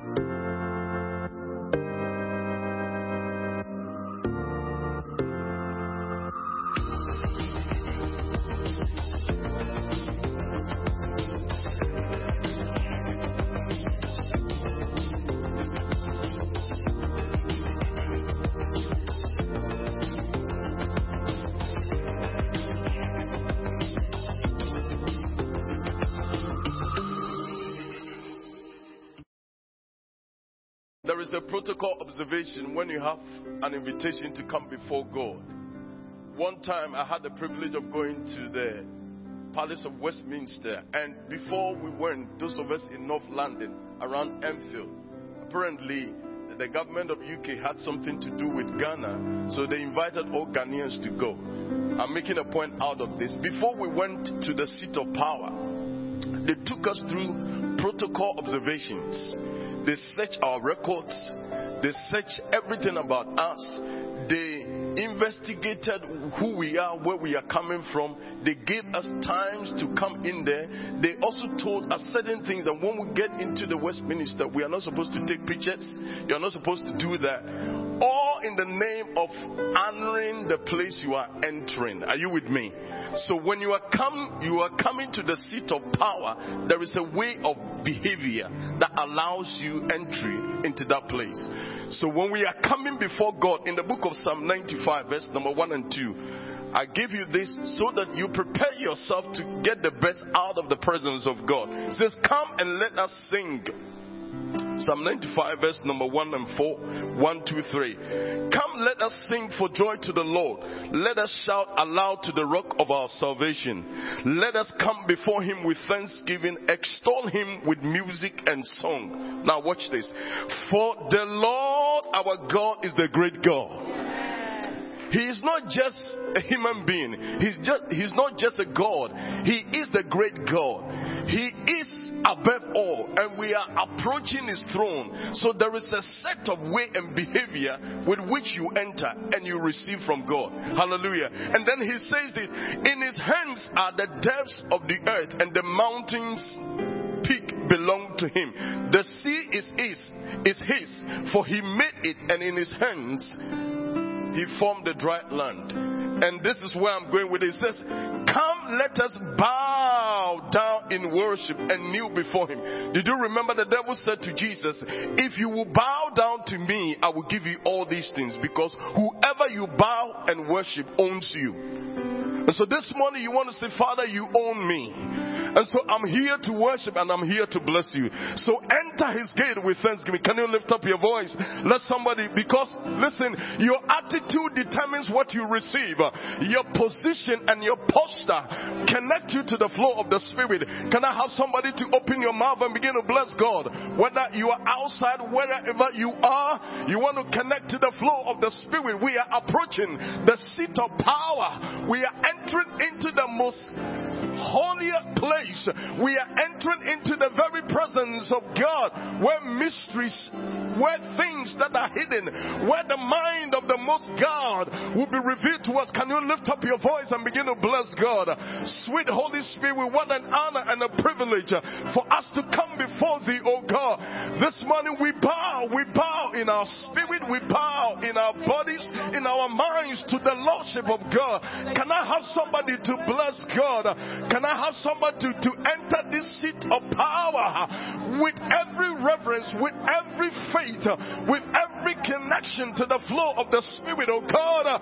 There a protocol observation when you have an invitation to come before God. One time I had the privilege of going to the Palace of Westminster, and before we went, those of us in North London, around Enfield, apparently the government of UK had something to do with Ghana, so they invited all Ghanaians to go. I'm making a point out of this. Before we went to the seat of power, they took us through protocol observations. They searched our records, they searched everything about us, they investigated who we are, where we are coming from. They gave us times to come in there. They also told us certain things that when we get into the Westminster, we are not supposed to take pictures. You are not supposed to do that. In the name of honoring the place you are entering. Are you with me? So when you are come, you are coming to the seat of power. There is a way of behavior that allows you entry into that place. So when we are coming before God in the book of Psalm 95, verse number 1 and 2, I give you this so that you prepare yourself to get the best out of the presence of God. It says, Come and let us sing. Psalm 95, verse number 1 and 4. 1, 2, 3. Come, let us sing for joy to the Lord. Let us shout aloud to the rock of our salvation. Let us come before him with thanksgiving, extol him with music and song. Now, watch this. For the Lord our God is the great God. He is not just a human being. He's just he's not just a God. He is the great God. He is above all, and we are approaching his throne. So there is a set of way and behavior with which you enter and you receive from God. Hallelujah. And then he says this in his hands are the depths of the earth, and the mountains peak belong to him. The sea is his, is his, for he made it, and in his hands he formed the dry land. And this is where I'm going with it. It says, Come, let us bow down in worship and kneel before him. Did you remember the devil said to Jesus, If you will bow down to me, I will give you all these things because whoever you bow and worship owns you. And so this morning you want to say, Father, you own me. And so I'm here to worship and I'm here to bless you. So enter his gate with thanksgiving. Can you lift up your voice? Let somebody, because listen, your attitude determines what you receive. Your position and your posture connect you to the flow of the Spirit. Can I have somebody to open your mouth and begin to bless God? Whether you are outside, wherever you are, you want to connect to the flow of the Spirit. We are approaching the seat of power. We are entering into the most holier place. We are entering into the very presence of God where mysteries, where things that are hidden, where the mind of the most God will be revealed to us. Can you lift up your voice and begin to bless God? Sweet Holy Spirit, what an honor and a privilege for us to come before thee, oh God. This morning we bow, we bow in our spirit, we bow in our bodies, in our minds to the Lordship of God. Can I have somebody to bless God? Can I have somebody to, to enter this seat of power with every reverence, with every faith, with every connection to the flow of the Spirit, oh God.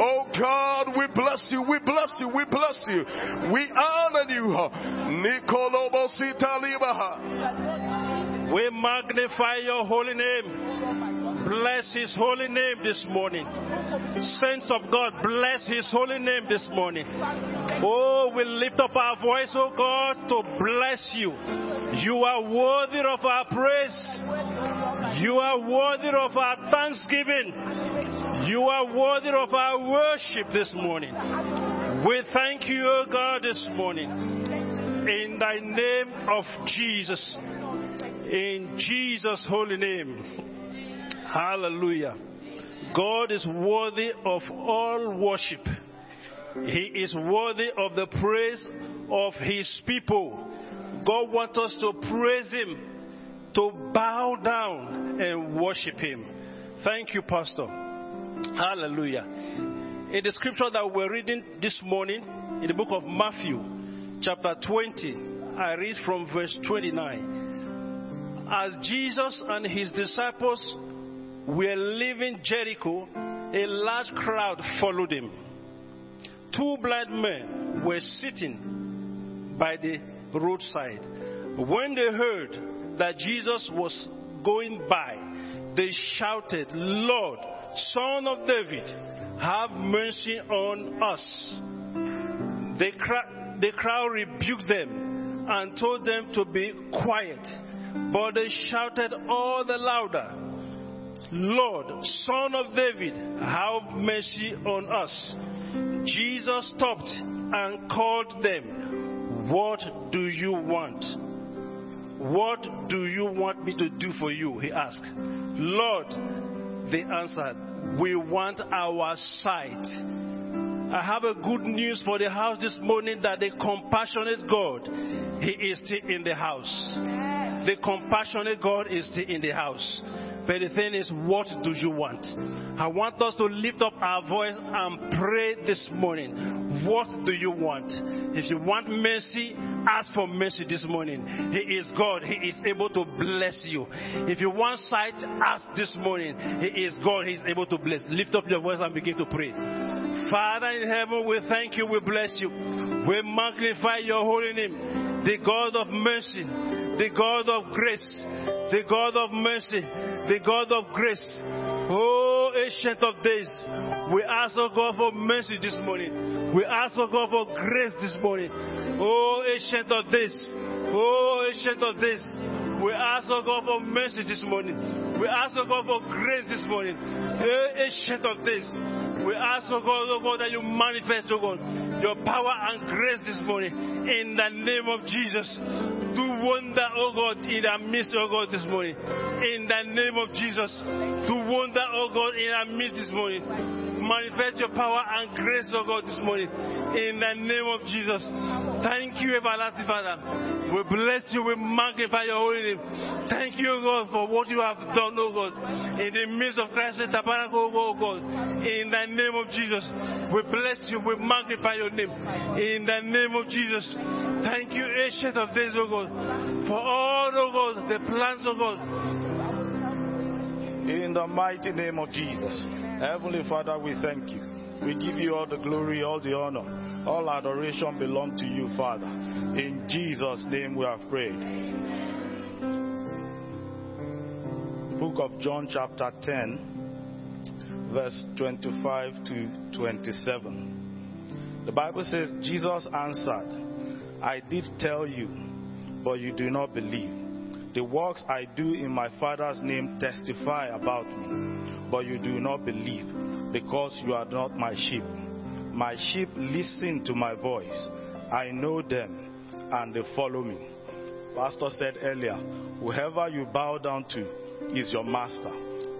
Oh God, we bless you, we bless you, we bless you. We honor you. We magnify your holy name. Bless his holy name this morning. Saints of God, bless his holy name this morning. Oh, we lift up our voice, oh God, to bless you. You are worthy of our praise. You are worthy of our thanksgiving. You are worthy of our worship this morning. We thank you, O God, this morning. In thy name of Jesus. In Jesus' holy name. Hallelujah. God is worthy of all worship. He is worthy of the praise of his people. God wants us to praise him, to bow down and worship him. Thank you, Pastor. Hallelujah. In the scripture that we're reading this morning, in the book of Matthew, chapter 20, I read from verse 29. As Jesus and his disciples were leaving Jericho, a large crowd followed him. Two blind men were sitting by the roadside. When they heard that Jesus was going by, they shouted, Lord, Son of David, have mercy on us. The, cra- the crowd rebuked them and told them to be quiet, but they shouted all the louder, Lord, Son of David, have mercy on us. Jesus stopped and called them, What do you want? What do you want me to do for you? He asked. Lord, they answered, We want our sight. I have a good news for the house this morning that the compassionate God, He is still in the house. The compassionate God is still in the house. But the thing is, what do you want? I want us to lift up our voice and pray this morning. What do you want? If you want mercy, ask for mercy this morning. He is God. He is able to bless you. If you want sight, ask this morning. He is God. He is able to bless. Lift up your voice and begin to pray. Father in heaven, we thank you. We bless you. We magnify your holy name. The God of mercy. The God of grace. The God of mercy. The God of grace. Oh, ancient of days. We ask, oh God, for mercy this morning. We ask, oh God, for grace this morning. Oh, ancient of days. Oh, ancient of days. We ask, oh God, for mercy this morning. We ask, oh God, for grace this morning. Eh, Ancient of days. We ask, oh God, oh God, that you manifest, oh God, your power and grace this morning. In the name of Jesus. Do wonder, oh God, in our midst, oh God, this morning. In the name of Jesus. Do wonder, oh God, in our midst this morning. Manifest your power and grace, oh God, this morning. In the name of Jesus. Thank you, everlasting Father. We bless you. We magnify your holy name. Thank you, God, for what you have done, oh God. In the midst of Christ, the tabernacle, oh God. In the name of Jesus. We bless you. We magnify your name. In the name of Jesus. Thank you, ancient of days, oh God. For all, oh God, the plans, oh God. In the mighty name of Jesus. Heavenly Father, we thank you. We give you all the glory, all the honor, all adoration belong to you, Father. In Jesus' name we have prayed. Book of John, chapter 10, verse 25 to 27. The Bible says, Jesus answered, I did tell you, but you do not believe. The works I do in my Father's name testify about me, but you do not believe, because you are not my sheep. My sheep listen to my voice. I know them, and they follow me. Pastor said earlier, whoever you bow down to is your master.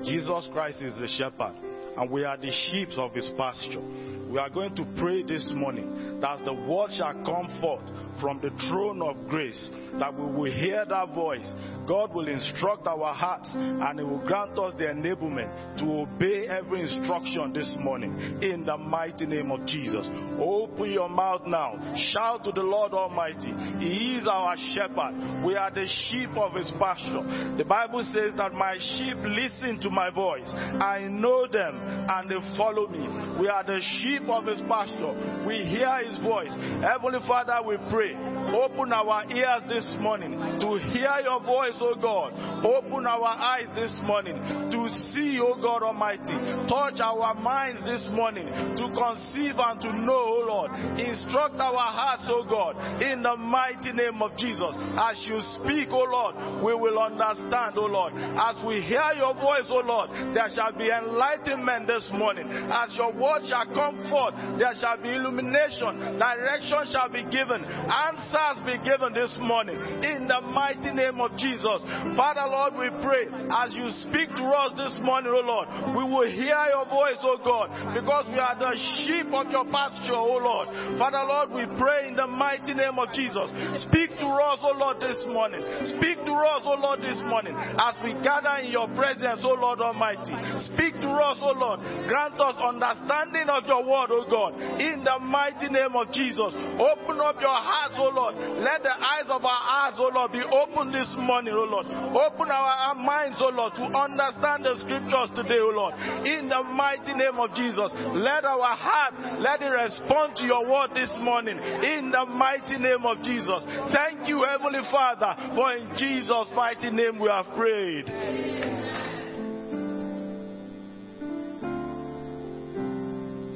Jesus Christ is the shepherd, and we are the sheep of his pasture. We are going to pray this morning that the word shall come forth from the throne of grace, that we will hear that voice. God will instruct our hearts and He will grant us the enablement to obey every instruction this morning in the mighty name of Jesus. Open your mouth now. Shout to the Lord Almighty. He is our shepherd. We are the sheep of His pasture. The Bible says that my sheep listen to my voice. I know them and they follow me. We are the sheep of His pasture. We hear His voice. Heavenly Father, we pray. Open our ears this morning to hear your voice, O God. Open our eyes this morning to see, O God Almighty. Touch our minds this morning to conceive and to know, O Lord. instruct our hearts, O God, in the mighty name of Jesus. As you speak, O Lord, we will understand, O Lord. As we hear your voice, O Lord, there shall be enlightenment this morning. As your word shall come forth, there shall be illumination, direction shall be given, answers be given this morning. In the mighty name of Jesus. Father, Lord, we pray as you speak to us this morning, O Lord, we will hear your voice, O God, because we are the sheep of your pasture, O Lord. Father, Lord, we pray in the mighty name of Jesus. Speak to us, O Lord, this morning. Speak to us, O Lord, this morning as we gather in your presence, O Lord Almighty. Speak to us, O Lord. Grant us understanding of your word, O God, in the mighty name of Jesus. Open up your hearts, O Lord. Let the eyes of our hearts, O Lord, be open this morning, O Lord. Open our, minds, O Lord, to understand the scriptures today, O Lord. In the mighty name of Jesus. Let our heart, let it respond to your word this morning. In the mighty name of Jesus. Thank you, Heavenly Father, for in Jesus' mighty name we have prayed.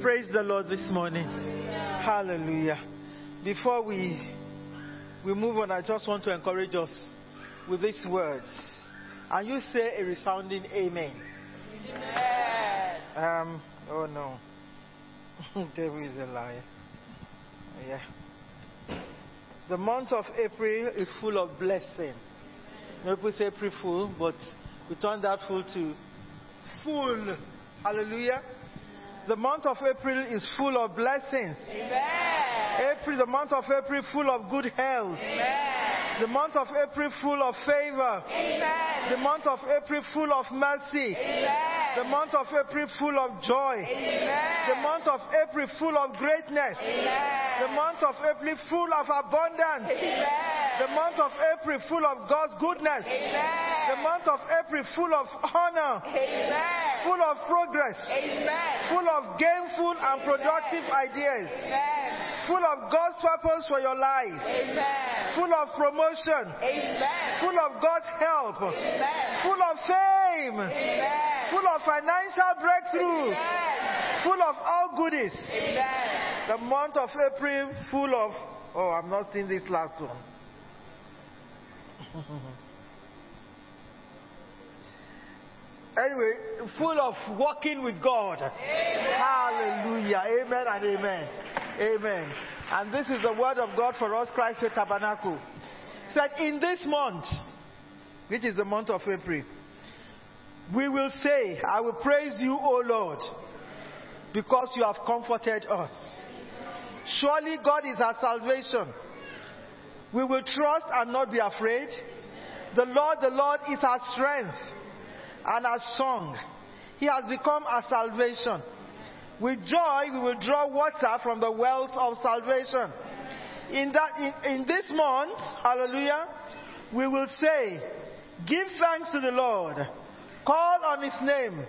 Praise the Lord this morning. Hallelujah. Before we we move on, I just want to encourage us with these words. And you say a resounding amen. amen. Um, oh no. Devil is a liar. Yeah. The month of April is full of blessing. People say April full, but we turn that full to full. Hallelujah. The month of April is full of blessings. April, the month of April, full of good health. The month of April, full of favor. The month of April, full of mercy. The month of April, full of joy. The month of April, full of greatness. The month of April, full of abundance. The month of April, full of God's goodness. The month of April, full of honor. Full of progress. Full of gainful and productive ideas. Full of God's purpose for your life. Full of promotion. Full of God's help. Full of fame. Full of financial breakthrough. Full of all goodies. The month of April, full of. Oh, I'm not seeing this last one. anyway, full of walking with God. Hallelujah. Amen and amen. Amen. And this is the word of God for us, Christ the Tabernacle. Said in this month, which is the month of April, we will say, I will praise you, O Lord, because you have comforted us. Surely God is our salvation. We will trust and not be afraid. The Lord, the Lord is our strength and our song. He has become our salvation. With joy, we will draw water from the wells of salvation. In, that, in, in this month, hallelujah, we will say, Give thanks to the Lord, call on his name,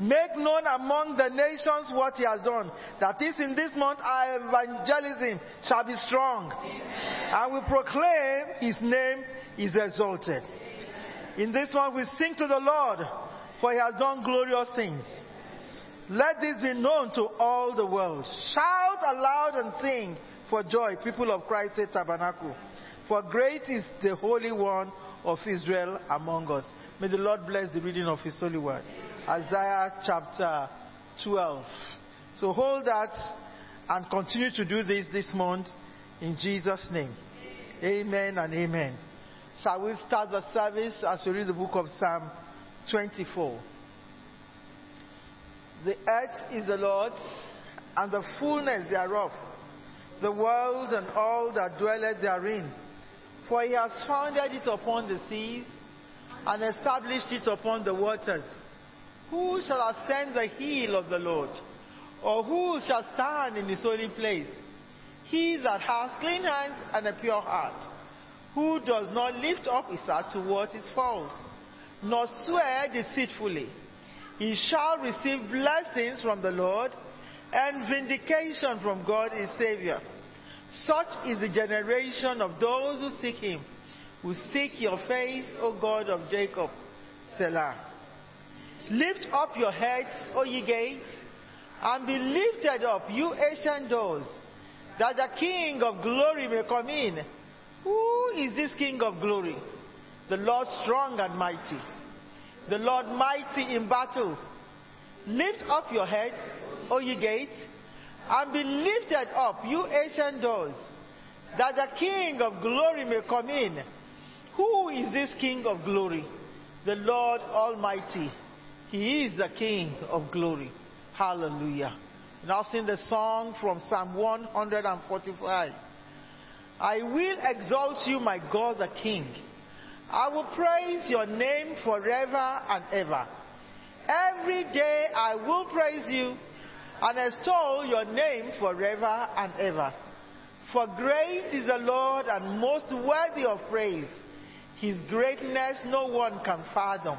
make known among the nations what he has done. That is, in this month, our evangelism shall be strong. And we proclaim his name is exalted. In this month, we sing to the Lord, for he has done glorious things. Let this be known to all the world. Shout aloud and sing for joy, people of Christ's tabernacle. For great is the Holy One of Israel among us. May the Lord bless the reading of His holy word. Isaiah chapter 12. So hold that and continue to do this this month in Jesus' name. Amen and amen. Shall we start the service as we read the book of Psalm 24? The earth is the Lord's, and the fullness thereof, the world and all that dwelleth therein. For he has founded it upon the seas, and established it upon the waters. Who shall ascend the hill of the Lord? Or who shall stand in his holy place? He that has clean hands and a pure heart, who does not lift up his heart to what is false, nor swear deceitfully. He shall receive blessings from the Lord and vindication from God his Savior. Such is the generation of those who seek him, who seek your face, O God of Jacob. Selah. Lift up your heads, O ye gates, and be lifted up, you ancient doors, that the King of glory may come in. Who is this King of glory? The Lord strong and mighty, the Lord mighty in battle. Lift up your head, O ye gates, and be lifted up, you ancient doors, that the King of glory may come in. Who is this King of glory? The Lord Almighty. He is the King of glory. Hallelujah. Now sing the song from Psalm 145. I will exalt you, my God the King. I will praise your name forever and ever. Every day I will praise you and extol your name forever and ever. For great is the Lord and most worthy of praise. His greatness no one can fathom.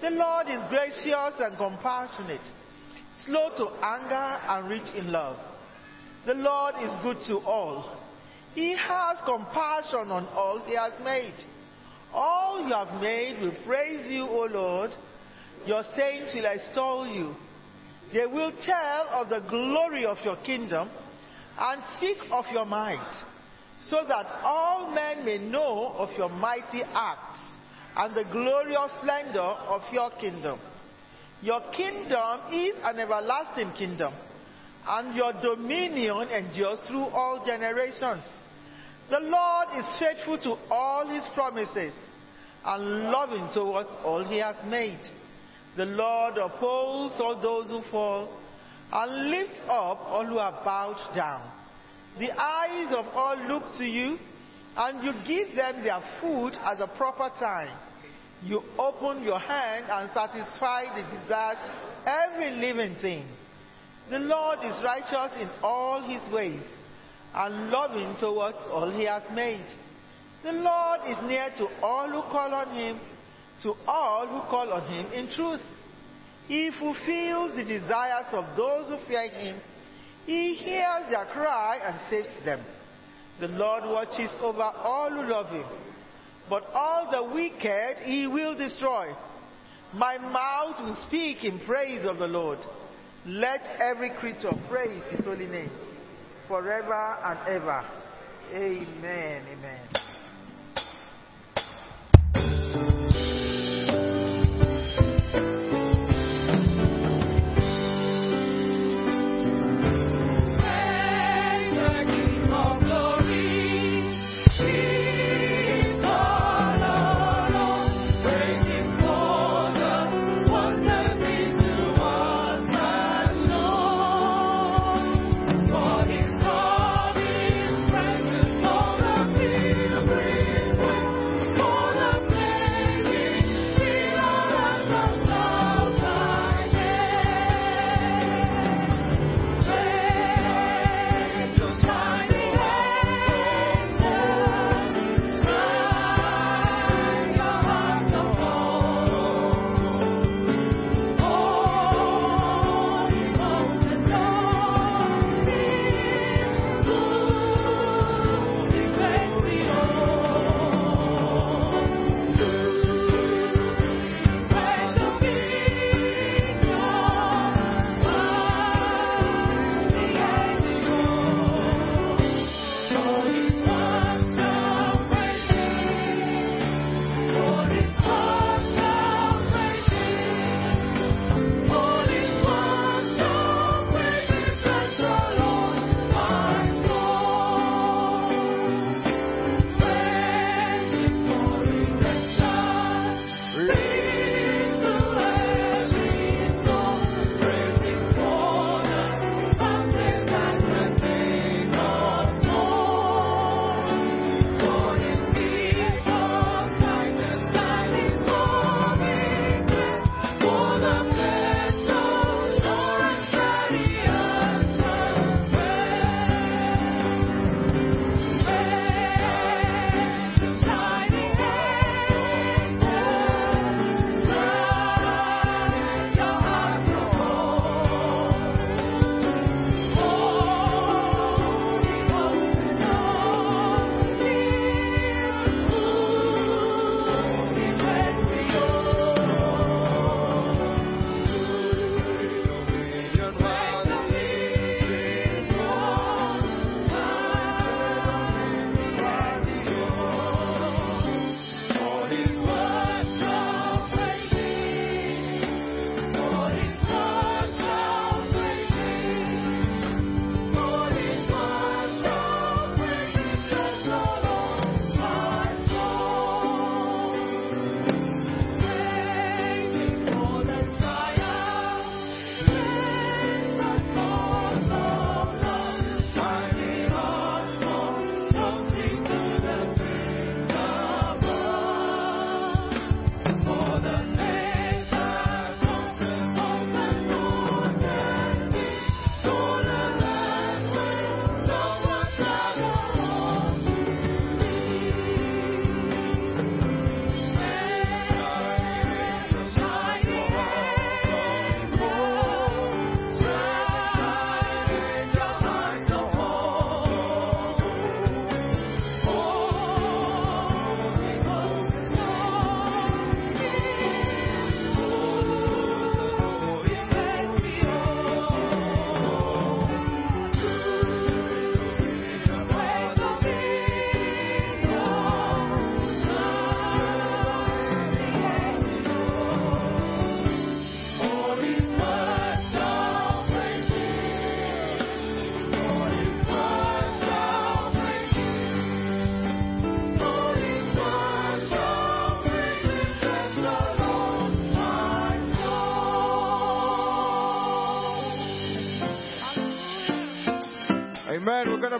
The Lord is gracious and compassionate, slow to anger and rich in love. The Lord is good to all. He has compassion on all he has made. All you have made will praise you, O Lord. Your saints will extol you. They will tell of the glory of your kingdom and speak of your might, so that all men may know of your mighty acts and the glorious splendor of your kingdom. Your kingdom is an everlasting kingdom, and your dominion endures through all generations. The Lord is faithful to all his promises and loving towards all he has made. The Lord upholds all those who fall and lifts up all who are bowed down. The eyes of all look to you, and you give them their food at the proper time. You open your hand and satisfy the desires of every living thing. The Lord is righteous in all his ways and loving towards all he has made. The Lord is near to all who call on him, to all who call on him in truth. He fulfills the desires of those who fear him. He hears their cry and saves them. The Lord watches over all who love him, but all the wicked he will destroy. My mouth will speak in praise of the Lord. Let every creature praise his holy name forever and ever. Amen. Amen.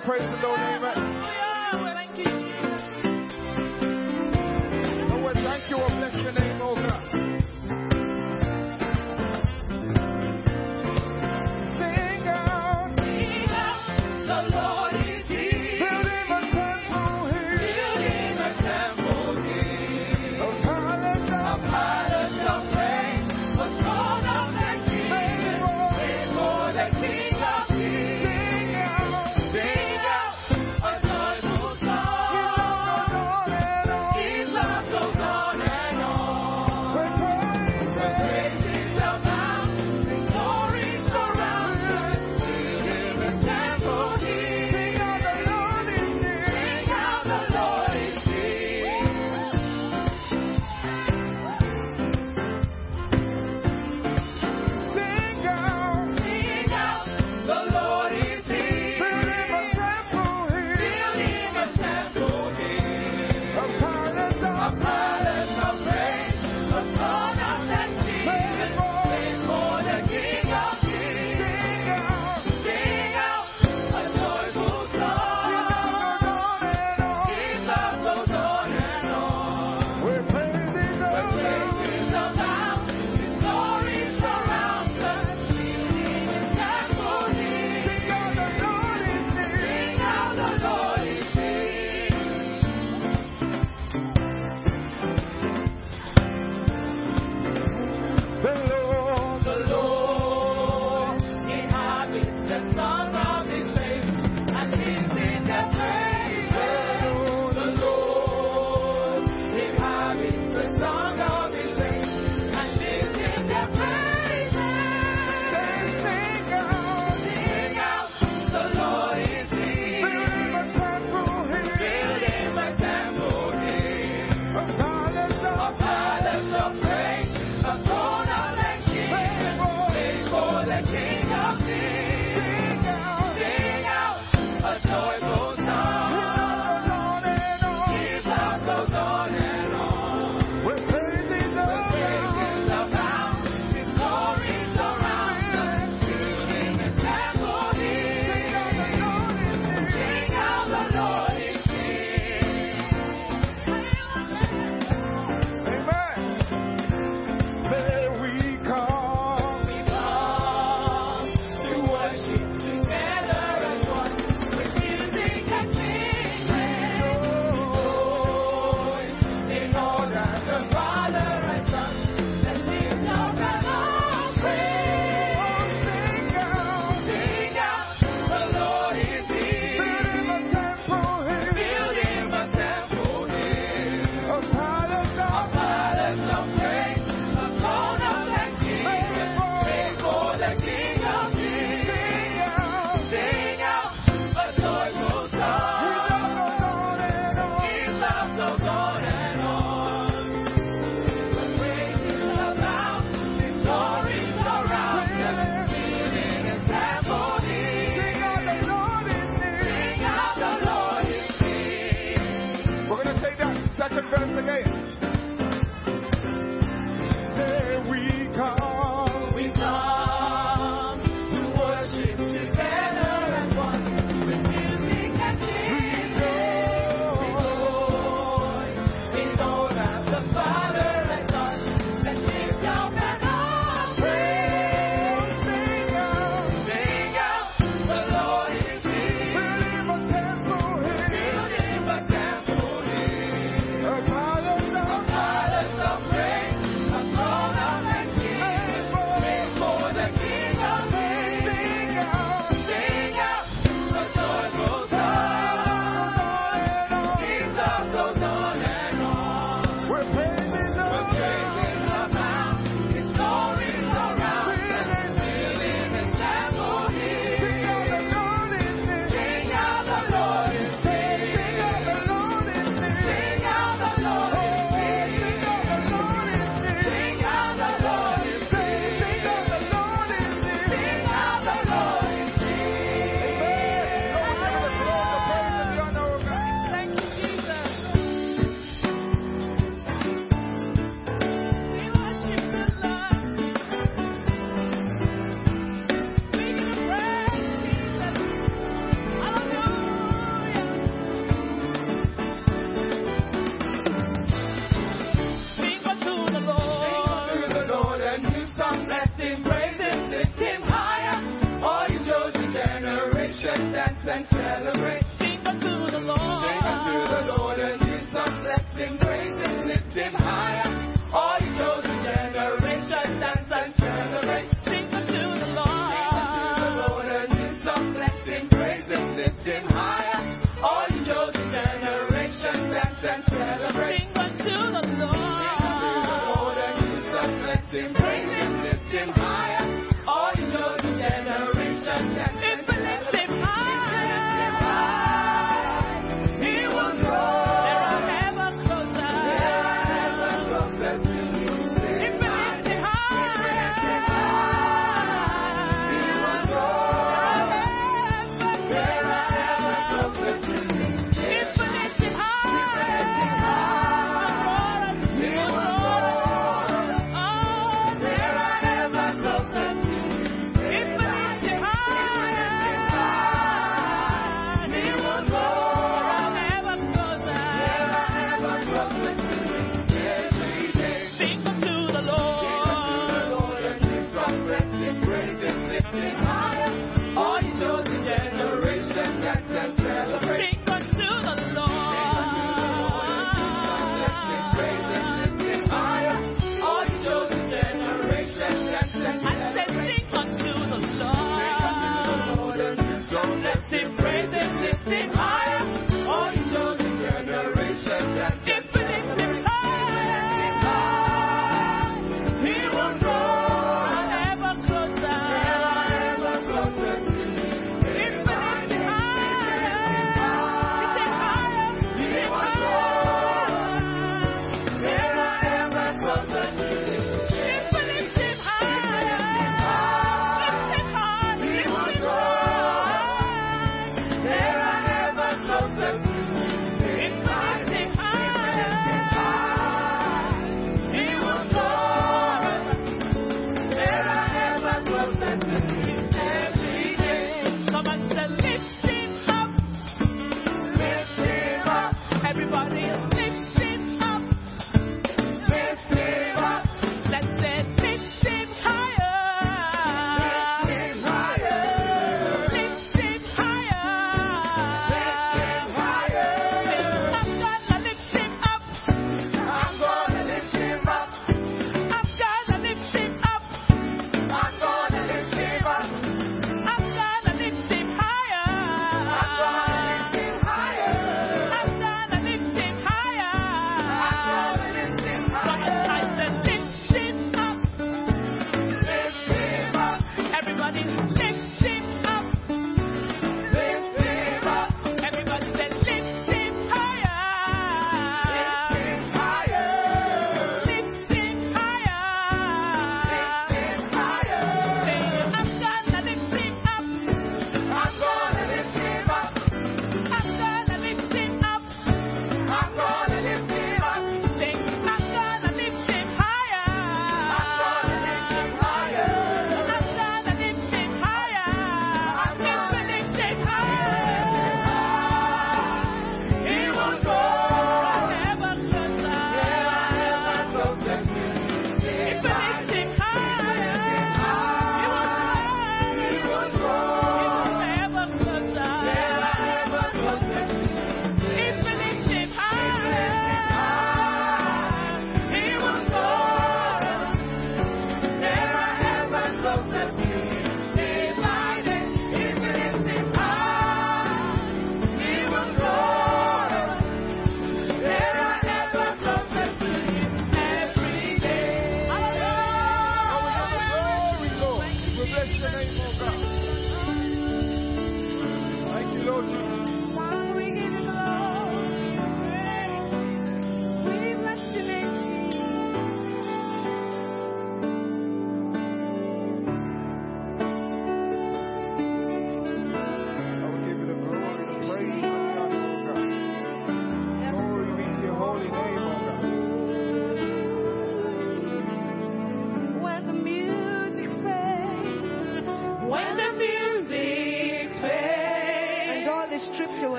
Praise the Lord.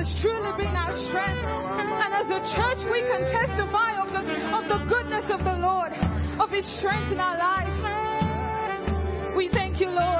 has truly been our strength. And as a church, we can testify of the, of the goodness of the Lord, of His strength in our life. We thank you, Lord.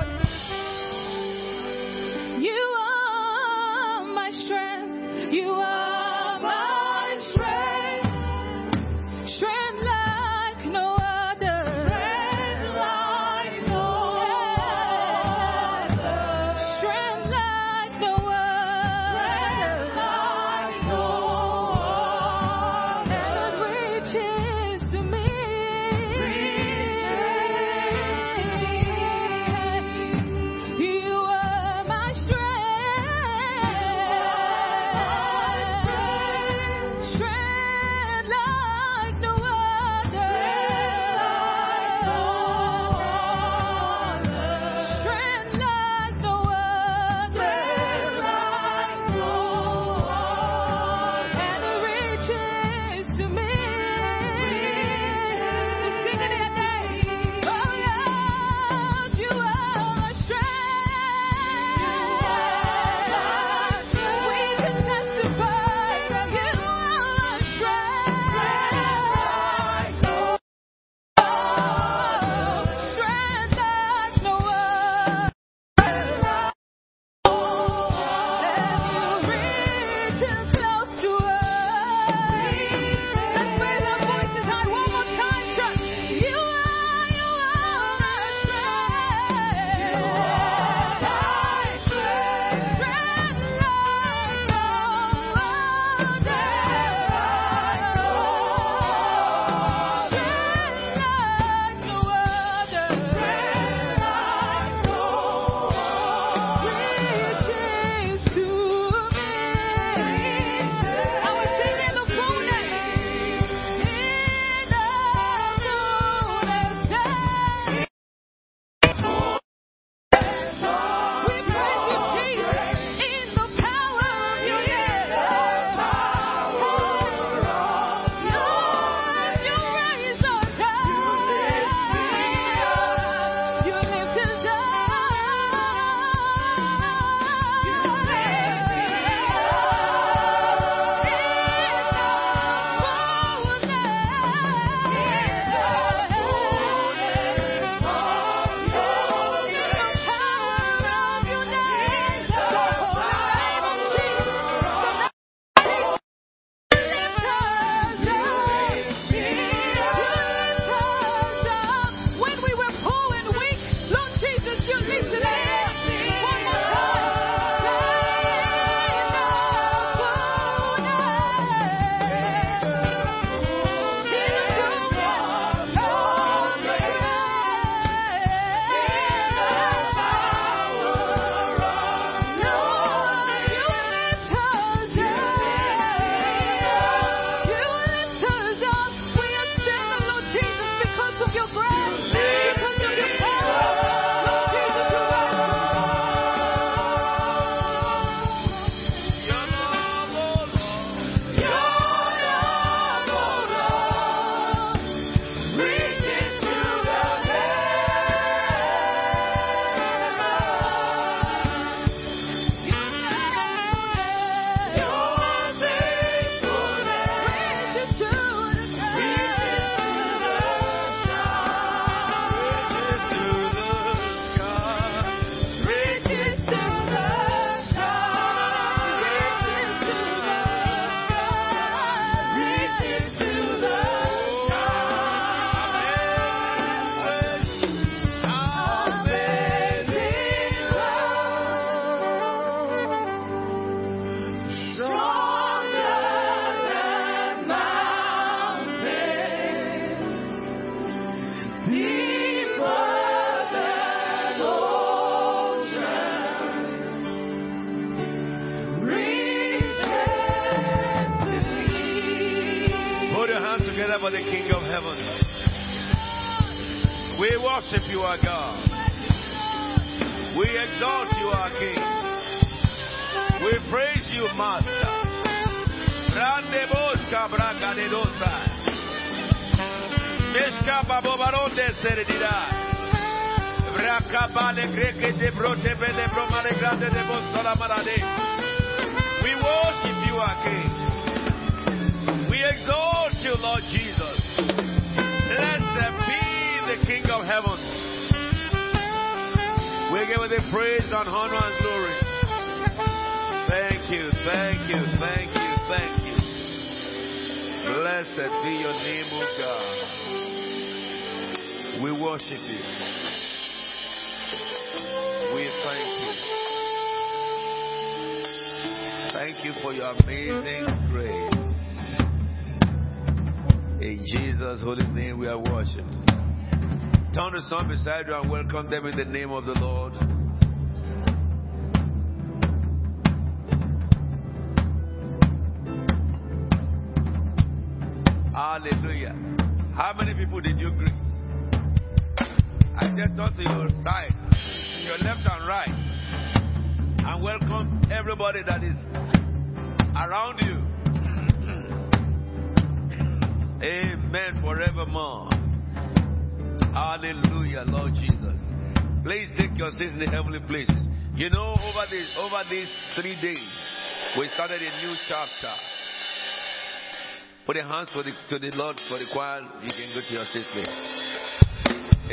Put your hands for the, to the Lord for the choir. You can go to your seat, please.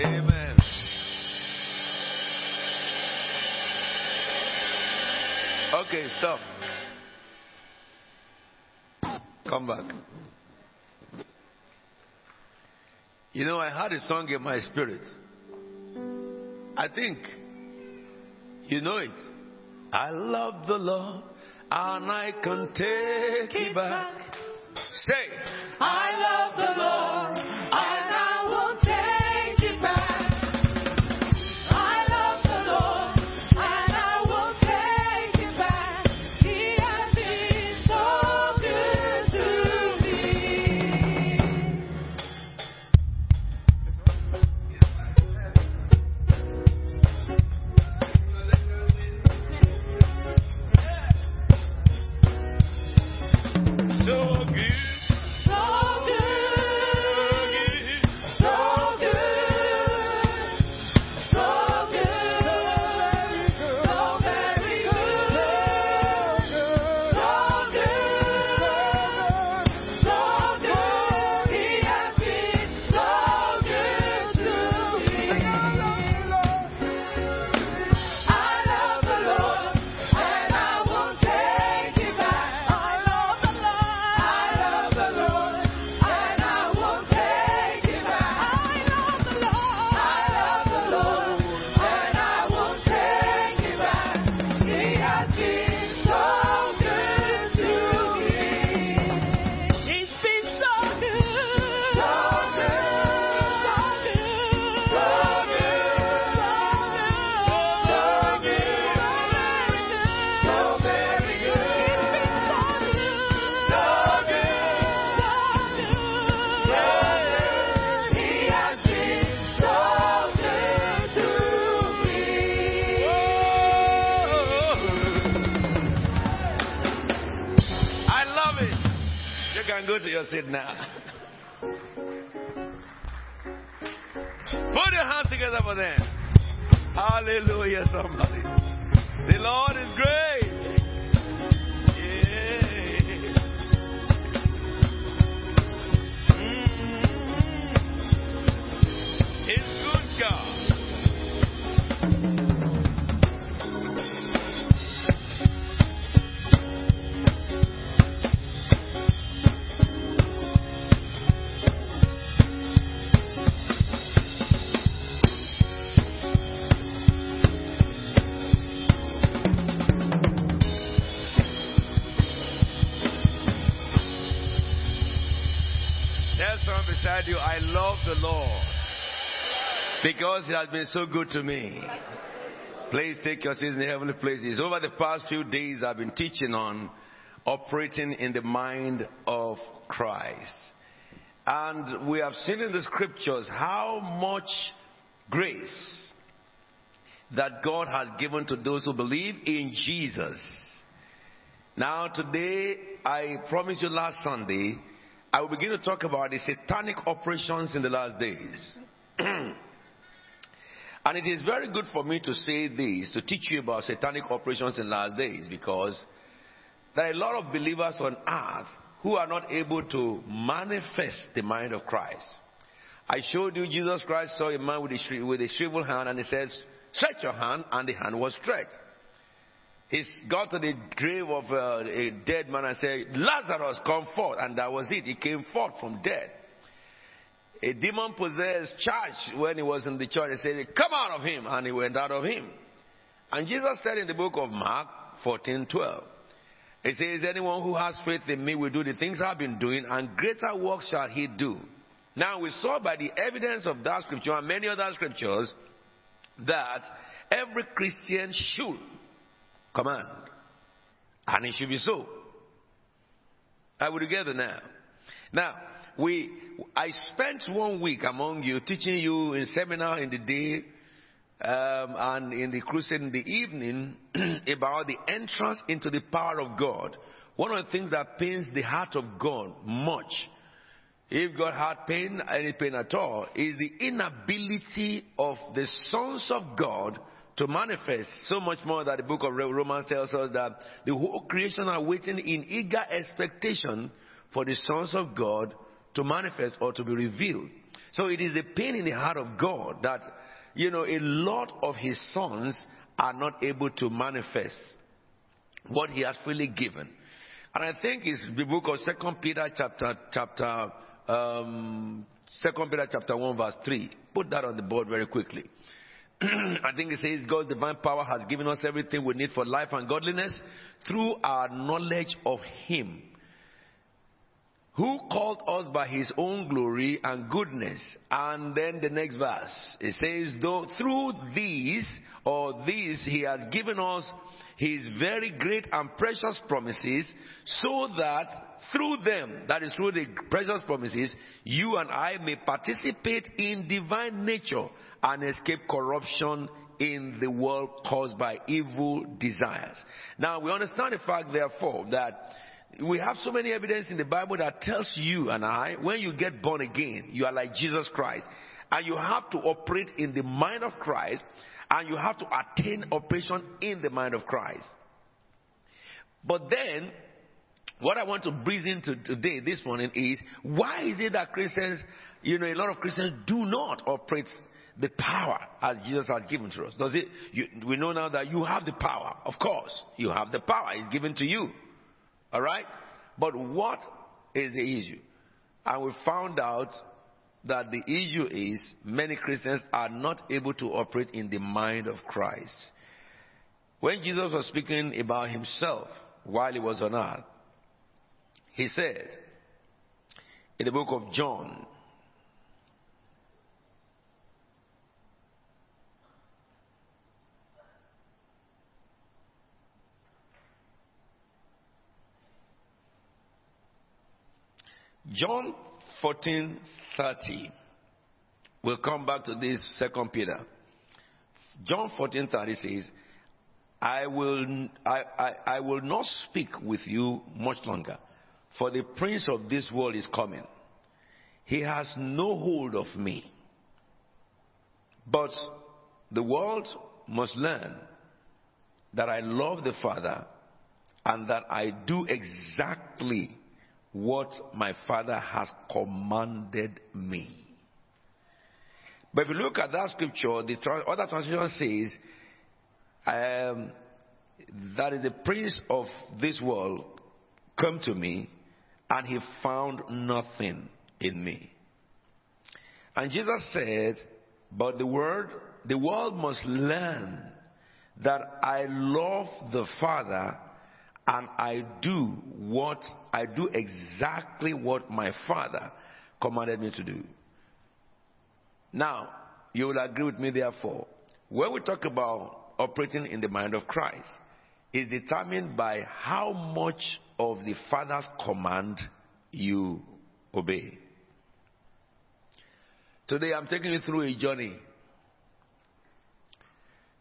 Amen. Okay, stop. Come back. You know, I had a song in my spirit. I think you know it. I love the Lord, and I can take it back. Stay. I love the Lord. I sit now. Put your hands together for them. Hallelujah, somebody. The Lord is great. because it has been so good to me. Please take your seats in the heavenly places. Over the past few days, I've been teaching on operating in the mind of Christ. And we have seen in the scriptures how much grace that God has given to those who believe in Jesus. Now, today, I promised you last Sunday, I will begin to talk about the satanic operations in the last days. and it is very good for me to say this, to teach you about satanic operations in last days, because there are a lot of believers on earth who are not able to manifest the mind of Christ. I showed you Jesus Christ saw a man with a, with a shriveled hand and he says, stretch your hand, and the hand was stretched. He got to the grave of uh, a dead man and said, Lazarus, come forth. And that was it. He came forth from dead. A demon possessed charged when he was in the church. He said, Come out of him. And he went out of him. And Jesus said in the book of Mark 14 12, He says, Anyone who has faith in me will do the things I've been doing, and greater works shall he do. Now we saw by the evidence of that scripture and many other scriptures that every Christian should command. And it should be so. Are we together now? Now, we, I spent one week among you teaching you in seminar in the day um, and in the crusade in the evening about the entrance into the power of God. One of the things that pains the heart of God much, if God had pain, any pain at all, is the inability of the sons of God to manifest so much more that the book of Romans tells us that the whole creation are waiting in eager expectation for the sons of God to manifest or to be revealed. So it is a pain in the heart of God that, you know, a lot of his sons are not able to manifest what he has freely given. And I think it's the book of Second Peter chapter chapter um, Second Peter chapter one verse three. Put that on the board very quickly. I think it says God's divine power has given us everything we need for life and godliness through our knowledge of Him who called us by his own glory and goodness. And then the next verse, it says, though through these or these he has given us his very great and precious promises, so that through them, that is through the precious promises, you and I may participate in divine nature and escape corruption in the world caused by evil desires. Now we understand the fact, therefore, that we have so many evidence in the Bible that tells you and I, when you get born again, you are like Jesus Christ. And you have to operate in the mind of Christ, and you have to attain operation in the mind of Christ. But then, what I want to breeze into today, this morning, is why is it that Christians, you know, a lot of Christians do not operate the power as Jesus has given to us? Does it? You, we know now that you have the power. Of course, you have the power. It's given to you. All right? But what is the issue? And we found out that the issue is many Christians are not able to operate in the mind of Christ. When Jesus was speaking about himself while he was on earth, he said in the book of John, John 14:30. We'll come back to this second Peter. John 14:30 says, I will, I, I, I will not speak with you much longer, for the prince of this world is coming. He has no hold of me. But the world must learn that I love the Father and that I do exactly what my Father has commanded me. But if you look at that scripture, the other translation says, um, that is the prince of this world come to me and he found nothing in me. And Jesus said, but the word, the world must learn that I love the Father and I do what, I do exactly what my Father commanded me to do. Now, you will agree with me therefore, when we talk about operating in the mind of Christ, is determined by how much of the Father's command you obey. Today I'm taking you through a journey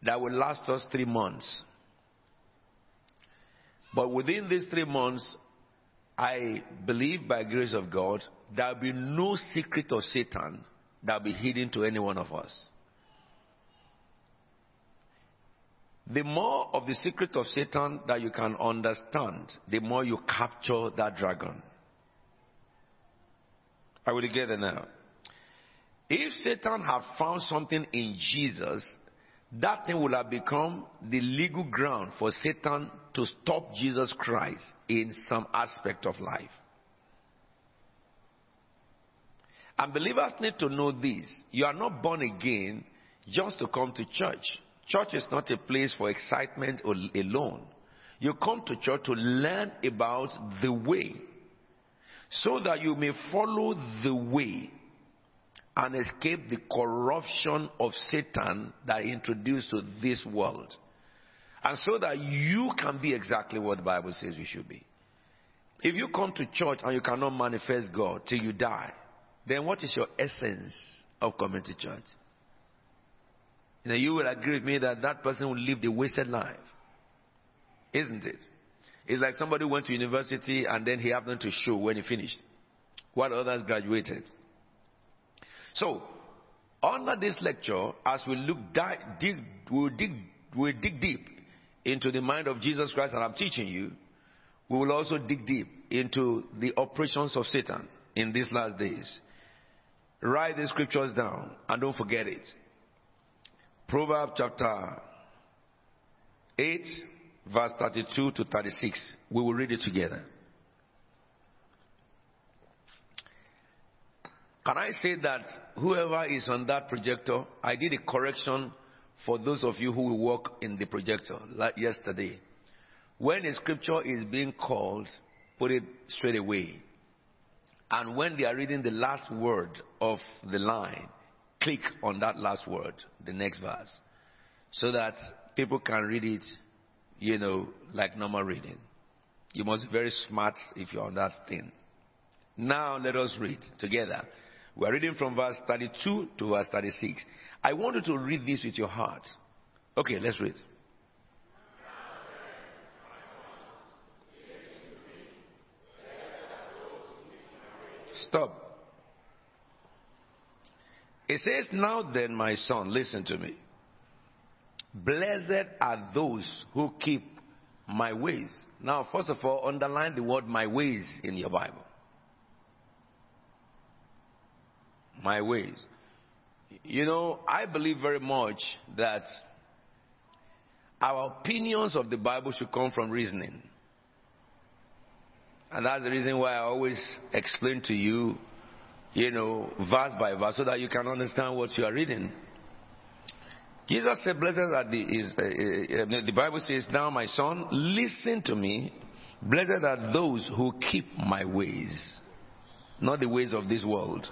that will last us three months. But within these three months, I believe by grace of God, there will be no secret of Satan that will be hidden to any one of us. The more of the secret of Satan that you can understand, the more you capture that dragon. Are we together now? If Satan had found something in Jesus, that thing would have become the legal ground for Satan to stop Jesus Christ in some aspect of life. And believers need to know this. You are not born again just to come to church. Church is not a place for excitement alone. You come to church to learn about the way so that you may follow the way and escape the corruption of Satan that introduced to this world. And so that you can be exactly what the Bible says you should be. If you come to church and you cannot manifest God till you die, then what is your essence of coming to church? You, know, you will agree with me that that person will live the wasted life. Isn't it? It's like somebody went to university and then he happened to show when he finished, while others graduated. So, under this lecture, as we look di- dig, we'll dig, we'll dig deep into the mind of Jesus Christ, and I'm teaching you, we will also dig deep into the operations of Satan in these last days. Write the scriptures down and don't forget it. Proverbs chapter 8, verse 32 to 36. We will read it together. Can I say that whoever is on that projector, I did a correction for those of you who work in the projector like yesterday. When a scripture is being called, put it straight away. And when they are reading the last word of the line, click on that last word, the next verse, so that people can read it, you know, like normal reading. You must be very smart if you're on that thing. Now let us read together. We're reading from verse 32 to verse 36. I want you to read this with your heart. Okay, let's read. Stop. It says, Now then, my son, listen to me. Blessed are those who keep my ways. Now, first of all, underline the word my ways in your Bible. My ways. You know, I believe very much that our opinions of the Bible should come from reasoning. And that's the reason why I always explain to you, you know, verse by verse, so that you can understand what you are reading. Jesus said, Blessed are the, is, uh, uh, the Bible says, Now my son, listen to me. Blessed are those who keep my ways, not the ways of this world.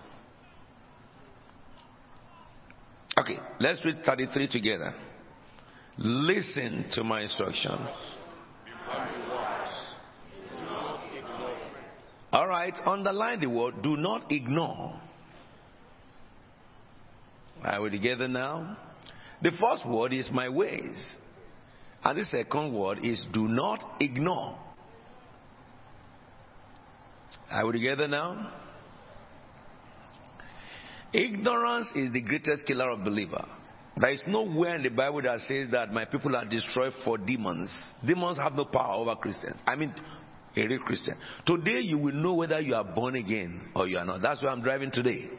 Okay, let's read 33 together. Listen to my instructions. All right, underline the word do not ignore. Are we together now? The first word is my ways. And the second word is do not ignore. Are we together now? Ignorance is the greatest killer of believer. There is nowhere in the Bible that says that my people are destroyed for demons. Demons have no power over Christians. I mean, a real Christian. Today you will know whether you are born again or you are not. That's why I'm driving today.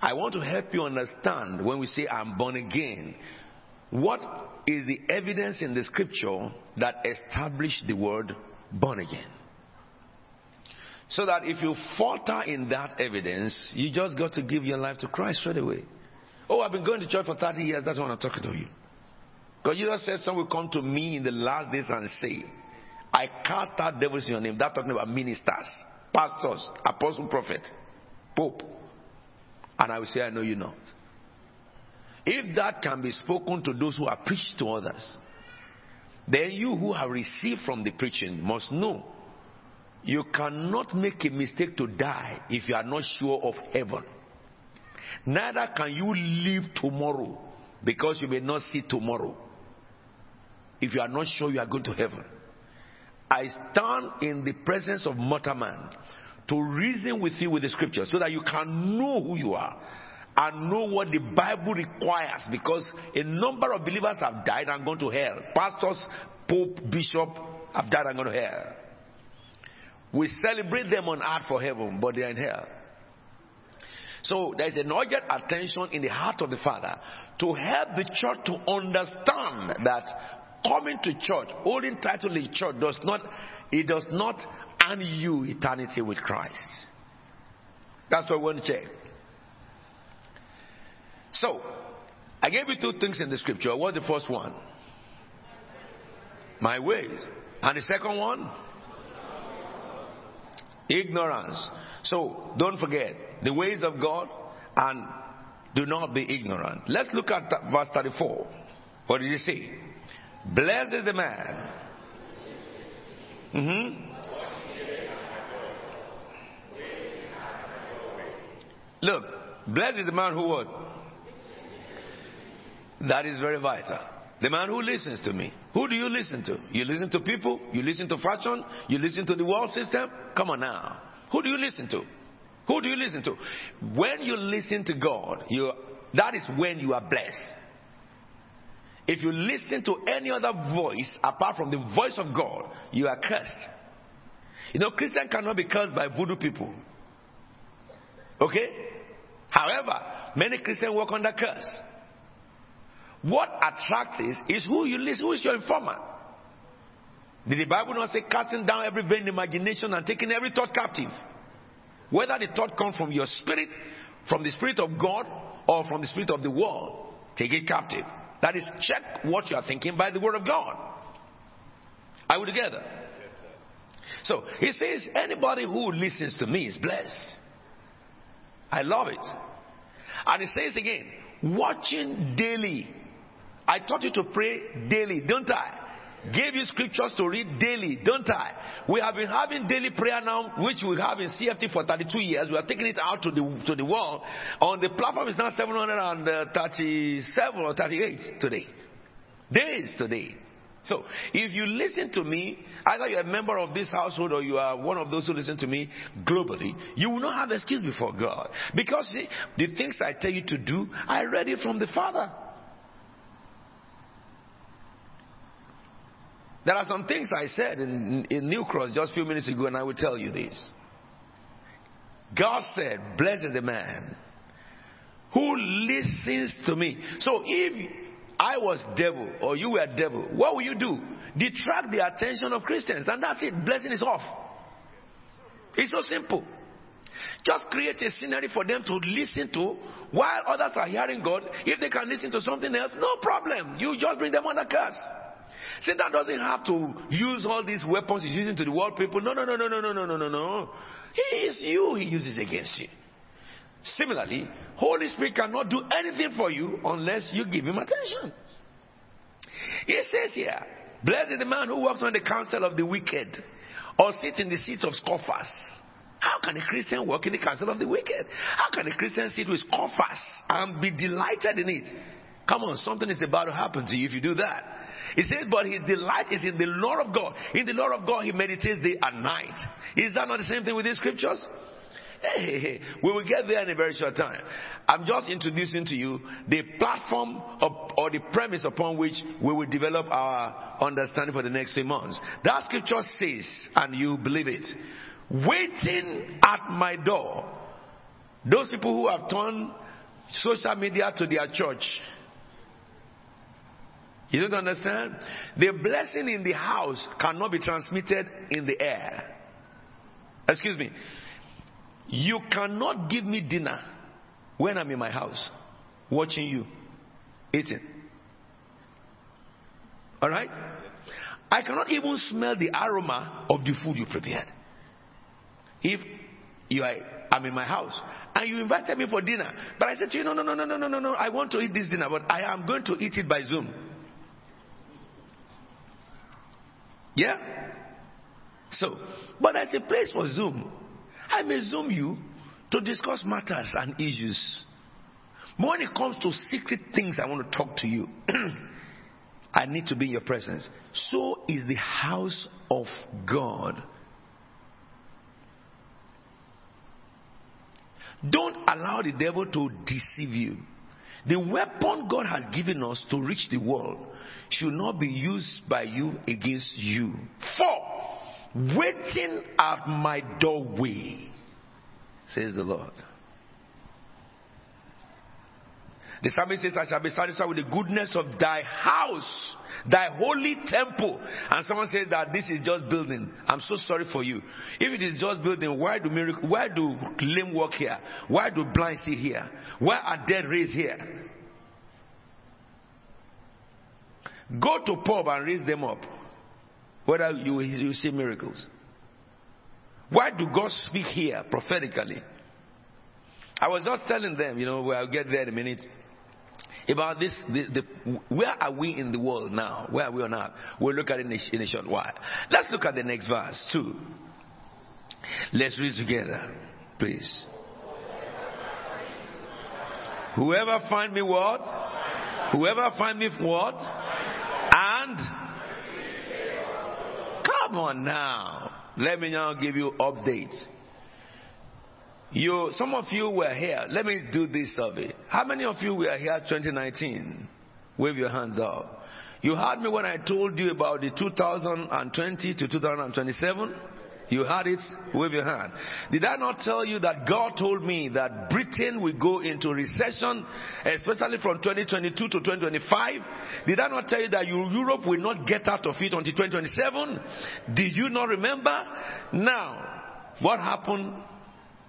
I want to help you understand when we say I'm born again. What is the evidence in the scripture that established the word born again? So that if you falter in that evidence, you just got to give your life to Christ straight away. Oh, I've been going to church for 30 years. That's what I'm talking to you. Because Jesus said, Some will come to me in the last days and say, I cast out devils in your name. That's talking about ministers, pastors, apostle, prophet, pope. And I will say, I know you not. If that can be spoken to those who are preached to others, then you who have received from the preaching must know you cannot make a mistake to die if you are not sure of heaven. Neither can you live tomorrow because you may not see tomorrow. If you are not sure you are going to heaven. I stand in the presence of mortal man to reason with you with the scriptures so that you can know who you are and know what the Bible requires because a number of believers have died and gone to hell. Pastors, Pope, Bishop have died and gone to hell. We celebrate them on earth for heaven, but they are in hell. So there is an urgent attention in the heart of the Father to help the church to understand that coming to church, holding title in church does not it does not earn you eternity with Christ. That's what we want to check. So, I gave you two things in the scripture. What's the first one? My ways. And the second one? Ignorance. So, don't forget the ways of God and do not be ignorant. Let's look at verse 34. What did you see? Blessed is the man. Mm-hmm. Look, blessed is the man who what? That is very vital. The man who listens to me. Who do you listen to? You listen to people? You listen to fashion? You listen to the world system? Come on now. Who do you listen to? Who do you listen to? When you listen to God, you, that is when you are blessed. If you listen to any other voice apart from the voice of God, you are cursed. You know, Christian cannot be cursed by voodoo people. Okay? However, many Christians work under curse. What attracts is, is who you listen, who is your informer. Did the Bible not say casting down every vain imagination and taking every thought captive? Whether the thought comes from your spirit, from the spirit of God, or from the spirit of the world, take it captive. That is, check what you are thinking by the word of God. Are we together? So he says, anybody who listens to me is blessed. I love it. And he says again, watching daily. I taught you to pray daily, don't I? Gave you scriptures to read daily, don't I? We have been having daily prayer now, which we have in CFT for 32 years. We are taking it out to the to the world. On the platform is now 737 or 38 today. Days today. So, if you listen to me, either you're a member of this household or you are one of those who listen to me globally, you will not have excuse before God. Because see, the things I tell you to do, I read it from the Father. There are some things I said in, in New Cross just a few minutes ago, and I will tell you this. God said, Blessed is the man who listens to me. So if I was devil or you were devil, what will you do? Detract the attention of Christians, and that's it. Blessing is off. It's so simple. Just create a scenery for them to listen to while others are hearing God. If they can listen to something else, no problem. You just bring them under curse. Satan doesn't have to use all these weapons he's using to the world people. No, no, no, no, no, no, no, no, no, no. He is you, he uses against you. Similarly, Holy Spirit cannot do anything for you unless you give him attention. He says here, Blessed is the man who walks on the counsel of the wicked or sits in the seat of scoffers. How can a Christian walk in the counsel of the wicked? How can a Christian sit with scoffers and be delighted in it? Come on, something is about to happen to you if you do that. He says, but his delight is in the Lord of God. In the Lord of God, he meditates day and night. Is that not the same thing with these scriptures? Hey, hey, hey. We will get there in a very short time. I'm just introducing to you the platform of, or the premise upon which we will develop our understanding for the next few months. That scripture says, and you believe it, waiting at my door. Those people who have turned social media to their church. You don't understand? The blessing in the house cannot be transmitted in the air. Excuse me. You cannot give me dinner when I'm in my house watching you eating. All right? I cannot even smell the aroma of the food you prepared. If you are, I'm in my house and you invited me for dinner, but I said to you, no, no, no, no, no, no, no, no, I want to eat this dinner, but I am going to eat it by Zoom. Yeah? So, but there's a place for Zoom. I may Zoom you to discuss matters and issues But when it comes to secret things I want to talk to you, I need to be in your presence. So is the house of God. Don't allow the devil to deceive you. The weapon God has given us to reach the world should not be used by you against you. Four, waiting at my doorway, says the Lord. The psalmist says, I shall be satisfied with the goodness of thy house, thy holy temple. And someone says that this is just building. I'm so sorry for you. If it is just building, why do miracle, why do lame walk here? Why do blind see here? Why are dead raised here? Go to pub and raise them up. Whether you, you see miracles. Why do God speak here prophetically? I was just telling them, you know, well, get there in a minute about this, the, the, where are we in the world now? Where are we now? We'll look at it in a, in a short while. Let's look at the next verse too. Let's read together, please. Whoever find me what? Whoever find me what? And come on now. Let me now give you updates. You, some of you were here. Let me do this survey. How many of you were here 2019? Wave your hands up. You heard me when I told you about the 2020 to 2027? You heard it? Wave your hand. Did I not tell you that God told me that Britain will go into recession, especially from 2022 to 2025? Did I not tell you that Europe will not get out of it until 2027? Did you not remember? Now, what happened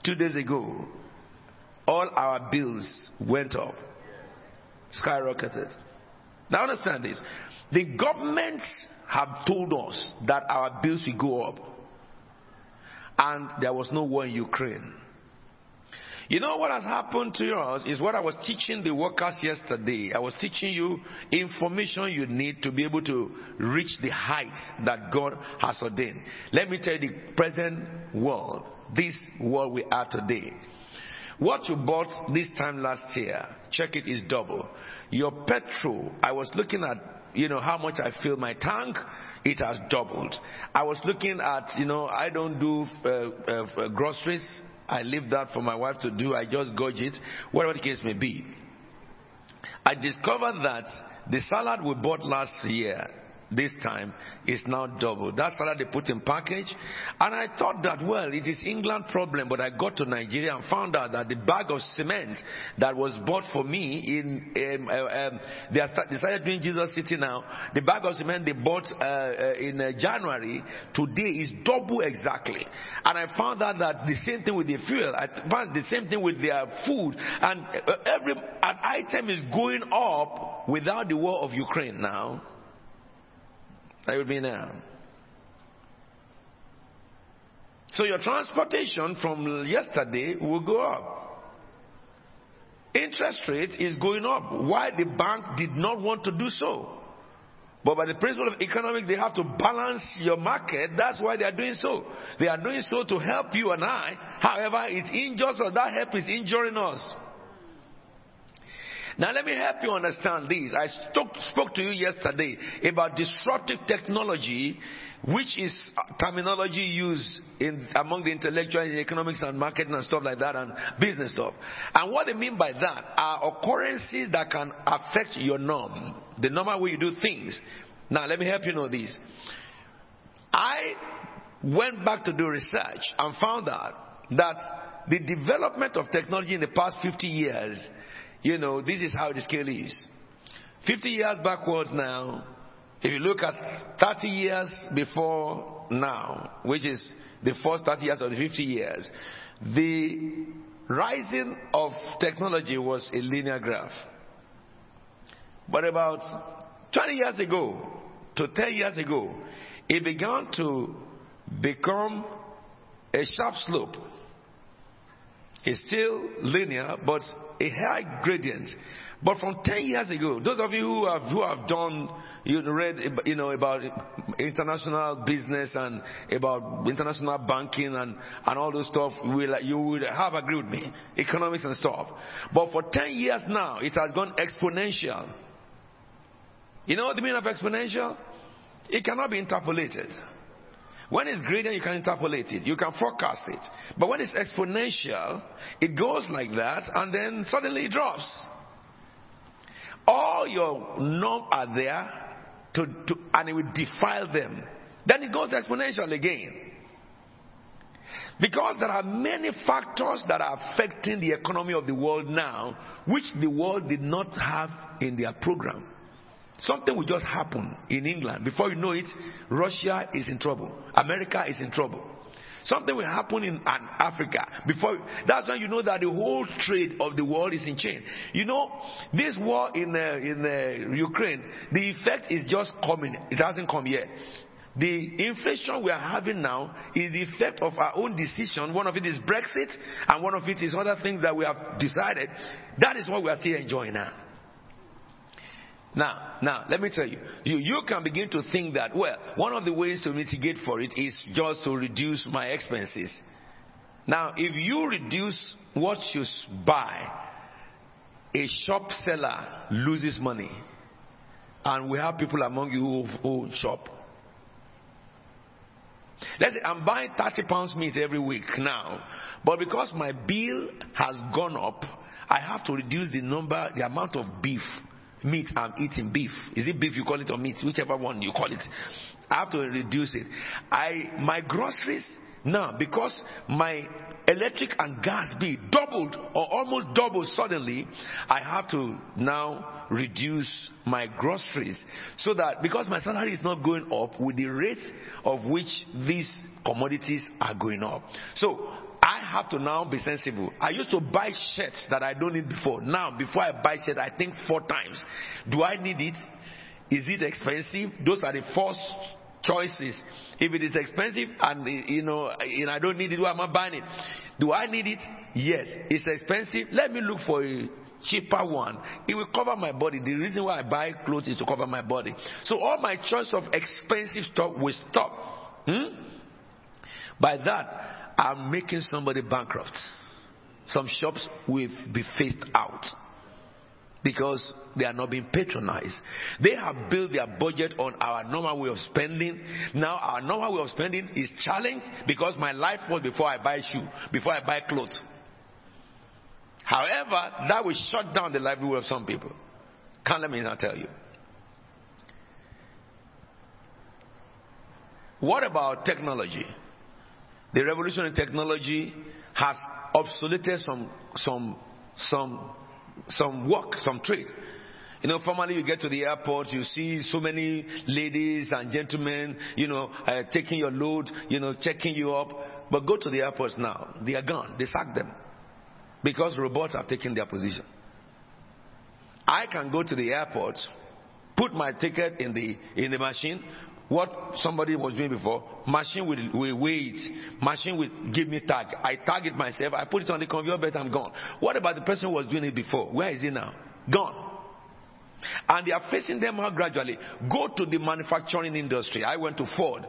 two days ago? All our bills went up, skyrocketed. Now understand this. The governments have told us that our bills will go up and there was no war in Ukraine. You know what has happened to us is what I was teaching the workers yesterday. I was teaching you information you need to be able to reach the heights that God has ordained. Let me tell you the present world, this world we are today. What you bought this time last year, check it is double. Your petrol, I was looking at, you know, how much I fill my tank, it has doubled. I was looking at, you know, I don't do uh, uh, uh, groceries. I leave that for my wife to do. I just gauge it, whatever the case may be. I discovered that the salad we bought last year, this time, is now double. That's salad they put in package. And I thought that, well, it is England problem, but I got to Nigeria and found out that the bag of cement that was bought for me in, um, uh, um, they are start, decided doing Jesus City now. The bag of cement they bought uh, uh, in uh, January, today is double exactly. And I found out that the same thing with the fuel. I found the same thing with their food. And uh, every an item is going up without the war of Ukraine now. That would be now. So your transportation from yesterday will go up. Interest rate is going up. Why the bank did not want to do so. But by the principle of economics, they have to balance your market. That's why they are doing so. They are doing so to help you and I. However, it injures us. That help is injuring us. Now let me help you understand this. I spoke, spoke to you yesterday about disruptive technology, which is uh, terminology used in, among the intellectuals in economics and marketing and stuff like that and business stuff. And what they mean by that are occurrences that can affect your norm, the normal way you do things. Now let me help you know this. I went back to do research and found out that the development of technology in the past 50 years you know, this is how the scale is. 50 years backwards now, if you look at 30 years before now, which is the first 30 years of the 50 years, the rising of technology was a linear graph. But about 20 years ago to 10 years ago, it began to become a sharp slope. It's still linear, but a high gradient. But from 10 years ago, those of you who have, who have done, you read, you know, about international business and about international banking and, and all those stuff, will, you would have agreed with me, economics and stuff. But for 10 years now, it has gone exponential. You know what the meaning of exponential? It cannot be interpolated. When it's gradient, you can interpolate it. You can forecast it. But when it's exponential, it goes like that and then suddenly it drops. All your norms are there to, to, and it will defile them. Then it goes exponential again. Because there are many factors that are affecting the economy of the world now, which the world did not have in their program. Something will just happen in England. Before you know it, Russia is in trouble. America is in trouble. Something will happen in Africa. Before that's when you know that the whole trade of the world is in chain. You know, this war in uh, in uh, Ukraine, the effect is just coming. It hasn't come yet. The inflation we are having now is the effect of our own decision. One of it is Brexit, and one of it is other things that we have decided. That is what we are still enjoying now. Now, now, let me tell you, you, you can begin to think that, well, one of the ways to mitigate for it is just to reduce my expenses. Now, if you reduce what you buy, a shop seller loses money. And we have people among you who, shop. Let's say I'm buying 30 pounds meat every week now, but because my bill has gone up, I have to reduce the number, the amount of beef meat I'm eating beef. Is it beef you call it or meat? Whichever one you call it. I have to reduce it. I my groceries now because my electric and gas bill doubled or almost doubled suddenly, I have to now reduce my groceries so that because my salary is not going up with the rate of which these commodities are going up. So I have to now be sensible. I used to buy shirts that I don't need before. Now, before I buy shirts, I think four times. Do I need it? Is it expensive? Those are the first choices. If it is expensive and you know, and I don't need it, why am I buying it? Do I need it? Yes. It's expensive. Let me look for a cheaper one. It will cover my body. The reason why I buy clothes is to cover my body. So all my choice of expensive stuff will stop. Hmm? By that, I'm making somebody bankrupt. Some shops will be phased out because they are not being patronized. They have built their budget on our normal way of spending. Now our normal way of spending is challenged because my life was before I buy shoe, before I buy clothes. However, that will shut down the livelihood of some people. Can't let me not tell you. What about technology? The revolution in technology has obsoleted some some some some work, some trade. You know, formerly you get to the airport, you see so many ladies and gentlemen, you know, uh, taking your load, you know, checking you up. But go to the airports now, they are gone. They sacked them because robots have taken their position. I can go to the airport, put my ticket in the in the machine, what somebody was doing before, machine will, will wait, machine will give me tag. I tag it myself, I put it on the conveyor belt, I'm gone. What about the person who was doing it before? Where is he now? Gone. And they are facing them out gradually. Go to the manufacturing industry. I went to Ford,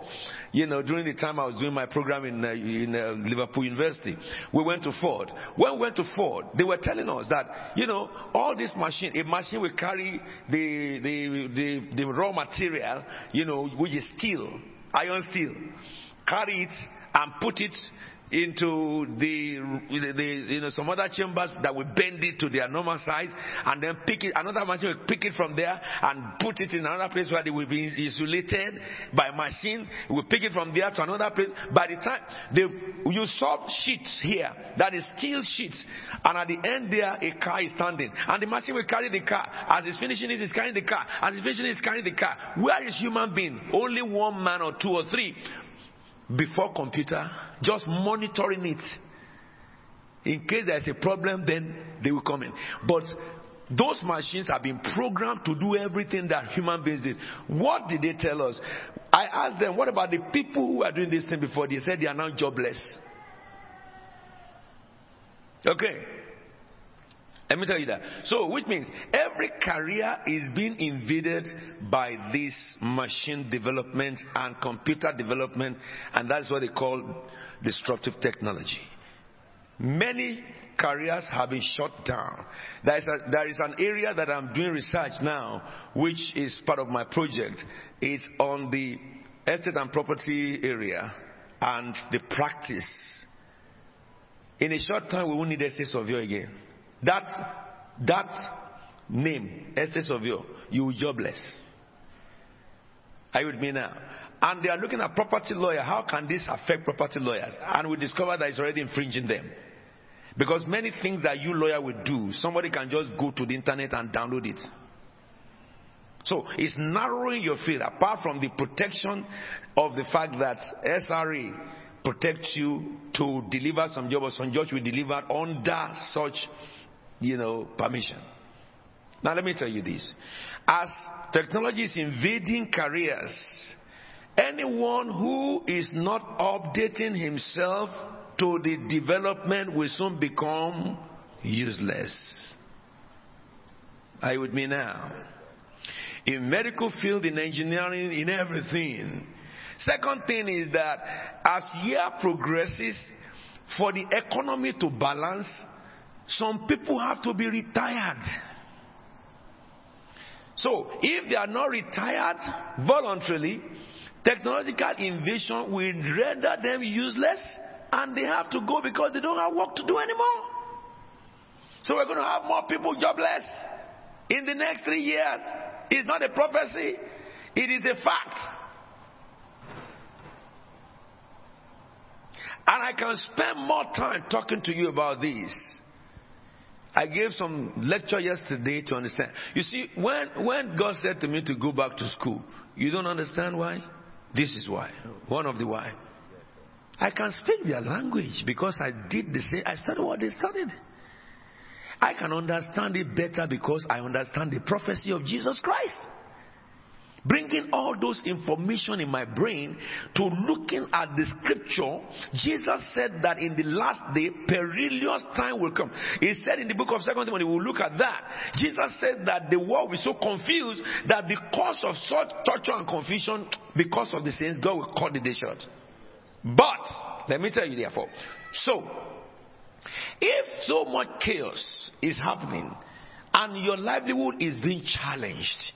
you know, during the time I was doing my program in, uh, in uh, Liverpool University. We went to Ford. When we went to Ford, they were telling us that, you know, all this machine, a machine will carry the, the, the, the raw material, you know, which is steel, iron steel, carry it and put it into the, the, you know some other chambers that will bend it to their normal size and then pick it another machine will pick it from there and put it in another place where they will be insulated by machine. Will pick it from there to another place. By the time they you saw sheets here that is steel sheets and at the end there a car is standing. And the machine will carry the car. As it's finishing it it is carrying the car. As it's finishing it is carrying the car. Where is human being? Only one man or two or three before computer, just monitoring it. In case there's a problem, then they will come in. But those machines have been programmed to do everything that human beings did. What did they tell us? I asked them, what about the people who are doing this thing before? They said they are now jobless. Okay. Let me tell you that. So, which means every career is being invaded by this machine development and computer development, and that's what they call disruptive technology. Many careers have been shut down. There is, a, there is an area that I'm doing research now, which is part of my project. It's on the estate and property area and the practice. In a short time, we won't need estate surveyor again. That, that name, estate of you will jobless. Are you with me now? And they are looking at property lawyer. How can this affect property lawyers? And we discover that it's already infringing them. Because many things that you lawyer will do, somebody can just go to the internet and download it. So it's narrowing your field apart from the protection of the fact that SRA protects you to deliver some job or some judge will deliver under such, you know, permission. Now let me tell you this. As technology is invading careers, anyone who is not updating himself to the development will soon become useless. Are you with me now? In medical field, in engineering, in everything. Second thing is that as year progresses, for the economy to balance, some people have to be retired. So, if they are not retired voluntarily, technological invasion will render them useless and they have to go because they don't have work to do anymore. So, we're going to have more people jobless in the next three years. It's not a prophecy, it is a fact. And I can spend more time talking to you about this. I gave some lecture yesterday to understand. You see, when, when God said to me to go back to school, you don't understand why? This is why. One of the why. I can speak their language because I did the same. I studied what they studied. I can understand it better because I understand the prophecy of Jesus Christ. Bringing all those information in my brain to looking at the scripture, Jesus said that in the last day, perilous time will come. He said in the book of Second Timothy, we'll look at that. Jesus said that the world will be so confused that because of such torture and confusion, because of the sins, God will cut the day short. But, let me tell you therefore, so, if so much chaos is happening and your livelihood is being challenged,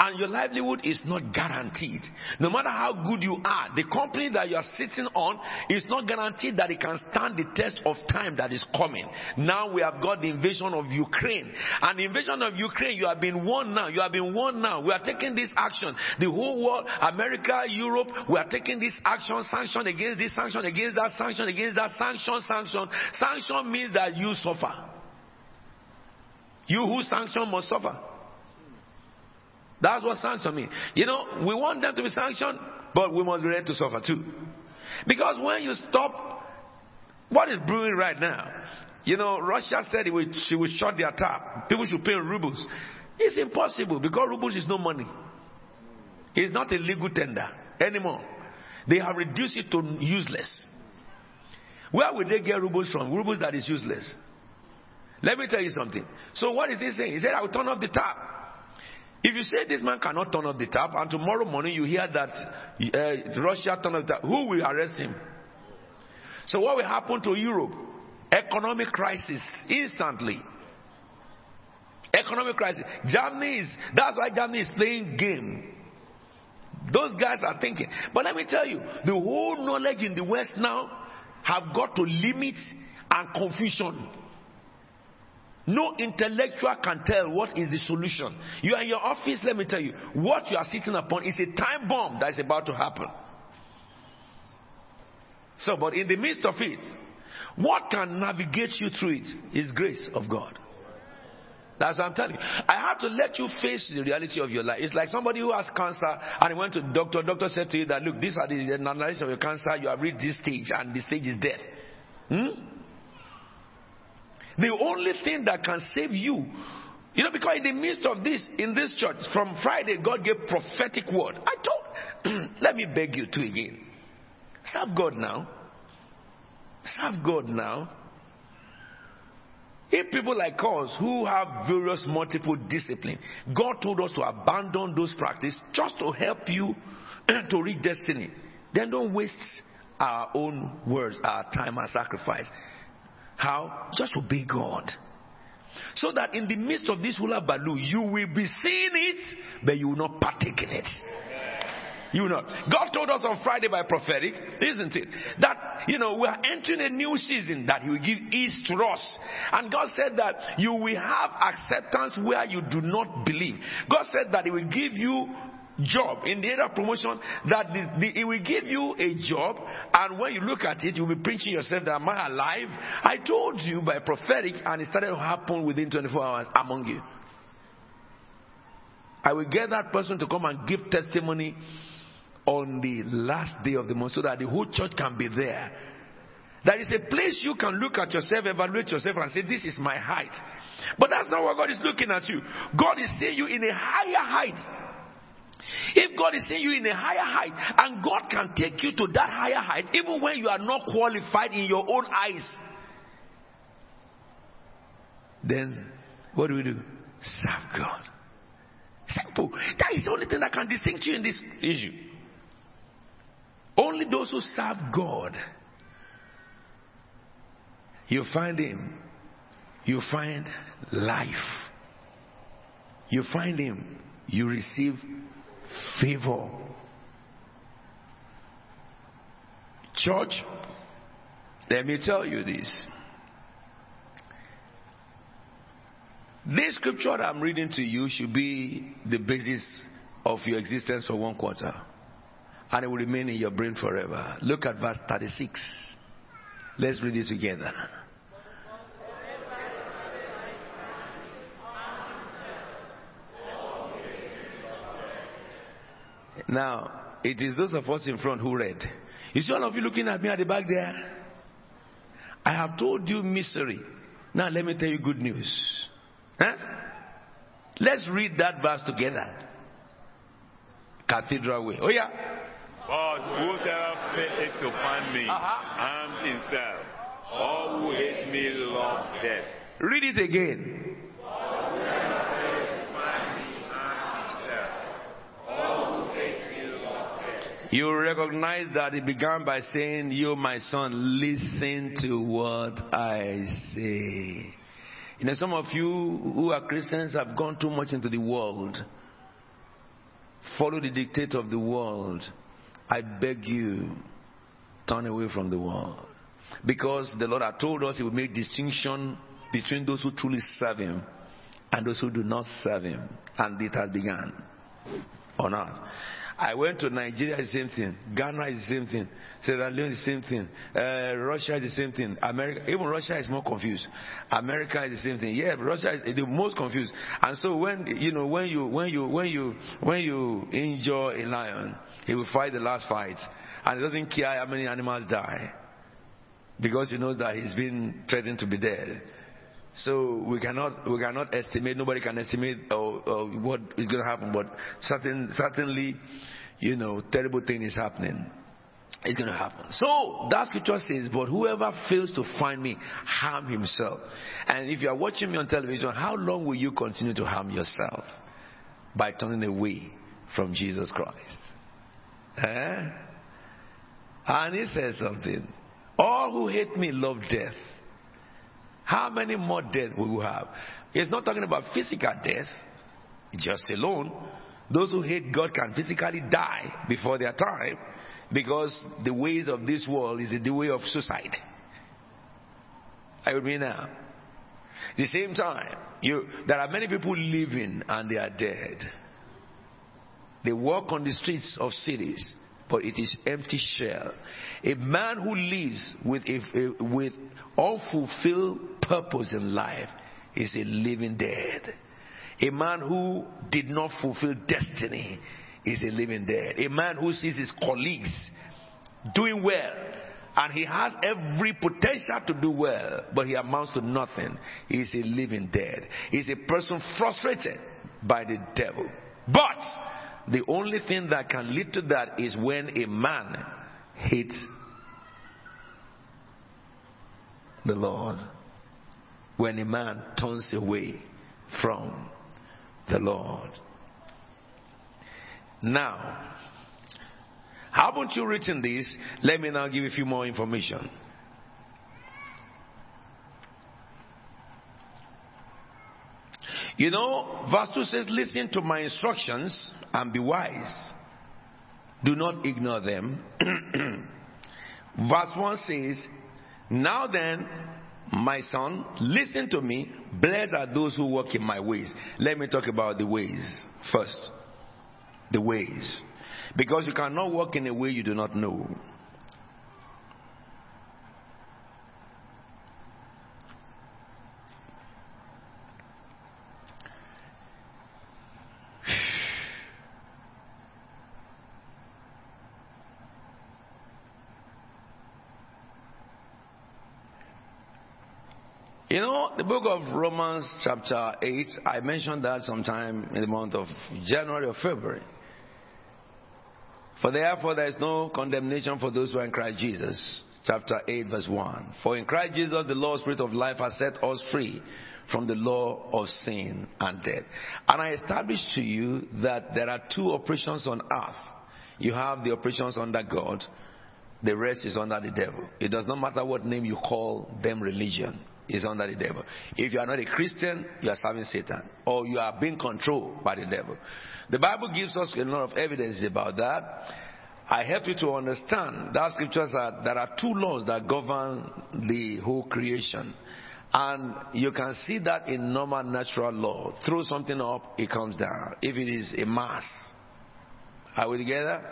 and your livelihood is not guaranteed. No matter how good you are, the company that you are sitting on is not guaranteed that it can stand the test of time that is coming. Now we have got the invasion of Ukraine. And invasion of Ukraine, you have been warned now. You have been warned now. We are taking this action. The whole world, America, Europe, we are taking this action, sanction against this, sanction against that, sanction against that, sanction, sanction. Sanction means that you suffer. You who sanction must suffer. That's what sanction means. You know, we want them to be sanctioned, but we must be ready to suffer too. Because when you stop, what is brewing right now? You know, Russia said it she would shut their tap. People should pay in rubles. It's impossible because rubles is no money. It's not a legal tender anymore. They have reduced it to useless. Where will they get rubles from? Rubles that is useless. Let me tell you something. So what is he saying? He said, I will turn off the tap. If you say this man cannot turn off the tap, and tomorrow morning you hear that uh, Russia turned off the tap, who will arrest him? So what will happen to Europe? Economic crisis instantly. Economic crisis. Germany is that's why Germany is playing game. Those guys are thinking. But let me tell you, the whole knowledge in the West now have got to limit and confusion. No intellectual can tell what is the solution. You are in your office, let me tell you, what you are sitting upon is a time bomb that is about to happen. So, but in the midst of it, what can navigate you through it is grace of God. That's what I'm telling you. I have to let you face the reality of your life. It's like somebody who has cancer and he went to the doctor. Doctor said to you that, look, these are the analysis of your cancer. You have reached this stage and the stage is death. Hmm? The only thing that can save you, you know, because in the midst of this, in this church, from Friday, God gave prophetic word. I told, let me beg you to again. Serve God now. Serve God now. If people like us who have various multiple discipline, God told us to abandon those practices just to help you to reach destiny, then don't waste our own words, our time, and sacrifice. How? Just obey God. So that in the midst of this hula baloo, you will be seeing it, but you will not partake in it. You know, God told us on Friday by prophetic, isn't it? That, you know, we are entering a new season that He will give ease to us. And God said that you will have acceptance where you do not believe. God said that He will give you job in the area of promotion that the, the, it will give you a job and when you look at it you'll be preaching yourself that am i alive i told you by prophetic and it started to happen within 24 hours among you i will get that person to come and give testimony on the last day of the month so that the whole church can be there. There is a place you can look at yourself, evaluate yourself, and say, This is my height. But that's not what God is looking at you. God is seeing you in a higher height. If God is seeing you in a higher height, and God can take you to that higher height, even when you are not qualified in your own eyes, then what do we do? Serve God. Simple. That is the only thing that can distinguish you in this issue. Only those who serve God, you find Him, you find life. You find Him, you receive favor. Church, let me tell you this. This scripture that I'm reading to you should be the basis of your existence for one quarter and it will remain in your brain forever. Look at verse 36. Let's read it together. Now, it is those of us in front who read. You see all of you looking at me at the back there? I have told you misery. Now let me tell you good news. Huh? Let's read that verse together. Cathedral way. Oh yeah. But whosoever faileth to find me harms himself. All who hate me love death. Read it again. You recognize that it began by saying, You, my son, listen to what I say. You know, some of you who are Christians have gone too much into the world, follow the dictate of the world. I beg you, turn away from the world. Because the Lord had told us He would make distinction between those who truly serve Him and those who do not serve Him. And it has begun on earth. I went to Nigeria, the same thing. Ghana is the same thing. Sierra Leone is the same thing. Uh, Russia is the same thing. America, even Russia is more confused. America is the same thing. Yeah, Russia is the most confused. And so when you know when you when you when you when you injure a lion, he will fight the last fight, and he doesn't care how many animals die, because he knows that he's been threatened to be dead. So we cannot we cannot estimate. Nobody can estimate uh, what is going to happen. But certain, certainly, you know, terrible thing is happening. It's going to happen. So that scripture says, "But whoever fails to find me, harm himself." And if you are watching me on television, how long will you continue to harm yourself by turning away from Jesus Christ? Eh? And he says something. All who hate me love death. How many more death will we have? He's not talking about physical death, just alone. Those who hate God can physically die before their time because the ways of this world is the way of suicide. I with me now? The same time, you, there are many people living and they are dead. They walk on the streets of cities but it is empty shell. A man who lives with, a, a, with unfulfilled purpose in life is a living dead. A man who did not fulfill destiny is a living dead. A man who sees his colleagues doing well and he has every potential to do well, but he amounts to nothing. Is a living dead. Is a person frustrated by the devil. But the only thing that can lead to that is when a man hates the Lord. When a man turns away from the Lord. Now, haven't you written this? Let me now give you a few more information. You know, verse 2 says, Listen to my instructions and be wise. Do not ignore them. verse 1 says, Now then, my son, listen to me. Blessed are those who walk in my ways. Let me talk about the ways first. The ways. Because you cannot walk in a way you do not know. You know, the book of Romans, chapter 8, I mentioned that sometime in the month of January or February. For therefore, there is no condemnation for those who are in Christ Jesus. Chapter 8, verse 1. For in Christ Jesus, the Lord Spirit of life has set us free from the law of sin and death. And I established to you that there are two operations on earth. You have the operations under God, the rest is under the devil. It does not matter what name you call them religion is under the devil. If you are not a Christian, you are serving Satan, or you are being controlled by the devil. The Bible gives us a lot of evidence about that. I help you to understand that scriptures are there are two laws that govern the whole creation. And you can see that in normal natural law. Throw something up, it comes down. If it is a mass, are we together?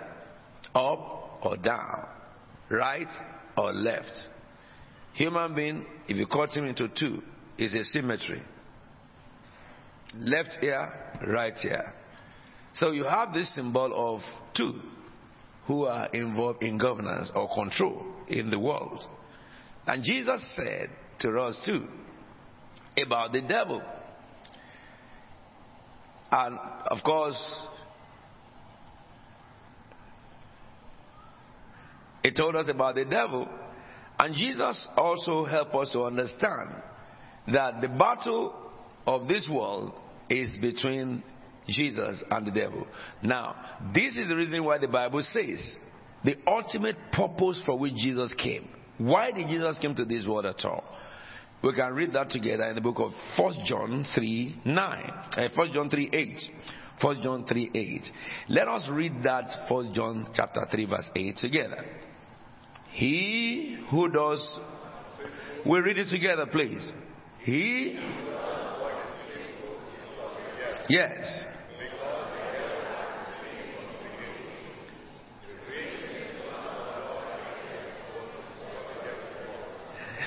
Up or down, right or left. Human being, if you cut him into two, is a symmetry. Left ear, right ear. So you have this symbol of two who are involved in governance or control in the world. And Jesus said to us too about the devil. And of course, he told us about the devil. And Jesus also helped us to understand that the battle of this world is between Jesus and the devil. Now, this is the reason why the Bible says the ultimate purpose for which Jesus came. Why did Jesus come to this world at all? We can read that together in the book of 1 John 3 9. Uh, 1 John 3 8. 1 John 3 8. Let us read that 1 John chapter 3 verse 8 together. He who does, we read it together, please. He, yes.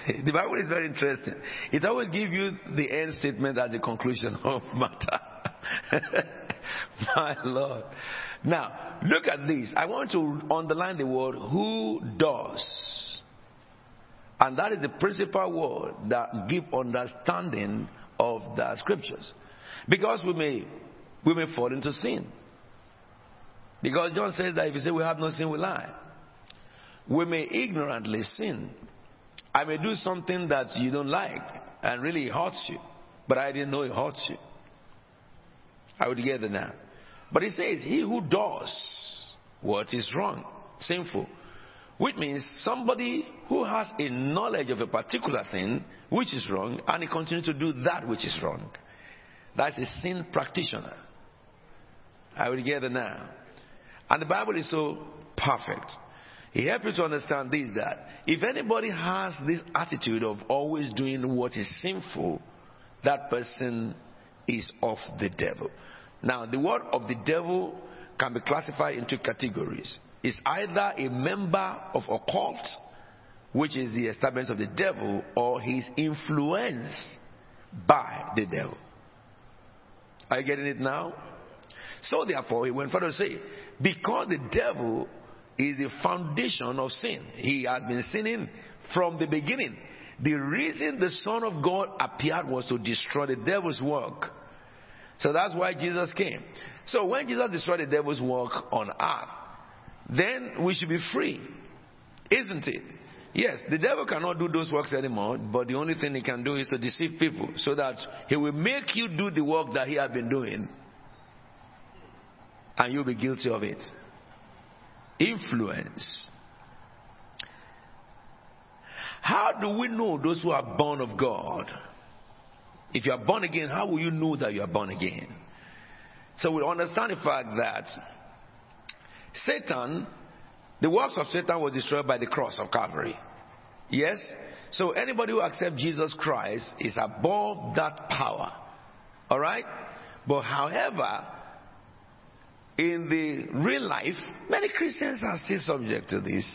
The Bible is very interesting. It always gives you the end statement as the conclusion of matter. My Lord. Now, look at this. I want to underline the word who does. And that is the principal word that give understanding of the scriptures. Because we may we may fall into sin. Because John says that if you say we have no sin, we lie. We may ignorantly sin. I may do something that you don't like and really hurts you, but I didn't know it hurts you. I would get it now. But it says, He who does what is wrong, sinful, which means somebody who has a knowledge of a particular thing which is wrong and he continues to do that which is wrong. That's a sin practitioner. I will get it now. And the Bible is so perfect. He helps you to understand this that if anybody has this attitude of always doing what is sinful, that person is of the devil. Now, the word of the devil can be classified into categories. It's either a member of a cult, which is the establishment of the devil, or he's influenced by the devil. Are you getting it now? So therefore, he went further to say, because the devil is the foundation of sin, he has been sinning from the beginning. The reason the Son of God appeared was to destroy the devil's work. So that's why Jesus came. So when Jesus destroyed the devil's work on earth, then we should be free, isn't it? Yes, the devil cannot do those works anymore, but the only thing he can do is to deceive people so that he will make you do the work that he has been doing and you'll be guilty of it. Influence. How do we know those who are born of God? If you are born again, how will you know that you are born again? So we understand the fact that Satan, the works of Satan was destroyed by the cross of Calvary. Yes? So anybody who accepts Jesus Christ is above that power. Alright? But however, in the real life, many Christians are still subject to this.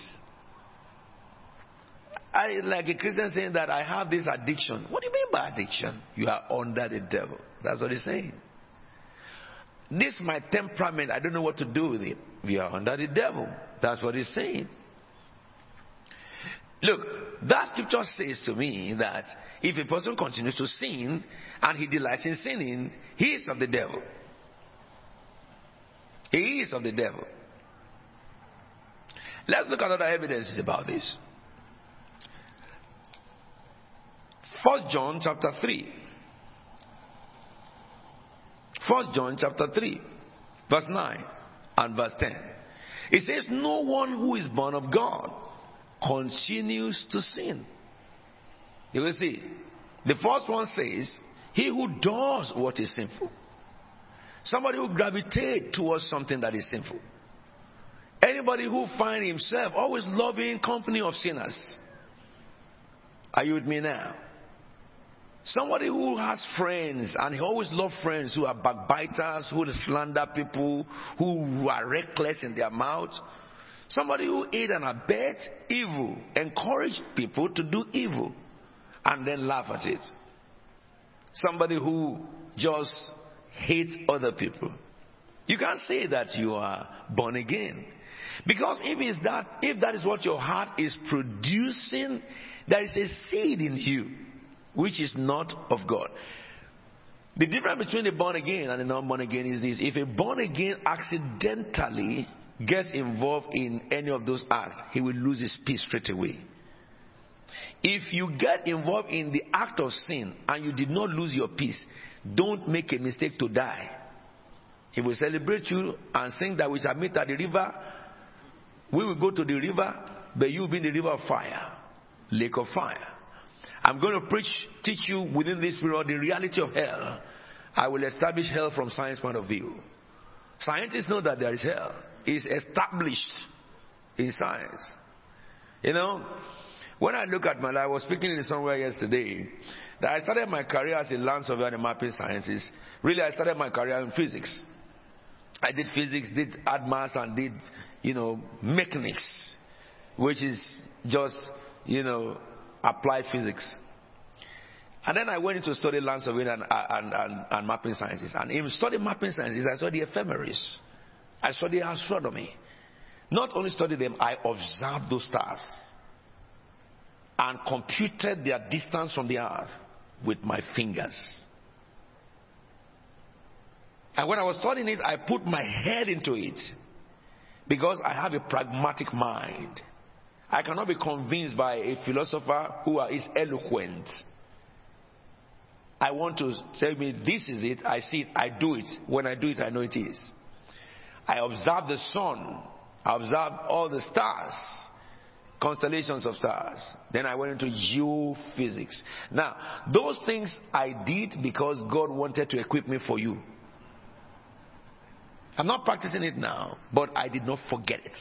I, like a Christian saying that I have this addiction. What do you mean by addiction? You are under the devil. That's what he's saying. This my temperament. I don't know what to do with it. We are under the devil. That's what he's saying. Look, that scripture says to me that if a person continues to sin and he delights in sinning, he is of the devil. He is of the devil. Let's look at other evidences about this. First John chapter 3. First John chapter 3, verse 9 and verse 10. It says, No one who is born of God continues to sin. You will see. The first one says, He who does what is sinful. Somebody who gravitates towards something that is sinful. Anybody who finds himself always loving company of sinners. Are you with me now? Somebody who has friends and he always loves friends who are backbiters, who slander people, who are reckless in their mouths. Somebody who aid and abet evil, encourage people to do evil, and then laugh at it. Somebody who just hates other people. You can't say that you are born again. Because if that if that is what your heart is producing, there is a seed in you which is not of God. The difference between the born again and the non born again is this if a born again accidentally gets involved in any of those acts, he will lose his peace straight away. If you get involved in the act of sin and you did not lose your peace, don't make a mistake to die. He will celebrate you and sing that we shall meet at the river. We will go to the river, but you will be in the river of fire, lake of fire. I'm going to preach, teach you within this period the reality of hell. I will establish hell from science point of view. Scientists know that there is hell. It's established in science. You know, when I look at my life, I was speaking in somewhere yesterday that I started my career as a land surveyor in mapping sciences. Really, I started my career in physics. I did physics, did ADMAS, and did, you know, mechanics, which is just, you know, applied physics. And then I went into study land surveying and, and, and, and mapping sciences. And in studying mapping sciences, I studied ephemeris. I studied astronomy. Not only studied them, I observed those stars and computed their distance from the earth with my fingers. And when I was studying it, I put my head into it because I have a pragmatic mind. I cannot be convinced by a philosopher who is eloquent. I want to tell me this is it, I see it, I do it. When I do it, I know it is. I observe the sun, I observe all the stars, constellations of stars. Then I went into geophysics. Now, those things I did because God wanted to equip me for you. I'm not practicing it now, but I did not forget it.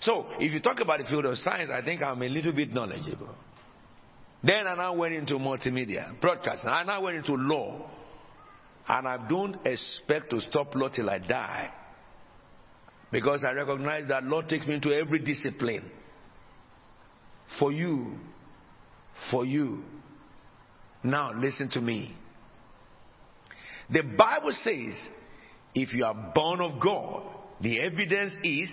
So, if you talk about the field of science, I think I'm a little bit knowledgeable. Then I now went into multimedia, broadcasting. I now went into law. And I don't expect to stop law till I die. Because I recognize that law takes me into every discipline. For you. For you. Now, listen to me. The Bible says, if you are born of God, the evidence is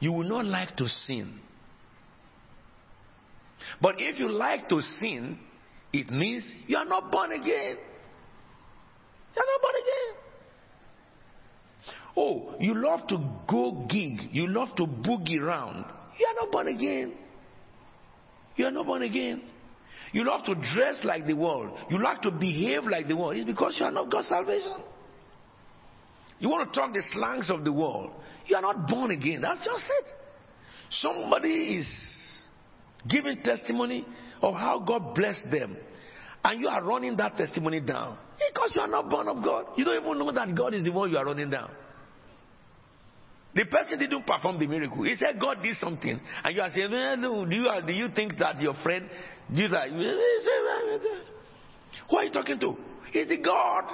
you will not like to sin. But if you like to sin, it means you are not born again. You are not born again. Oh, you love to go gig, you love to boogie around. You are not born again. You are not born again. You love to dress like the world. You like to behave like the world. It's because you are not God's salvation. You want to talk the slangs of the world. You are not born again. That's just it. Somebody is giving testimony of how God blessed them. And you are running that testimony down. Because you are not born of God. You don't even know that God is the one you are running down. The person didn't perform the miracle. He said God did something. And you are saying, "Eh, no, do, you, do you think that your friend did that? Who are you talking to? It's the God.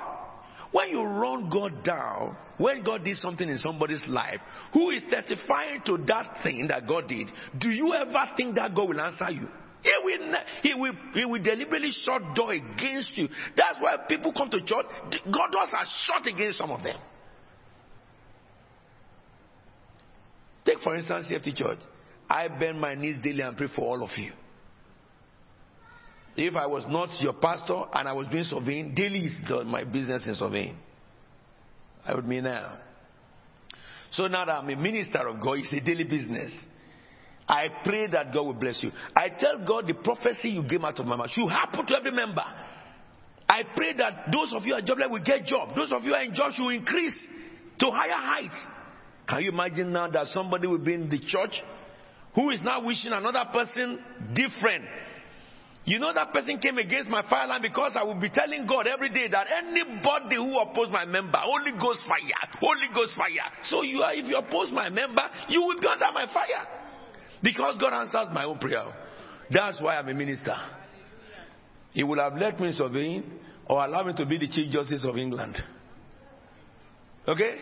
When you run God down, when God did something in somebody's life, who is testifying to that thing that God did, do you ever think that God will answer you? He will, he will, he will deliberately shut door against you. That's why people come to church. God doors are shut against some of them. Take for instance CFT Church. I bend my knees daily and pray for all of you. If I was not your pastor and I was doing surveying, daily is my business in surveying. I would mean now. So now that I'm a minister of God, it's a daily business. I pray that God will bless you. I tell God the prophecy you gave out of my mouth should happen to every member. I pray that those of you at jobless will get job. Those of you who are in jobs will increase to higher heights. Can you imagine now that somebody will be in the church who is now wishing another person different? You know that person came against my fire line because I will be telling God every day that anybody who oppose my member, Holy Ghost fire, Holy Ghost fire. So you are, if you oppose my member, you will be under my fire. Because God answers my own prayer. That's why I'm a minister. He would have let me surveying or allow me to be the Chief Justice of England. Okay?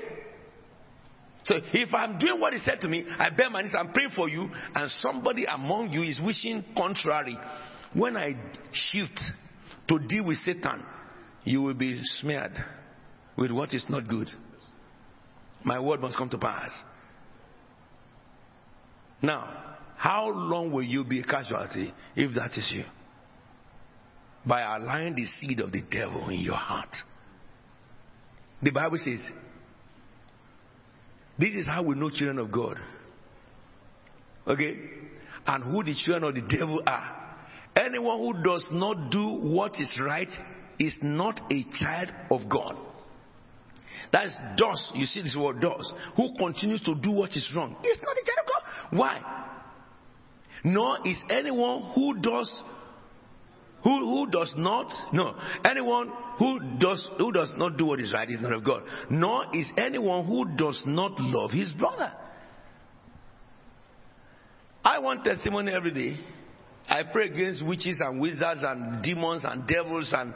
So if I'm doing what he said to me, I bear my knees, I'm praying for you, and somebody among you is wishing contrary. When I shift to deal with Satan, you will be smeared with what is not good. My word must come to pass. Now, how long will you be a casualty if that is you? By allowing the seed of the devil in your heart. The Bible says, this is how we know children of God. Okay? And who the children of the devil are. Anyone who does not do what is right is not a child of God. That is does. You see this word does. Who continues to do what is wrong is not a child of God. Why? Nor is anyone who does who, who does not no anyone who does who does not do what is right is not of God. Nor is anyone who does not love his brother. I want testimony every day. I pray against witches and wizards and demons and devils and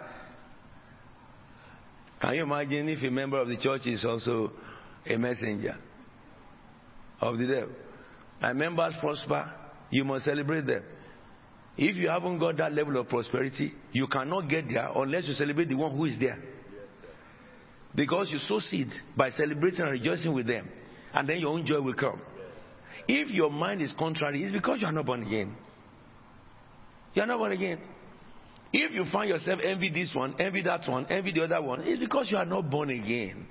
can you imagine if a member of the church is also a messenger of the devil? My members prosper, you must celebrate them. If you haven't got that level of prosperity, you cannot get there unless you celebrate the one who is there. Because you sow seed by celebrating and rejoicing with them, and then your own joy will come. If your mind is contrary, it's because you are not born again. You are not born again. If you find yourself envy this one, envy that one, envy the other one, it's because you are not born again.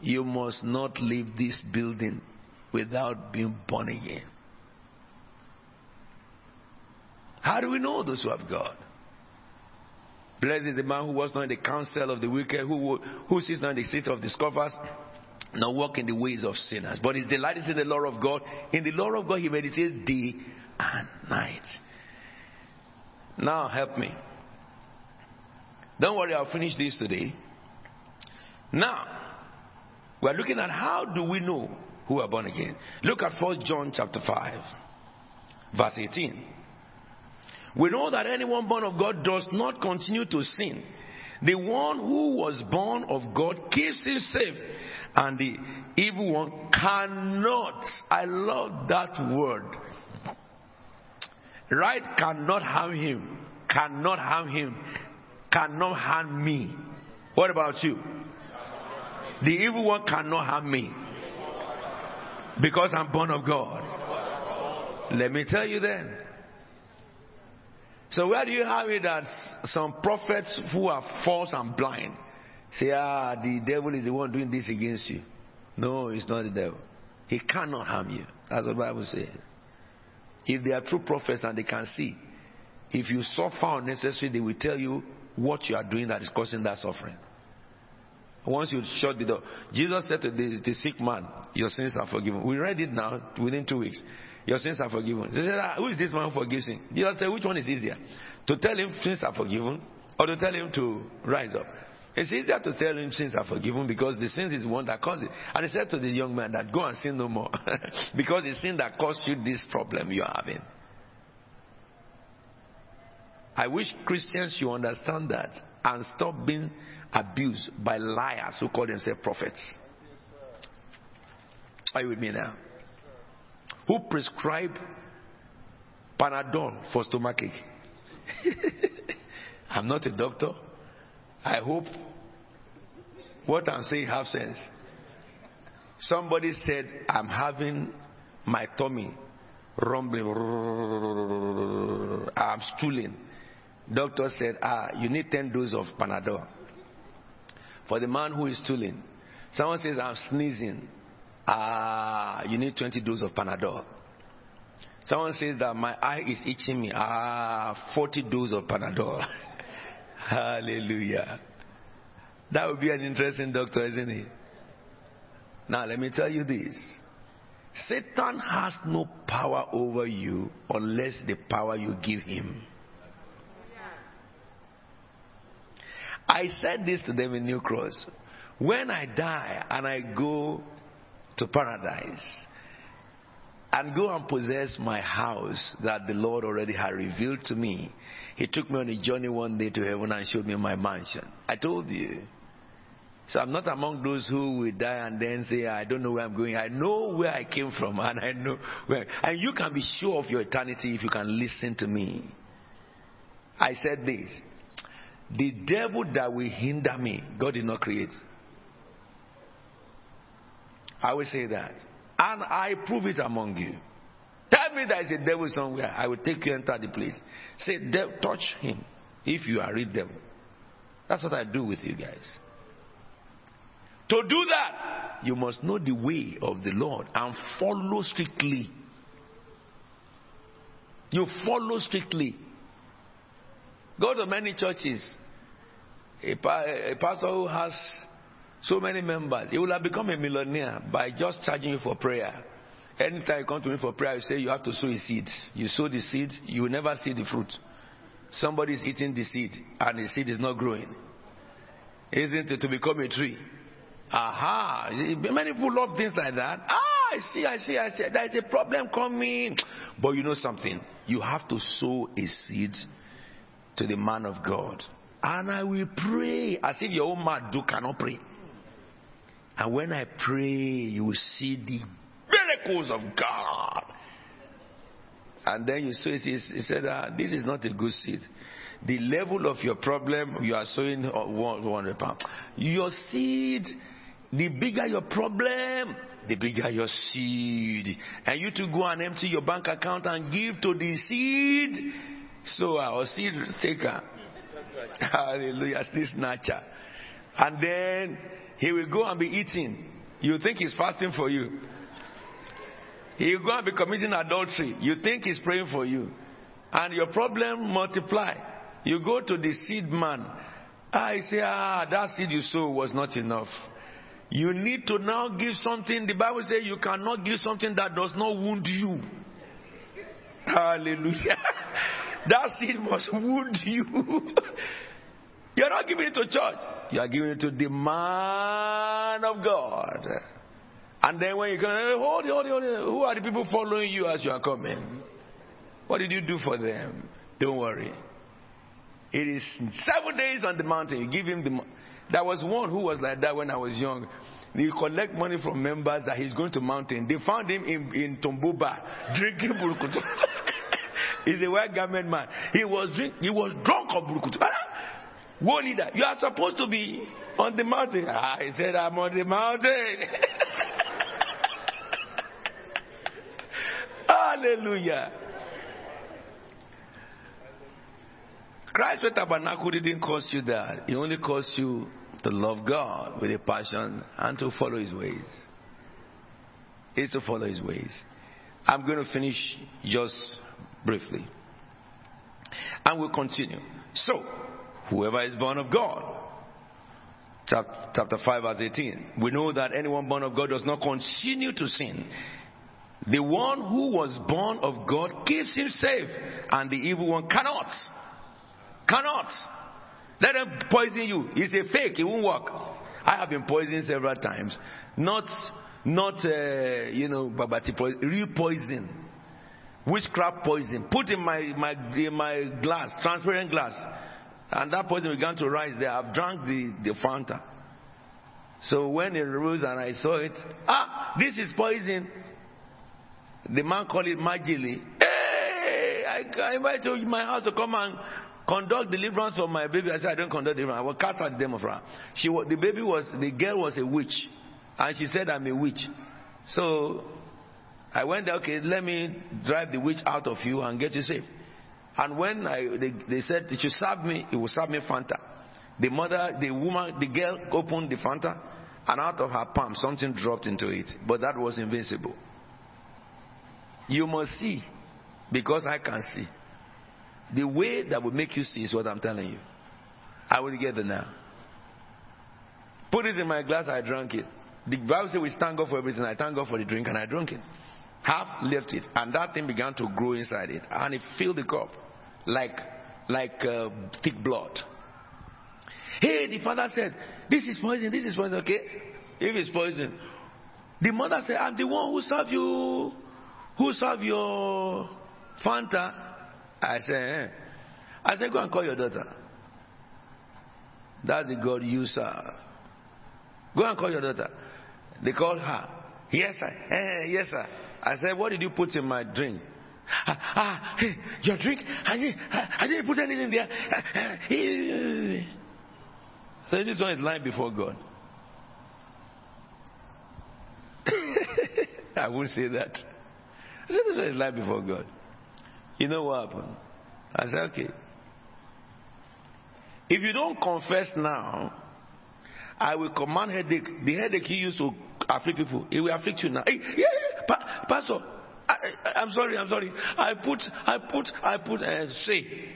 You must not leave this building without being born again. How do we know those who have God? Blessed is the man who was not in the counsel of the wicked, who, who sits not in the seat of the scoffers, nor walk in the ways of sinners. But his delight is in the law of God. In the law of God, he meditates day and night. Now, help me. Don't worry, I'll finish this today. Now, we're looking at how do we know who are born again. Look at 1 John chapter 5, verse 18. We know that anyone born of God does not continue to sin. The one who was born of God keeps him safe, and the evil one cannot. I love that word. Right cannot harm him, cannot harm him, cannot harm me. What about you? The evil one cannot harm me because I'm born of God. Let me tell you then. So where do you have it that some prophets who are false and blind say, ah, the devil is the one doing this against you? No, it's not the devil. He cannot harm you. That's what the Bible says. If they are true prophets and they can see, if you suffer unnecessarily, they will tell you what you are doing that is causing that suffering. Once you shut the door, Jesus said to the, the sick man, Your sins are forgiven. We read it now within two weeks. Your sins are forgiven. They said, ah, Who is this man who forgives sin? Jesus said, Which one is easier? To tell him sins are forgiven or to tell him to rise up? It's easier to tell him sins are forgiven because the sins is the one that caused it. And he said to the young man that go and sin no more because the sin that caused you this problem you are having. I wish Christians should understand that and stop being abused by liars who call themselves prophets. Are you with me now? Who prescribe Panadol for stomachache? I'm not a doctor. I hope what I'm saying have sense. Somebody said, I'm having my tummy rumbling. I'm stooling. Doctor said, ah, you need 10 doses of Panadol. For the man who is stooling. Someone says, I'm sneezing. Ah, you need 20 doses of Panadol. Someone says that my eye is itching me. Ah, 40 doses of Panadol. Hallelujah. That would be an interesting doctor, isn't it? Now, let me tell you this Satan has no power over you unless the power you give him. I said this to them in New Cross. When I die and I go to paradise and go and possess my house that the Lord already had revealed to me, He took me on a journey one day to heaven and showed me my mansion. I told you. So I'm not among those who will die and then say, I don't know where I'm going. I know where I came from and I know where. And you can be sure of your eternity if you can listen to me. I said this the devil that will hinder me, God did not create. I will say that. And I prove it among you. Tell me there is a devil somewhere. I will take you enter the place. Say, touch him if you are real devil. That's what I do with you guys. To do that, you must know the way of the Lord and follow strictly. You follow strictly. Go to many churches. A, pa- a pastor who has so many members, he will have become a millionaire by just charging you for prayer. Anytime you come to me for prayer, you say you have to sow a seed. You sow the seed, you will never see the fruit. Somebody is eating the seed, and the seed is not growing. Isn't it to become a tree? Aha! Many people love things like that. Ah, I see, I see, I see. There is a problem coming. But you know something? You have to sow a seed to the man of God. And I will pray as if your own man do cannot pray. And when I pray, you will see the miracles of God. And then you saw he said, ah, This is not a good seed. The level of your problem, you are sowing 100 pounds. Your seed, the bigger your problem, the bigger your seed. And you to go and empty your bank account and give to the seed sower or seed taker. Hallelujah. This snatcher. And then he will go and be eating. You think he's fasting for you. He will go and be committing adultery. You think he's praying for you. And your problem multiply. You go to the seed man. I say, ah, that seed you sow was not enough. You need to now give something. The Bible says you cannot give something that does not wound you. Hallelujah. that seed must wound you. You're not giving it to church. You are giving it to the man of God. And then when you come, hold hold hold. Who are the people following you as you are coming? What did you do for them? Don't worry. It is seven days on the mountain. You give him the. There was one who was like that when I was young. He collect money from members that he's going to mountain. They found him in, in Tomboba drinking burukutu. he's a white garment man. He was drink, he was drunk of burukutu. War leader, you are supposed to be on the mountain. Ah, he said, I'm on the mountain. Hallelujah. Christ with tabernacle didn't cost you that. It only cost you to love God with a passion and to follow his ways. Is to follow his ways. I'm going to finish just briefly. And we'll continue. So, whoever is born of God, chapter 5, verse 18, we know that anyone born of God does not continue to sin. The one who was born of God keeps him safe, and the evil one cannot. Cannot. Let them poison you. It's a fake, it won't work. I have been poisoned several times. Not, not, uh, you know, poison, real poison. Witchcraft poison. Put in my, my, in my glass, transparent glass. And that poison began to rise there. I've drank the, the Fanta. So when it rose and I saw it, ah, this is poison. The man called it magically. Hey, I, invite you to my house to come and conduct deliverance for my baby. I said, I don't conduct deliverance. I will cast out the demon from her. She, the baby was, the girl was a witch. And she said, I'm a witch. So I went there, okay, let me drive the witch out of you and get you safe. And when I, they, they said, it should serve me, it will serve me Fanta. The mother, the woman, the girl opened the Fanta, and out of her palm, something dropped into it. But that was invincible. You must see, because I can see. The way that will make you see is what I'm telling you. I will get it now. Put it in my glass, I drank it. The Bible says we thank God for everything. I thank God for the drink, and I drank it. Half left it, and that thing began to grow inside it, and it filled the cup like like uh, thick blood. Hey, the father said, "This is poison. This is poison." Okay, if it's poison, the mother said, "I'm the one who served you, who served your Fanta." I said, eh. "I said, go and call your daughter. That's the God you serve. Go and call your daughter." They called her. Yes, sir. Eh, yes, sir. I said, What did you put in my drink? Ah, ah hey, your drink? I didn't, I didn't put anything there. So this one is lying before God. I won't say that. I said, This is lying before God. You know what happened? I said, Okay. If you don't confess now, I will command headache. The headache you used to afflict people, it will afflict you now. Hey, yeah, yeah, pa- Pastor, I, I'm sorry, I'm sorry. I put, I put, I put, uh, say.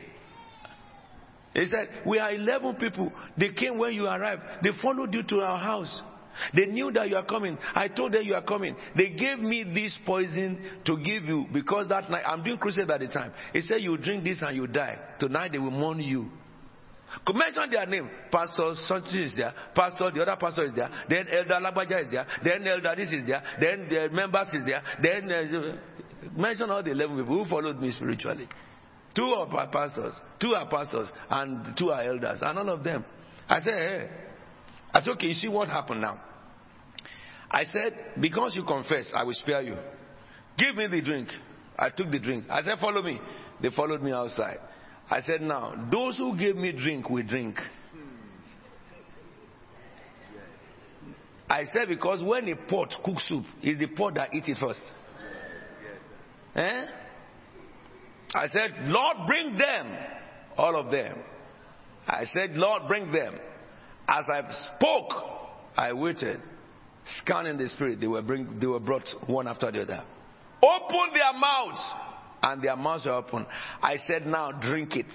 He said, We are 11 people. They came when you arrived. They followed you to our house. They knew that you are coming. I told them you are coming. They gave me this poison to give you because that night, I'm doing crusade at the time. He said, You drink this and you die. Tonight they will mourn you. Could mention their name. Pastor something is there. Pastor, the other pastor is there. Then Elder Labaja is there. Then Elder this is there. Then the members is there. Then uh, mention all the 11 people who followed me spiritually. Two are pastors. Two are pastors. And two are elders. And all of them. I said, hey. I said, okay, you see what happened now. I said, because you confess, I will spare you. Give me the drink. I took the drink. I said, follow me. They followed me outside. I said, now, those who gave me drink will drink. I said, because when a pot cooks soup, it's the pot that eats it first. Eh? I said, Lord, bring them. All of them. I said, Lord, bring them. As I spoke, I waited. Scanning the spirit, they were, bring, they were brought one after the other. Open their mouths and their mouths were open. I said, Now drink it.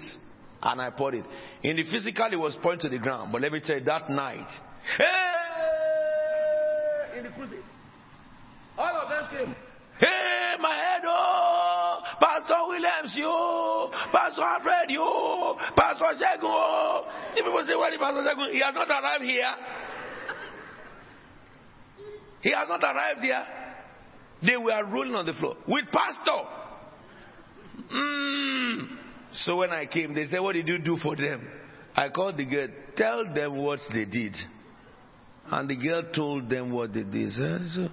And I poured it. In the physical, it was pointing to the ground. But let me tell you, that night, hey! In the crusade, all of them came. Hey, my head, oh! Pastor Williams, you! Pastor Alfred, you! Pastor Shagun, oh! The people say, Well, Pastor Shagun, he has not arrived here. He has not arrived here. They were rolling on the floor with Pastor. Mm. So when I came, they said, What did you do for them? I called the girl, Tell them what they did. And the girl told them what they did. So,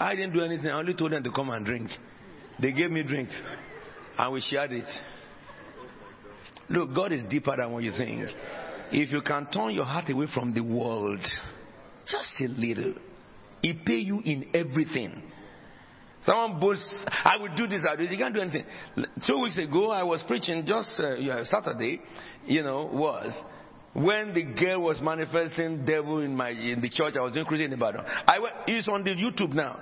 I didn't do anything. I only told them to come and drink. They gave me drink. And we shared it. Look, God is deeper than what you think. If you can turn your heart away from the world, just a little, He pay you in everything. Someone boasts, I will do this, I will do this. You can't do anything. Two weeks ago, I was preaching just uh, Saturday, you know, was when the girl was manifesting devil in my in the church. I was doing crusade in Ibadan. I went, it's on the YouTube now.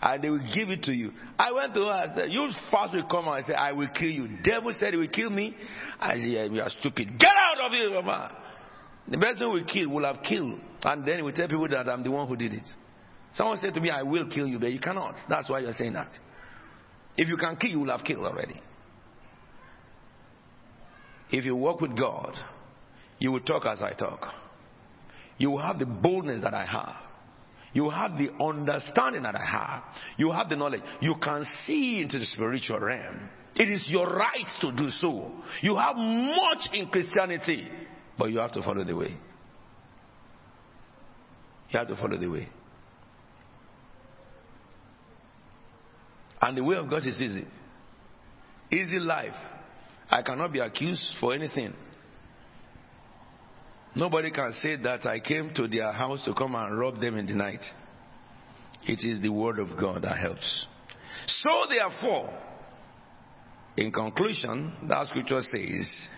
And they will give it to you. I went to her, I said, You fast will come out. I said, I will kill you. Devil said he will kill me. I said, yeah, You are stupid. Get out of here, Mama. The person we kill will have killed. And then he will tell people that I'm the one who did it. Someone said to me, I will kill you, but you cannot. That's why you're saying that. If you can kill, you will have killed already. If you walk with God, you will talk as I talk. You will have the boldness that I have. You have the understanding that I have. You have the knowledge. You can see into the spiritual realm. It is your right to do so. You have much in Christianity, but you have to follow the way. You have to follow the way. And the way of God is easy. Easy life. I cannot be accused for anything. Nobody can say that I came to their house to come and rob them in the night. It is the word of God that helps. So therefore, in conclusion, that scripture says,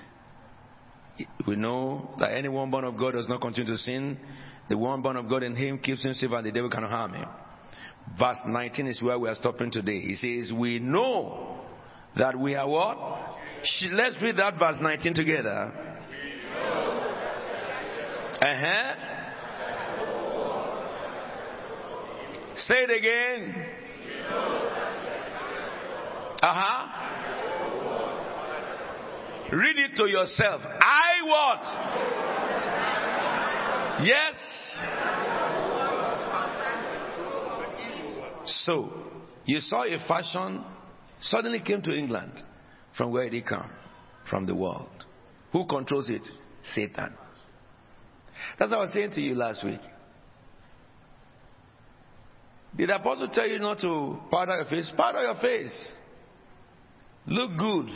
we know that anyone born of God does not continue to sin. The one born of God in him keeps him safe and the devil cannot harm him. Verse 19 is where we are stopping today. He says, we know that we are what? Let's read that verse 19 together. Uh-huh. Say it again. Uh-huh. Read it to yourself. I what? Yes. So, you saw a fashion suddenly came to England. From where did it come? From the world. Who controls it? Satan. That's what I was saying to you last week. Did the apostle tell you not to powder your face? Powder your face. Look good.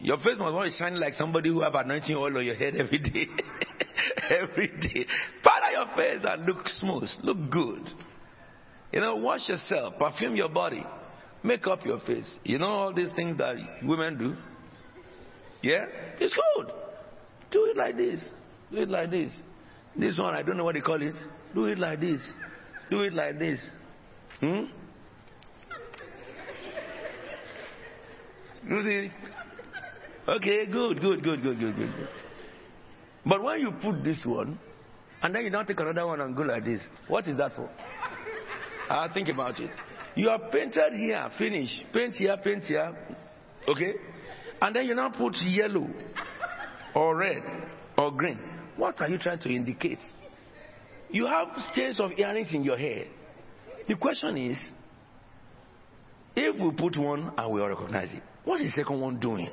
Your face must be shining like somebody who have anointing oil on your head every day. every day. Powder your face and look smooth. Look good. You know, wash yourself, perfume your body, make up your face. You know all these things that women do? Yeah? It's good. Do it like this. Do it like this. This one, I don't know what they call it. Do it like this. Do it like this. Hmm? You see? Okay, good, good, good, good, good, good, good. But when you put this one, and then you don't take another one and go like this, what is that for? I think about it. You are painted here, finish. Paint here, paint here. Okay? And then you now put yellow or red or green. What are you trying to indicate? You have chains of earrings in your hair. The question is, if we put one and we all recognize it, what's the second one doing?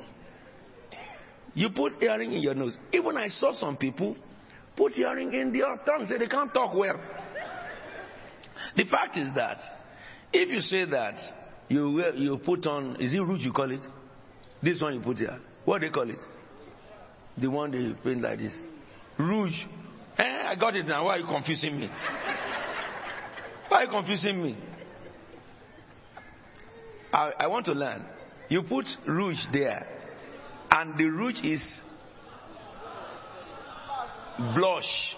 You put earring in your nose. Even I saw some people put earring in their tongue, say they can't talk well. The fact is that if you say that you wear, you put on is it rouge you call it? This one you put here. What do they call it? The one they paint like this. Rouge. Eh, I got it now. Why are you confusing me? Why are you confusing me? I, I want to learn. You put rouge there, and the rouge is blush.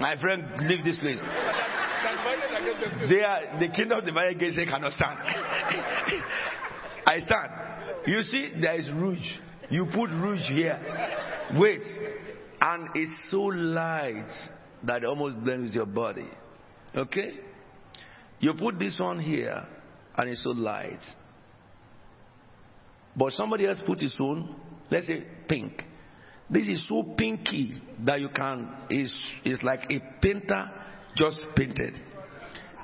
My friend, leave this place. They are the kingdom of the fire gates they cannot stand. I stand. You see, there is rouge. You put rouge here. Wait. And it's so light that it almost blends with your body. Okay? You put this one here and it's so light. But somebody else put his own, let's say pink. This is so pinky that you can, is is like a painter just painted.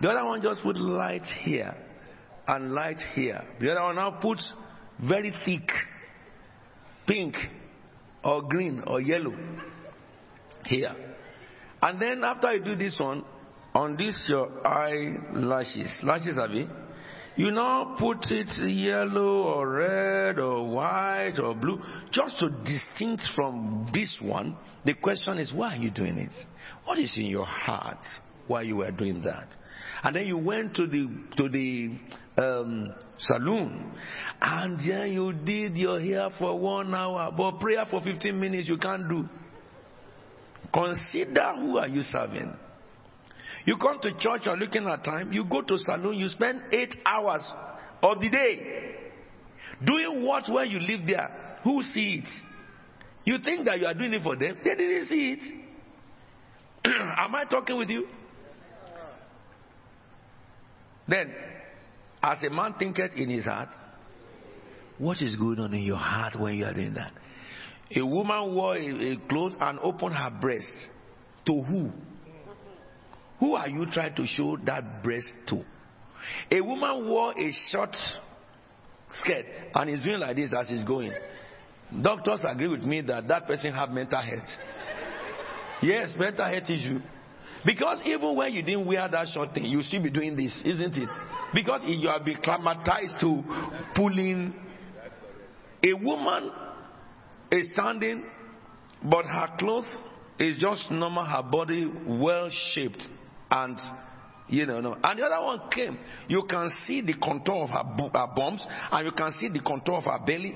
The other one just put light here and light here. The other one now puts very thick pink or green or yellow here. And then after you do this one, on this your eyelashes, lashes have you? You now put it yellow or red or white or blue, just to distinct from this one. The question is, why are you doing it? What is in your heart why you were doing that? And then you went to the to the um, saloon, and then you did your hair for one hour, but prayer for 15 minutes you can't do. Consider who are you serving. You come to church, you're looking at time, you go to salon, you spend eight hours of the day doing what when you live there. Who see it? You think that you are doing it for them? They didn't see it. Am I talking with you? Then, as a man thinketh in his heart, what is going on in your heart when you are doing that? A woman wore a, a clothes and opened her breast. To who? Who are you trying to show that breast to? A woman wore a short skirt and is doing like this as she's going. Doctors agree with me that that person have mental health. Yes, mental health issue. Because even when you didn't wear that short thing, you still be doing this, isn't it? Because you have been climatized to pulling. A woman is standing, but her clothes is just normal, her body well shaped, and you know, no. And the other one came. You can see the contour of her, bu- her bumps, and you can see the contour of her belly.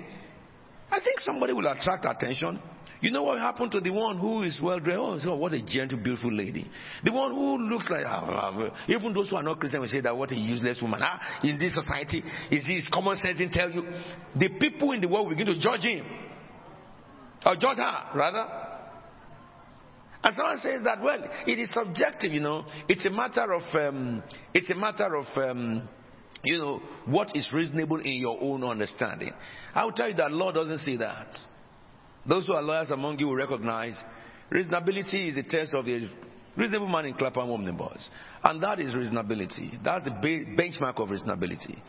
I think somebody will attract attention. You know what happened to the one who is well dressed? Oh, what a gentle, beautiful lady. The one who looks like, ah, ah, ah. even those who are not Christian will say that what a useless woman. Ah, in this society, is this common sense didn't tell you? The people in the world begin to judge him. Or judge her, rather. And someone says that, well, it is subjective, you know. It's a matter of, um, it's a matter of, um, you know, what is reasonable in your own understanding. I will tell you that law doesn't say that. Those who are lawyers among you will recognize reasonability is a test of the reasonable man in Clapham Boys. And that is reasonability. That's the benchmark of reasonability.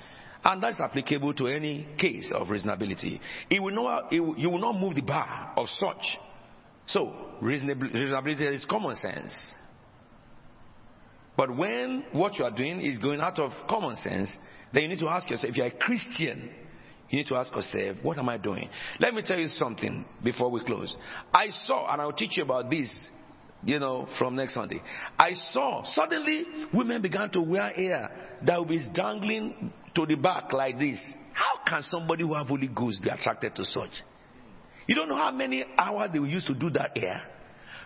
And that's applicable to any case of reasonability. It will not, it will, you will not move the bar of such. So, reasonab- reasonability is common sense. But when what you are doing is going out of common sense, then you need to ask yourself, if you're a Christian, you need to ask yourself, what am I doing? Let me tell you something before we close. I saw, and I'll teach you about this, you know, from next Sunday. I saw suddenly women began to wear hair that be dangling to the back like this. How can somebody who have Holy Ghost be attracted to such? You don't know how many hours they will use to do that hair.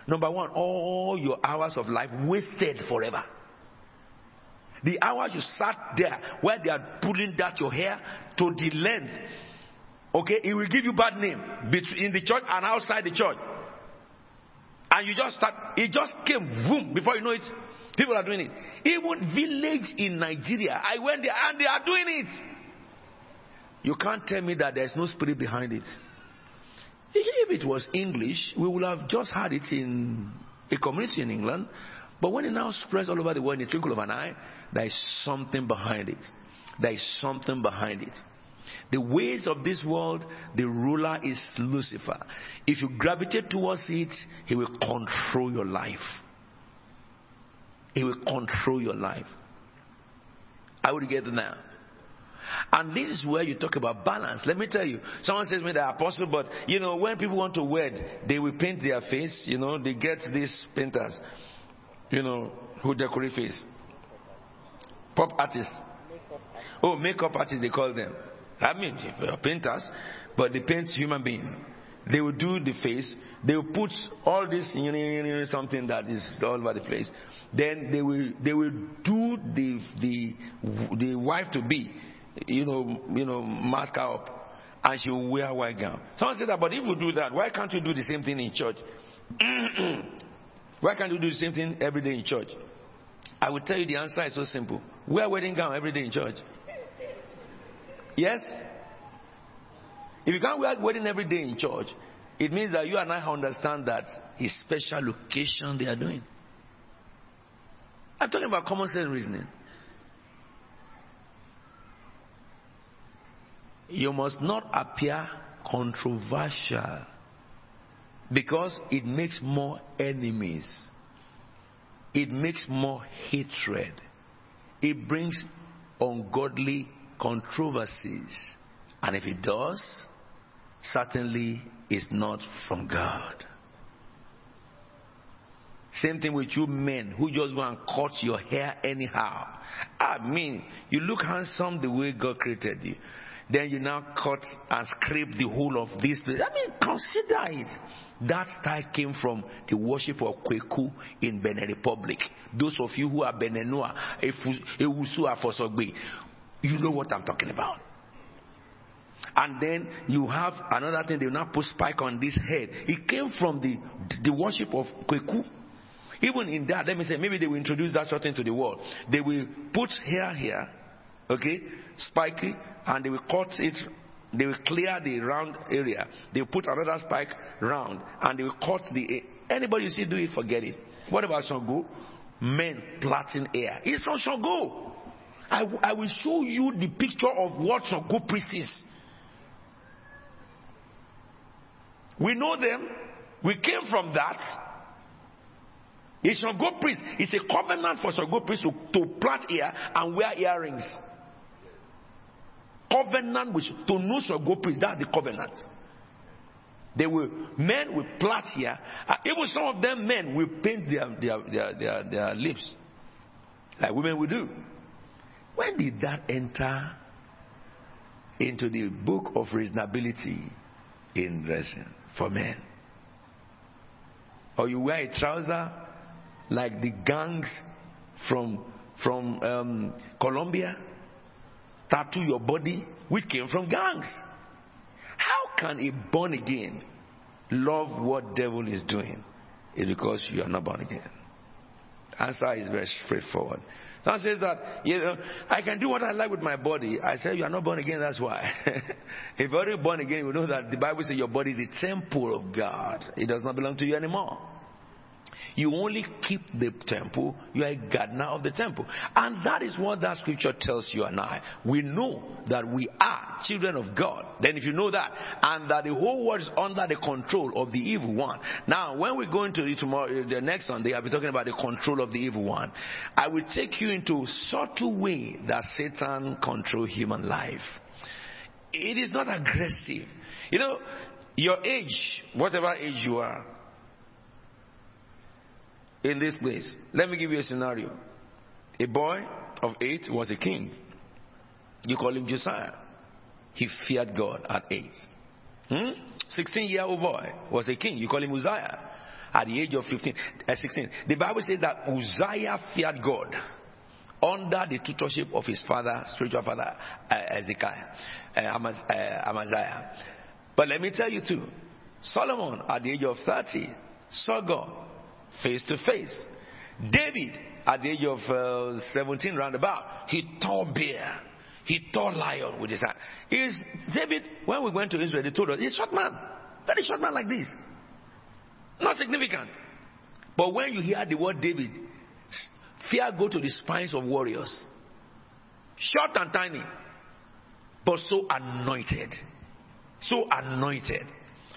Number one, all your hours of life wasted forever. The hours you sat there where they are pulling that your hair to the length, okay, it will give you bad name between in the church and outside the church. And you just start, it just came boom before you know it. People are doing it. Even village in Nigeria, I went there and they are doing it. You can't tell me that there's no spirit behind it. If it was English, we would have just had it in a community in England. But when it now spreads all over the world in the twinkle of an eye, there is something behind it. There is something behind it. The ways of this world, the ruler is Lucifer. If you gravitate towards it, he will control your life. He will control your life. I will get now. And this is where you talk about balance. Let me tell you, someone says to me the apostle, but you know, when people want to wed, they will paint their face, you know, they get these painters, you know, who decorate face. Pop artists. Oh, makeup artists, they call them. I mean, painters, but they paint human being. They will do the face. They will put all this, you know, something that is all over the place. Then they will, they will do the, the, the wife to be, you know, you know, mask her up, and she will wear a white gown. Someone said that, but if you do that, why can't you do the same thing in church? why can't you do the same thing every day in church? I will tell you the answer is so simple. Wear wedding gown every day in church. Yes? If you can't wear wedding every day in church, it means that you and I understand that it's special location they are doing. I'm talking about common sense reasoning. You must not appear controversial because it makes more enemies. It makes more hatred. It brings ungodly controversies. And if it does, certainly it's not from God. Same thing with you men who just go and cut your hair anyhow. I mean, you look handsome the way God created you. Then you now cut and scrape the whole of this place. I mean, consider it. That style came from the worship of Kweku in Benin Republic. Those of you who are Benenua, Ewusu Afosogbe, you know what I'm talking about. And then you have another thing, they now put spike on this head. It came from the, the worship of Kweku. Even in that, let me say, maybe they will introduce that sort into the world. They will put hair here, okay, spiky, and they will cut it. They will clear the round area. They will put another spike round, and they will cut the. Anybody you see do it, forget it. What about Shango? Men plaiting hair. It's from Shango. I, w- I will show you the picture of what Shango priest is. We know them. We came from that. A Shango priest. It's a covenant for Shango priest to, to plait ear and wear earrings. Covenant with to know Shango priest. That's the covenant. They will men will plait here. Uh, even some of them men will paint their their, their, their, their lips. Like women will do. When did that enter into the book of reasonability in dressing for men? Or you wear a trouser like the gangs from from um, Colombia, tattoo your body, which came from gangs. How can a born again love what devil is doing? It's because you are not born again. Answer is very straightforward. Someone says that you know I can do what I like with my body. I say you are not born again. That's why. if you're already born again, you know that the Bible says your body is the temple of God. It does not belong to you anymore. You only keep the temple. You are a gardener of the temple. And that is what that scripture tells you and I. We know that we are children of God. Then if you know that, and that the whole world is under the control of the evil one. Now, when we go into it tomorrow, uh, the next Sunday, I'll be talking about the control of the evil one. I will take you into subtle way that Satan control human life. It is not aggressive. You know, your age, whatever age you are, in this place. Let me give you a scenario. A boy of eight was a king. You call him Josiah. He feared God at eight. Hmm? 16 year old boy was a king. You call him Uzziah. At the age of 15, uh, 16. The Bible says that Uzziah feared God under the tutorship of his father, spiritual father, uh, Ezekiah, uh, uh, Amaziah. But let me tell you too, Solomon at the age of 30 saw God face to face. David, at the age of uh, 17, roundabout, he tore bear. He tore lion with his hand. Is David, when we went to Israel, they told us, he's a short man. Very short man like this. Not significant. But when you hear the word David, fear go to the spines of warriors. Short and tiny, but so anointed. So anointed.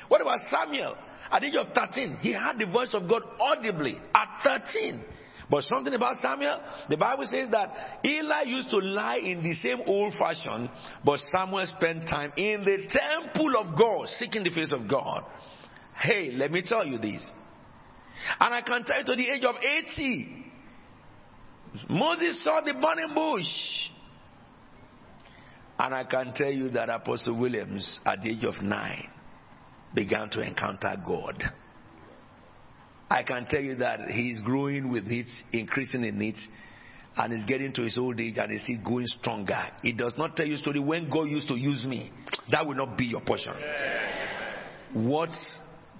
What about Samuel? At the age of 13, he heard the voice of God audibly at 13. But something about Samuel, the Bible says that Eli used to lie in the same old fashion, but Samuel spent time in the temple of God, seeking the face of God. Hey, let me tell you this. And I can tell you to the age of 80, Moses saw the burning bush. And I can tell you that Apostle Williams, at the age of 9, began to encounter God. I can tell you that he's growing with it, increasing in it, and is getting to his old age and is still going stronger. It does not tell you story when God used to use me. That will not be your portion. What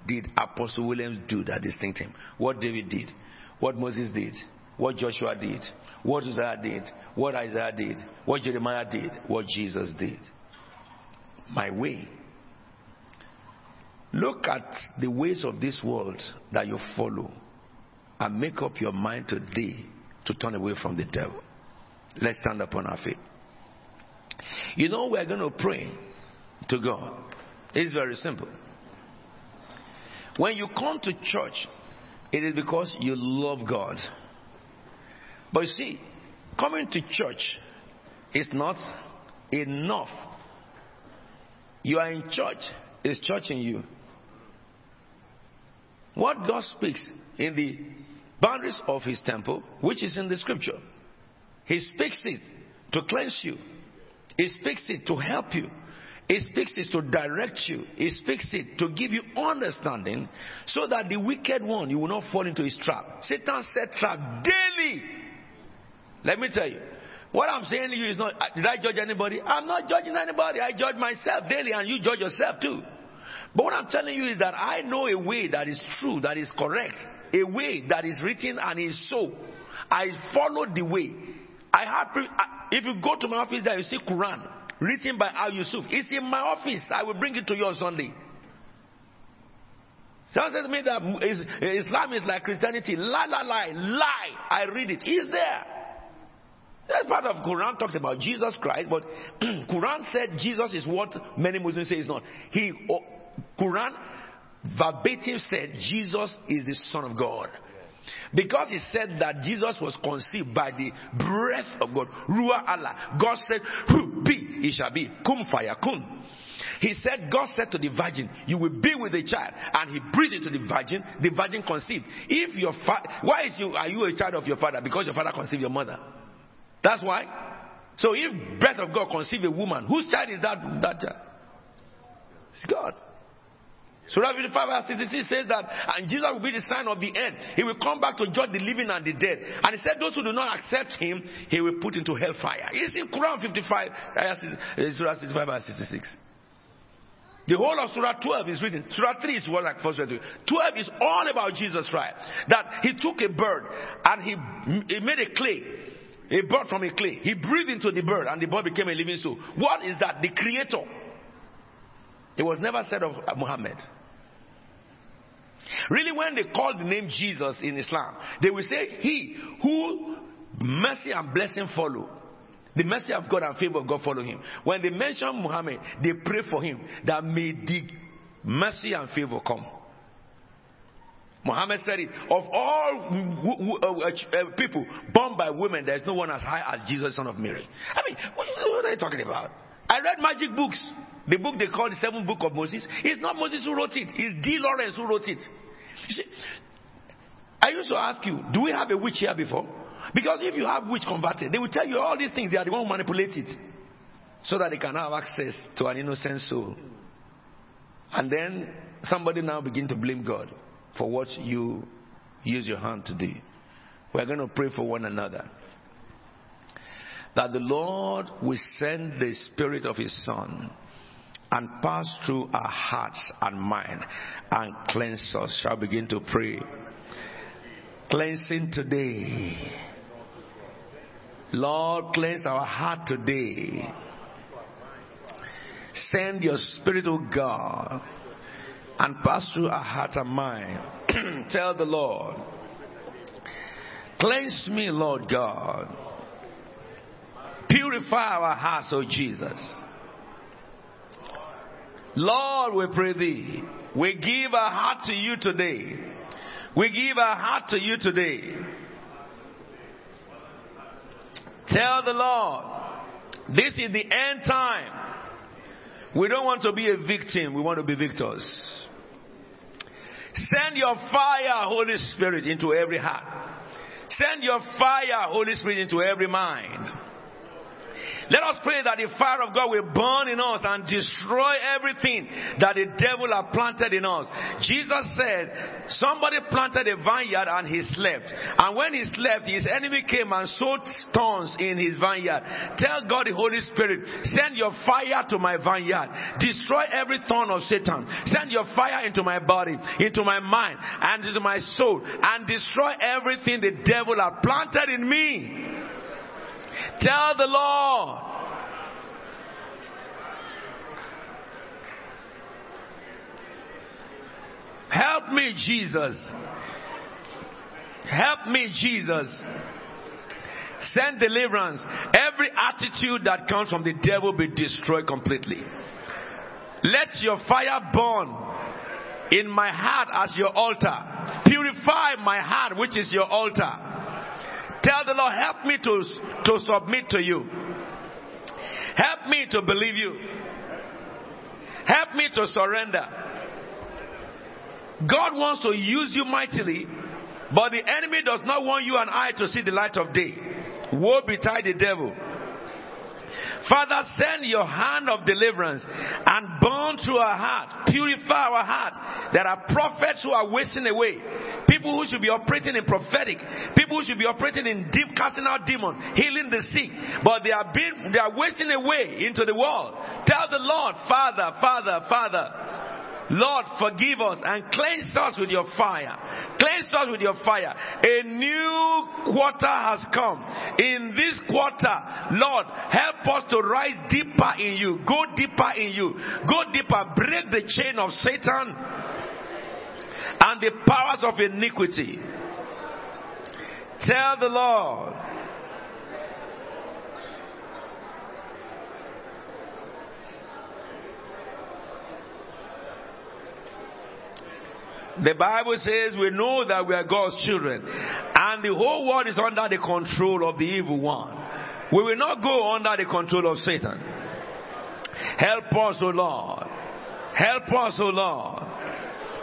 did Apostle Williams do that distinct him? What David did? What Moses did? What Joshua did? What Uzziah did? What Isaiah did? What Jeremiah did? What Jesus did? My way Look at the ways of this world that you follow and make up your mind today to turn away from the devil. Let's stand upon our feet. You know, we're going to pray to God. It's very simple. When you come to church, it is because you love God. But you see, coming to church is not enough. You are in church, it's church in you. What God speaks in the boundaries of His temple, which is in the scripture, He speaks it to cleanse you. He speaks it to help you. He speaks it to direct you. He speaks it to give you understanding so that the wicked one, you will not fall into his trap. Satan set trap daily. Let me tell you. What I'm saying to you is not, did I judge anybody? I'm not judging anybody. I judge myself daily and you judge yourself too. But what I'm telling you is that I know a way that is true, that is correct, a way that is written and is so. I followed the way. I I- if you go to my office there, you see Quran written by Al Yusuf. It's in my office. I will bring it to you on Sunday. Someone said to me that is- Islam is like Christianity. Lie, lie, lie, lie. I read it. It's there. That's part of Quran talks about Jesus Christ, but Quran said Jesus is what many Muslims say is not. He Quran verbatim said Jesus is the Son of God. Because he said that Jesus was conceived by the breath of God, Ruah Allah. God said, Who be, he shall be, kum fayakun. He said, God said to the virgin, You will be with a child. And he breathed into the virgin, the virgin conceived. If your fa- why is you are you a child of your father? Because your father conceived your mother. That's why. So if breath of God conceived a woman, whose child is that that child? It's God. Surah 55 verse 66 says that, and Jesus will be the sign of the end. He will come back to judge the living and the dead. And he said, those who do not accept him, he will put into hellfire. It's in Quran 55, ayah six- uh, Surah 65 verse 66. The whole of Surah 12 is written. Surah 3 is what like first read. 12 is all about Jesus Christ. That he took a bird and he, he made a clay. A bird from a clay. He breathed into the bird and the bird became a living soul. What is that? The creator. It was never said of Muhammad. Really, when they call the name Jesus in Islam, they will say, He who mercy and blessing follow. The mercy of God and favor of God follow him. When they mention Muhammad, they pray for him that may the mercy and favor come. Muhammad said it. Of all w- uh, uh, people born by women, there is no one as high as Jesus, son of Mary. I mean, what are you talking about? I read magic books. The book they call the seventh book of Moses. It's not Moses who wrote it. It's De Laurence who wrote it. See, I used to ask you, do we have a witch here before? Because if you have witch converted, they will tell you all these things. They are the one who manipulate it. So that they can have access to an innocent soul. And then somebody now begin to blame God for what you use your hand to do. We're going to pray for one another. That the Lord will send the Spirit of His Son and pass through our hearts and mind and cleanse us. Shall begin to pray. Cleansing today. Lord, cleanse our heart today. Send your Spirit, O God, and pass through our heart and mind. Tell the Lord, cleanse me, Lord God. Purify our hearts, O Jesus. Lord, we pray thee. We give our heart to you today. We give our heart to you today. Tell the Lord, this is the end time. We don't want to be a victim, we want to be victors. Send your fire, Holy Spirit, into every heart. Send your fire, Holy Spirit, into every mind. Let us pray that the fire of God will burn in us and destroy everything that the devil has planted in us. Jesus said, somebody planted a vineyard and he slept. And when he slept, his enemy came and sowed thorns in his vineyard. Tell God the Holy Spirit, send your fire to my vineyard. Destroy every thorn of Satan. Send your fire into my body, into my mind, and into my soul. And destroy everything the devil has planted in me. Tell the Lord. Help me, Jesus. Help me, Jesus. Send deliverance. Every attitude that comes from the devil be destroyed completely. Let your fire burn in my heart as your altar. Purify my heart, which is your altar. Tell the Lord, help me to, to submit to you. Help me to believe you. Help me to surrender. God wants to use you mightily, but the enemy does not want you and I to see the light of day. Woe betide the devil. Father, send your hand of deliverance and burn through our heart, purify our heart. There are prophets who are wasting away. People who should be operating in prophetic. People who should be operating in deep casting out demons, healing the sick. But they are being, they are wasting away into the world. Tell the Lord, Father, Father, Father. Lord, forgive us and cleanse us with your fire. Cleanse us with your fire. A new quarter has come. In this quarter, Lord, help us to rise deeper in you. Go deeper in you. Go deeper. Break the chain of Satan and the powers of iniquity. Tell the Lord. The Bible says we know that we are God's children and the whole world is under the control of the evil one. We will not go under the control of Satan. Help us, O Lord. Help us, O Lord.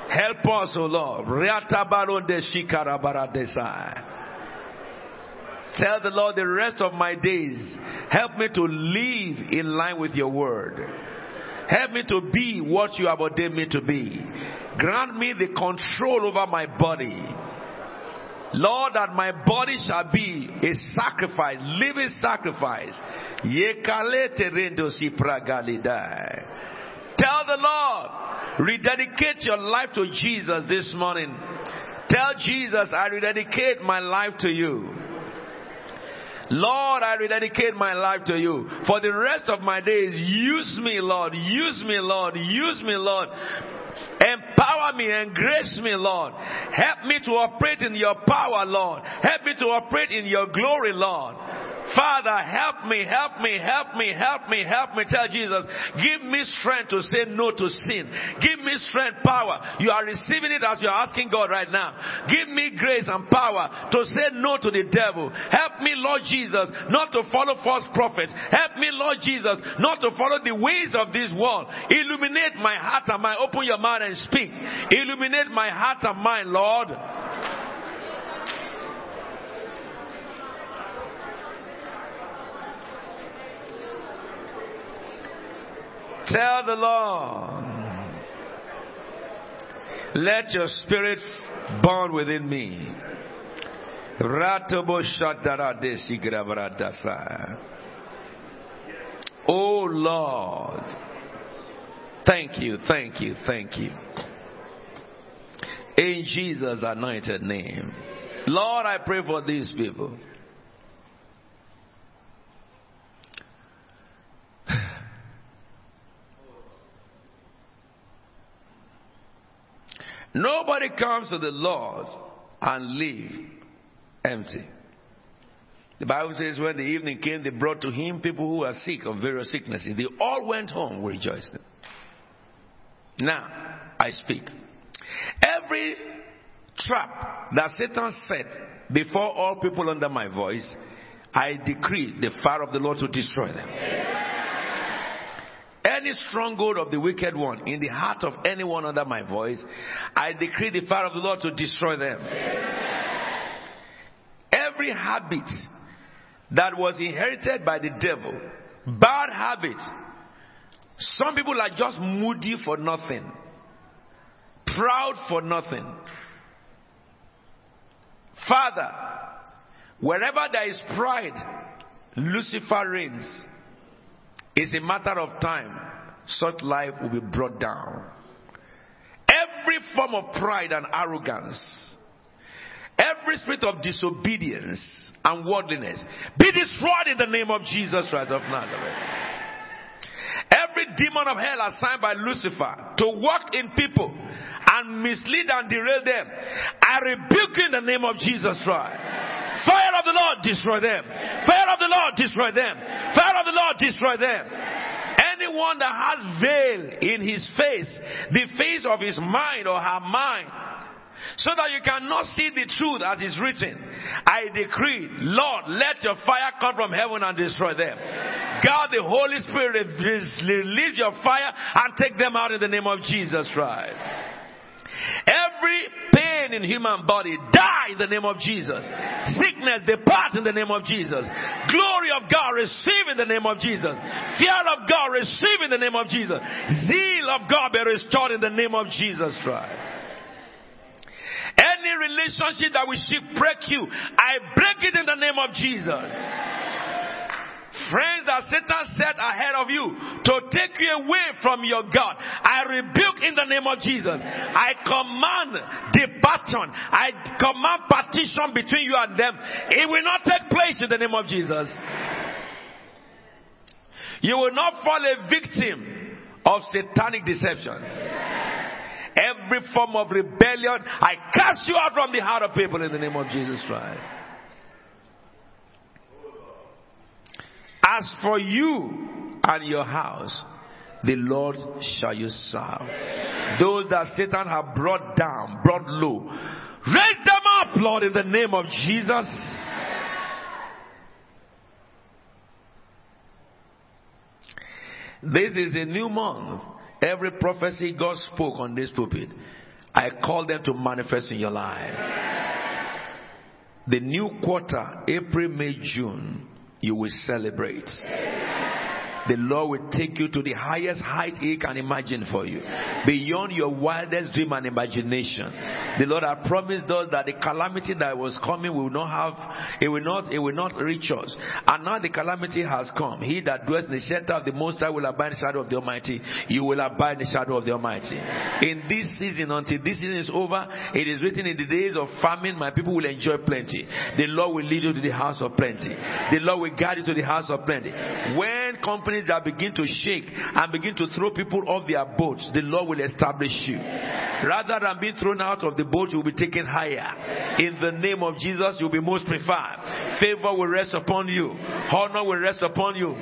Help us, O Lord. Tell the Lord the rest of my days, help me to live in line with your word. Help me to be what you have ordained me to be. Grant me the control over my body. Lord, that my body shall be a sacrifice, living sacrifice. Tell the Lord, rededicate your life to Jesus this morning. Tell Jesus, I rededicate my life to you. Lord, I rededicate my life to you. For the rest of my days, use me, Lord. Use me, Lord. Use me, Lord. Empower me and grace me, Lord. Help me to operate in your power, Lord. Help me to operate in your glory, Lord. Father, help me, help me, help me, help me, help me. Tell Jesus, give me strength to say no to sin. Give me strength, power. You are receiving it as you're asking God right now. Give me grace and power to say no to the devil. Help me, Lord Jesus, not to follow false prophets. Help me, Lord Jesus, not to follow the ways of this world. Illuminate my heart and mind. Open your mouth and speak. Illuminate my heart and mind, Lord. Tell the Lord, let your spirit burn within me. Oh Lord, thank you, thank you, thank you. In Jesus' anointed name. Lord, I pray for these people. Nobody comes to the Lord and leave empty. The Bible says when the evening came, they brought to him people who were sick of various sicknesses. They all went home rejoicing. Now, I speak. Every trap that Satan set before all people under my voice, I decree the fire of the Lord to destroy them. Any stronghold of the wicked one in the heart of anyone under my voice, I decree the fire of the Lord to destroy them. Every habit that was inherited by the devil, bad habits. Some people are just moody for nothing, proud for nothing. Father, wherever there is pride, Lucifer reigns. It's a matter of time. Such life will be brought down. Every form of pride and arrogance, every spirit of disobedience and worldliness, be destroyed in the name of Jesus Christ of Nazareth. Every demon of hell assigned by Lucifer to work in people and mislead and derail them, I rebuke in the name of Jesus Christ. Fire of the Lord, destroy them. Fire of the Lord, destroy them. Fire of the Lord, destroy them. Anyone that has veil in his face, the face of his mind or her mind, so that you cannot see the truth as is written. I decree, Lord, let your fire come from heaven and destroy them. God, the Holy Spirit, release your fire and take them out in the name of Jesus Christ. Every pain in human body die in the name of Jesus. Sickness depart in the name of Jesus. Glory of God receive in the name of Jesus. Fear of God receive in the name of Jesus. Zeal of God be restored in the name of Jesus Christ. Any relationship that will shipwreck you, I break it in the name of Jesus. Friends that Satan set ahead of you to take you away from your God, I rebuke in the name of Jesus. I command departure. I command partition between you and them. It will not take place in the name of Jesus. You will not fall a victim of satanic deception. Every form of rebellion, I cast you out from the heart of people in the name of Jesus Christ. As for you and your house, the Lord shall you serve. Those that Satan have brought down, brought low, raise them up, Lord, in the name of Jesus. This is a new month. Every prophecy God spoke on this pulpit, I call them to manifest in your life. The new quarter, April, May, June, you will celebrate. The Lord will take you to the highest height He can imagine for you, beyond your wildest dream and imagination. The Lord has promised us that the calamity that was coming will not have, it will not, it will not reach us. And now the calamity has come. He that dwells in the shelter of the Most High will abide in the shadow of the Almighty. You will abide in the shadow of the Almighty. In this season, until this season is over, it is written in the days of famine, my people will enjoy plenty. The Lord will lead you to the house of plenty. The Lord will guide you to the house of plenty. When that begin to shake and begin to throw people off their boats, the Lord will establish you. Rather than being thrown out of the boat, you will be taken higher. In the name of Jesus, you'll be most preferred. Favor will rest upon you. Honor will rest upon you.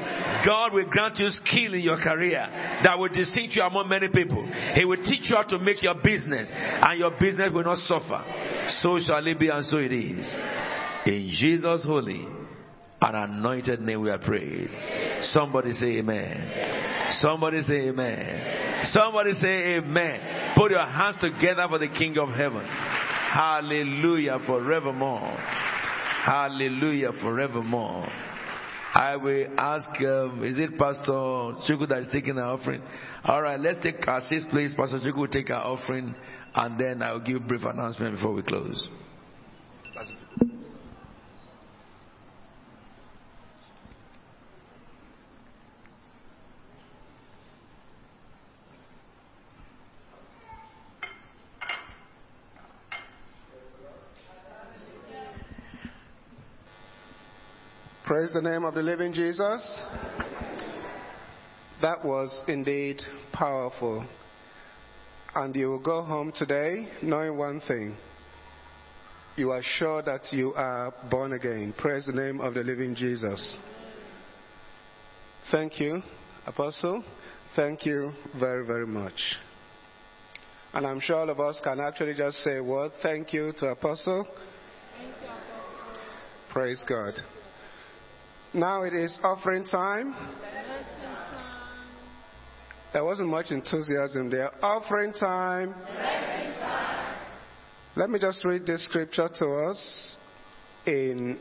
God will grant you skill in your career that will distinct you among many people. He will teach you how to make your business, and your business will not suffer. So shall it be, and so it is. In Jesus' holy and anointed name we are prayed. Somebody say amen. Somebody say amen. Somebody say amen. Put your hands together for the King of heaven. Hallelujah forevermore. Hallelujah forevermore. I will ask, um, is it Pastor Chuku that is taking the offering? All right, let's take our sixth place. Pastor Chuku will take our offering, and then I will give a brief announcement before we close. Praise the name of the living Jesus. That was indeed powerful. And you will go home today knowing one thing. You are sure that you are born again. Praise the name of the living Jesus. Thank you, Apostle. Thank you very, very much. And I'm sure all of us can actually just say a word. Thank you to Apostle. Thank you, Apostle. Praise God. Now it is offering time. There wasn't much enthusiasm there. Offering time. Let me just read this scripture to us in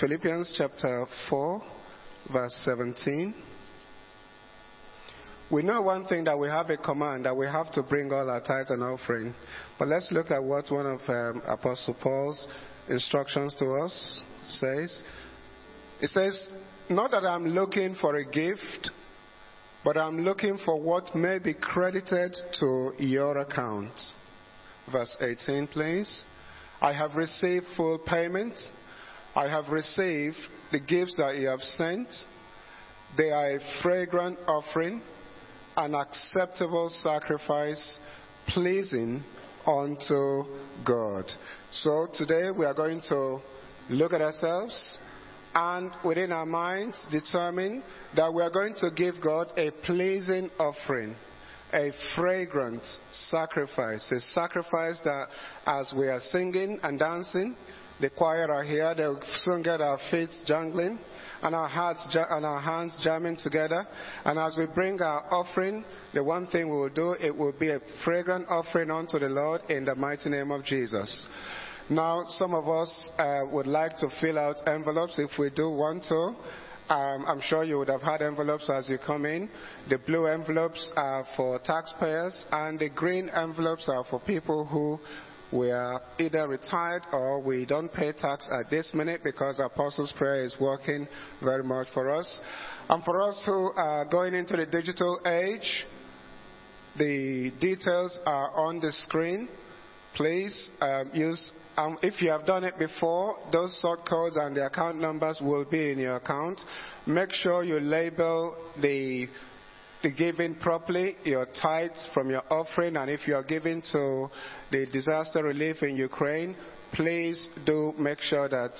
Philippians chapter 4, verse 17. We know one thing that we have a command that we have to bring all our tithe and offering. But let's look at what one of um, Apostle Paul's instructions to us says. It says, Not that I'm looking for a gift, but I'm looking for what may be credited to your account. Verse 18, please. I have received full payment. I have received the gifts that you have sent. They are a fragrant offering, an acceptable sacrifice, pleasing unto God. So today we are going to look at ourselves and within our minds determine that we are going to give God a pleasing offering, a fragrant sacrifice, a sacrifice that as we are singing and dancing, The choir are here. They'll soon get our feet jangling and our hearts and our hands jamming together. And as we bring our offering, the one thing we will do, it will be a fragrant offering unto the Lord in the mighty name of Jesus. Now, some of us uh, would like to fill out envelopes if we do want to. Um, I'm sure you would have had envelopes as you come in. The blue envelopes are for taxpayers, and the green envelopes are for people who we are either retired or we don't pay tax at this minute because Apostles' Prayer is working very much for us. And for us who are going into the digital age, the details are on the screen. Please um, use, um, if you have done it before, those sort codes and the account numbers will be in your account. Make sure you label the the giving properly, your tithes from your offering, and if you are giving to the disaster relief in Ukraine, please do make sure that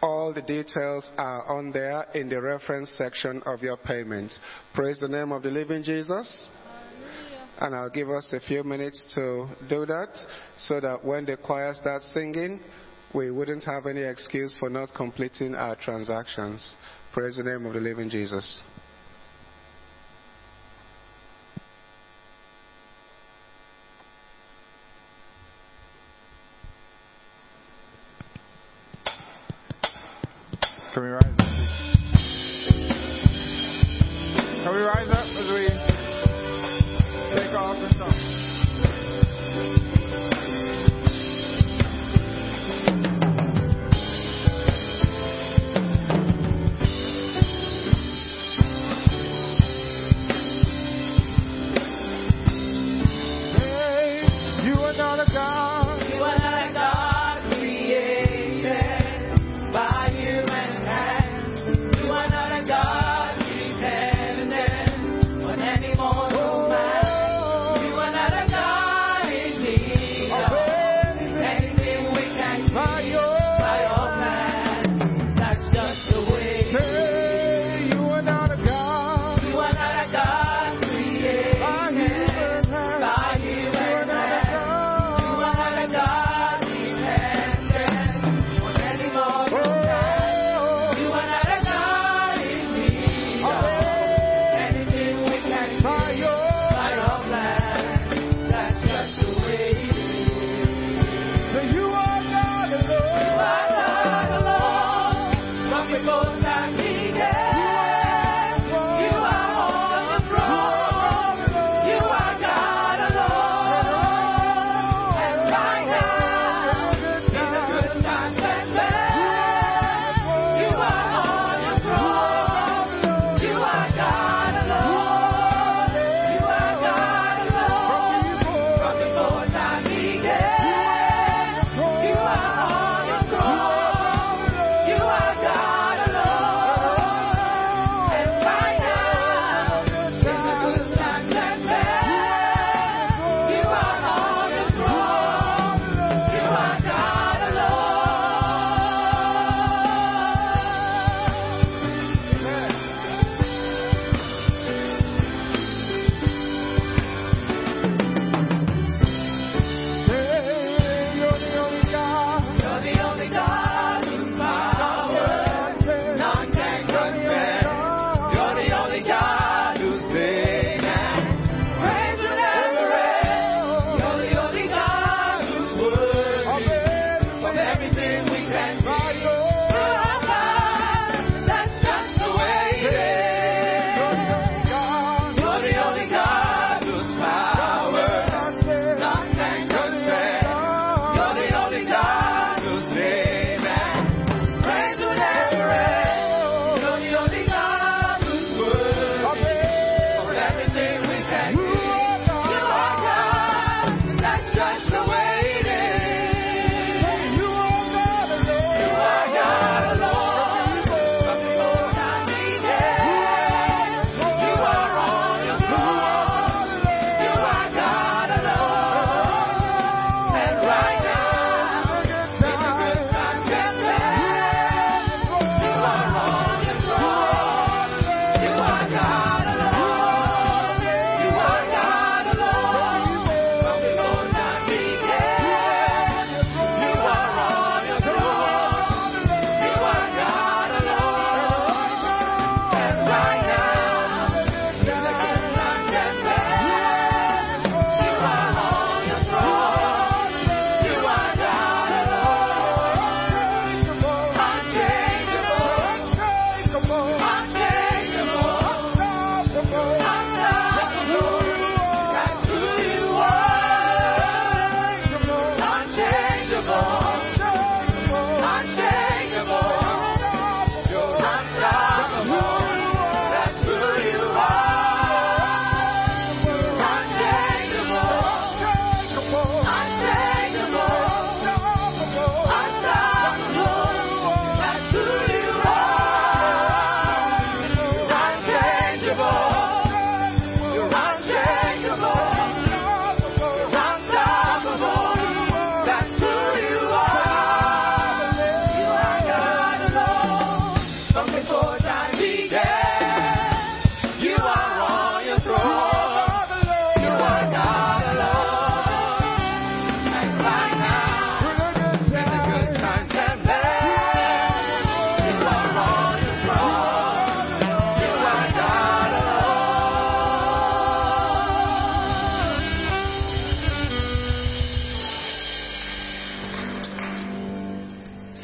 all the details are on there in the reference section of your payment. Praise the name of the living Jesus. And I'll give us a few minutes to do that so that when the choir starts singing, we wouldn't have any excuse for not completing our transactions. Praise the name of the living Jesus.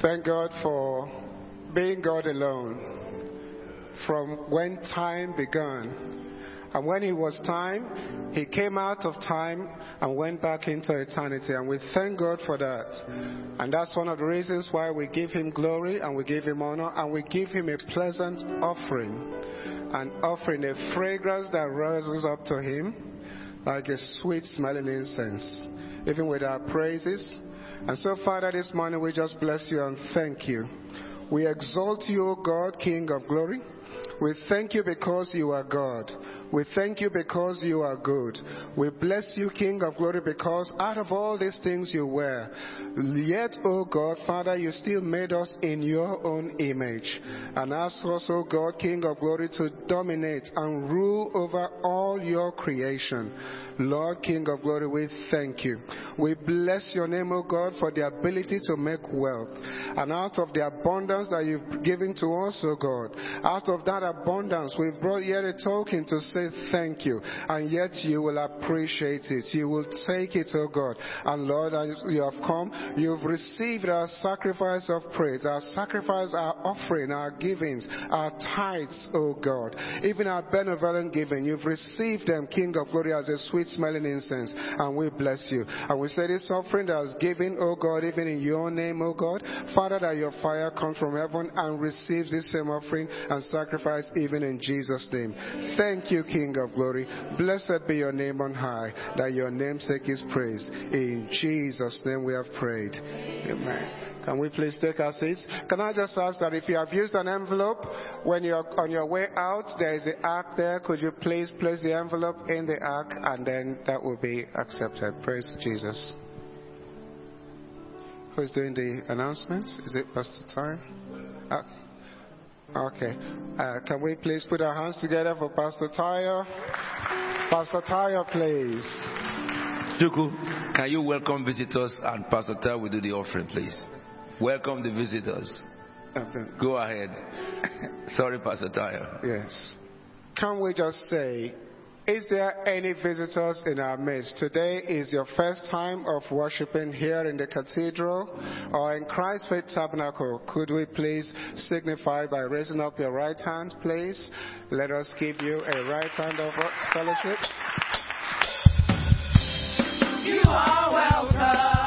Thank God for being God alone from when time began. And when it was time, he came out of time and went back into eternity. And we thank God for that. And that's one of the reasons why we give him glory and we give him honor and we give him a pleasant offering. An offering, a fragrance that rises up to him like a sweet smelling incense, even with our praises. And so, Father, this morning we just bless you and thank you. We exalt you, O God, King of glory. We thank you because you are God. We thank you because you are good. We bless you, King of glory, because out of all these things you were. Yet, O God, Father, you still made us in your own image. And ask us, O God, King of glory, to dominate and rule over all your creation. Lord, King of glory, we thank you. We bless your name, O God, for the ability to make wealth. And out of the abundance that you've given to us, O God, out of that abundance, we've brought yet a token to say thank you. And yet you will appreciate it. You will take it, O God. And Lord, as you have come, you've received our sacrifice of praise, our sacrifice, our offering, our givings, our tithes, O God. Even our benevolent giving, you've received them, King of glory, as a sweet smelling incense. And we bless you. And we say this offering that was given, O God, even in your name, O God, Father, that your fire comes from heaven and receives this same offering and sacrifice even in Jesus' name. Thank you, King of glory. Blessed be your name on high, that your namesake is praised. In Jesus' name we have prayed. Amen. Can we please take our seats? Can I just ask that if you have used an envelope, when you're on your way out, there is an ark there. Could you please place the envelope in the ark and then that will be accepted? Praise Jesus. Who's doing the announcements? Is it Pastor Time? Uh, Okay. Uh, can we please put our hands together for Pastor Tayo? Pastor Tayo, please. Juku, can you welcome visitors and Pastor Tayo will do the offering, please? Welcome the visitors. Go ahead. Sorry, Pastor Tayo. Yes. Can we just say, is there any visitors in our midst? Today is your first time of worshiping here in the cathedral or in Christ Faith Tabernacle. Could we please signify by raising up your right hand, please? Let us give you a right hand of fellowship. You are welcome.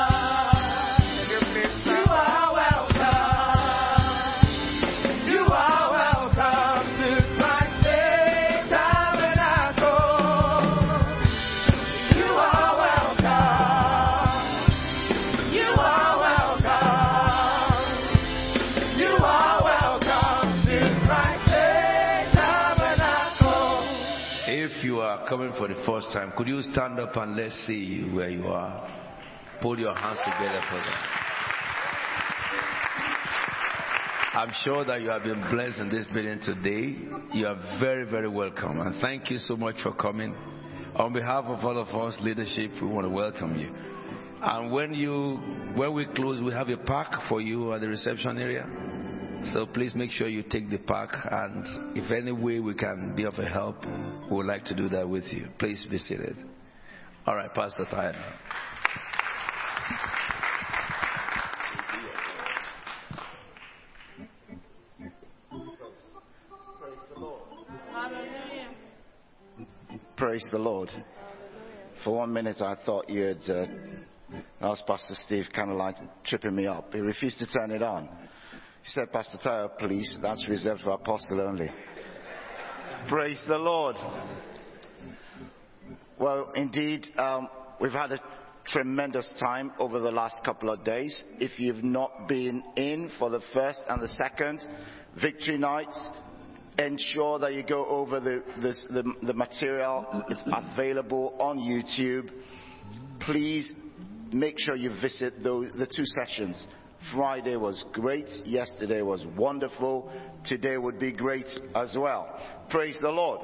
Coming for the first time, could you stand up and let's see where you are? Put your hands together for that. I'm sure that you have been blessed in this building today. You are very, very welcome. And thank you so much for coming. On behalf of all of us, leadership, we want to welcome you. And when you, when we close, we have a park for you at the reception area. So please make sure you take the pack, And if any way we can be of a help, we would like to do that with you. Please be seated. All right, Pastor Tyler. Praise the Lord. Praise the Lord. For one minute, I thought you had uh, asked Pastor Steve, kind of like tripping me up. He refused to turn it on. He said, Pastor Tayo, please, that's reserved for apostle only. Praise the Lord. Well, indeed, um, we've had a tremendous time over the last couple of days. If you've not been in for the first and the second victory nights, ensure that you go over the, this, the, the material. It's available on YouTube. Please make sure you visit those, the two sessions. Friday was great. Yesterday was wonderful. Today would be great as well. Praise the Lord.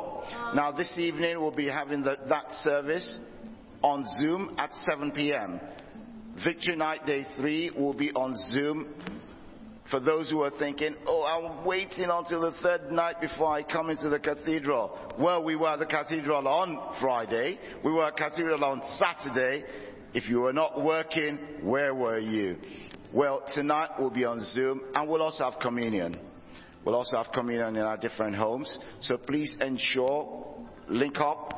Now, this evening we'll be having the, that service on Zoom at 7 p.m. Victory Night Day 3 will be on Zoom. For those who are thinking, oh, I'm waiting until the third night before I come into the cathedral. Well, we were at the cathedral on Friday. We were at the cathedral on Saturday. If you were not working, where were you? Well, tonight we'll be on Zoom and we'll also have communion. We'll also have communion in our different homes. So please ensure, link up,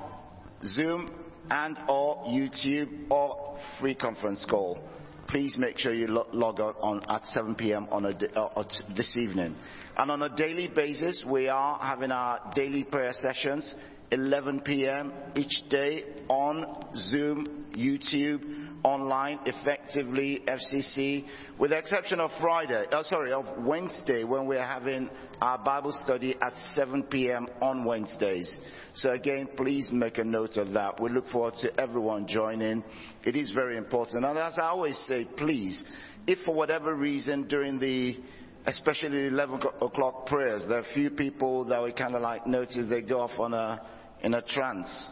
Zoom and or YouTube or free conference call. Please make sure you log on, on at 7 p.m. on a, uh, uh, this evening. And on a daily basis, we are having our daily prayer sessions, 11 p.m. each day on Zoom, YouTube, online, effectively, FCC, with the exception of Friday, uh, sorry, of Wednesday when we're having our Bible study at 7 p.m. on Wednesdays. So again, please make a note of that. We look forward to everyone joining. It is very important. And as I always say, please, if for whatever reason during the especially the 11 o'clock prayers, there are a few people that we kind of like notice they go off on a, in a trance.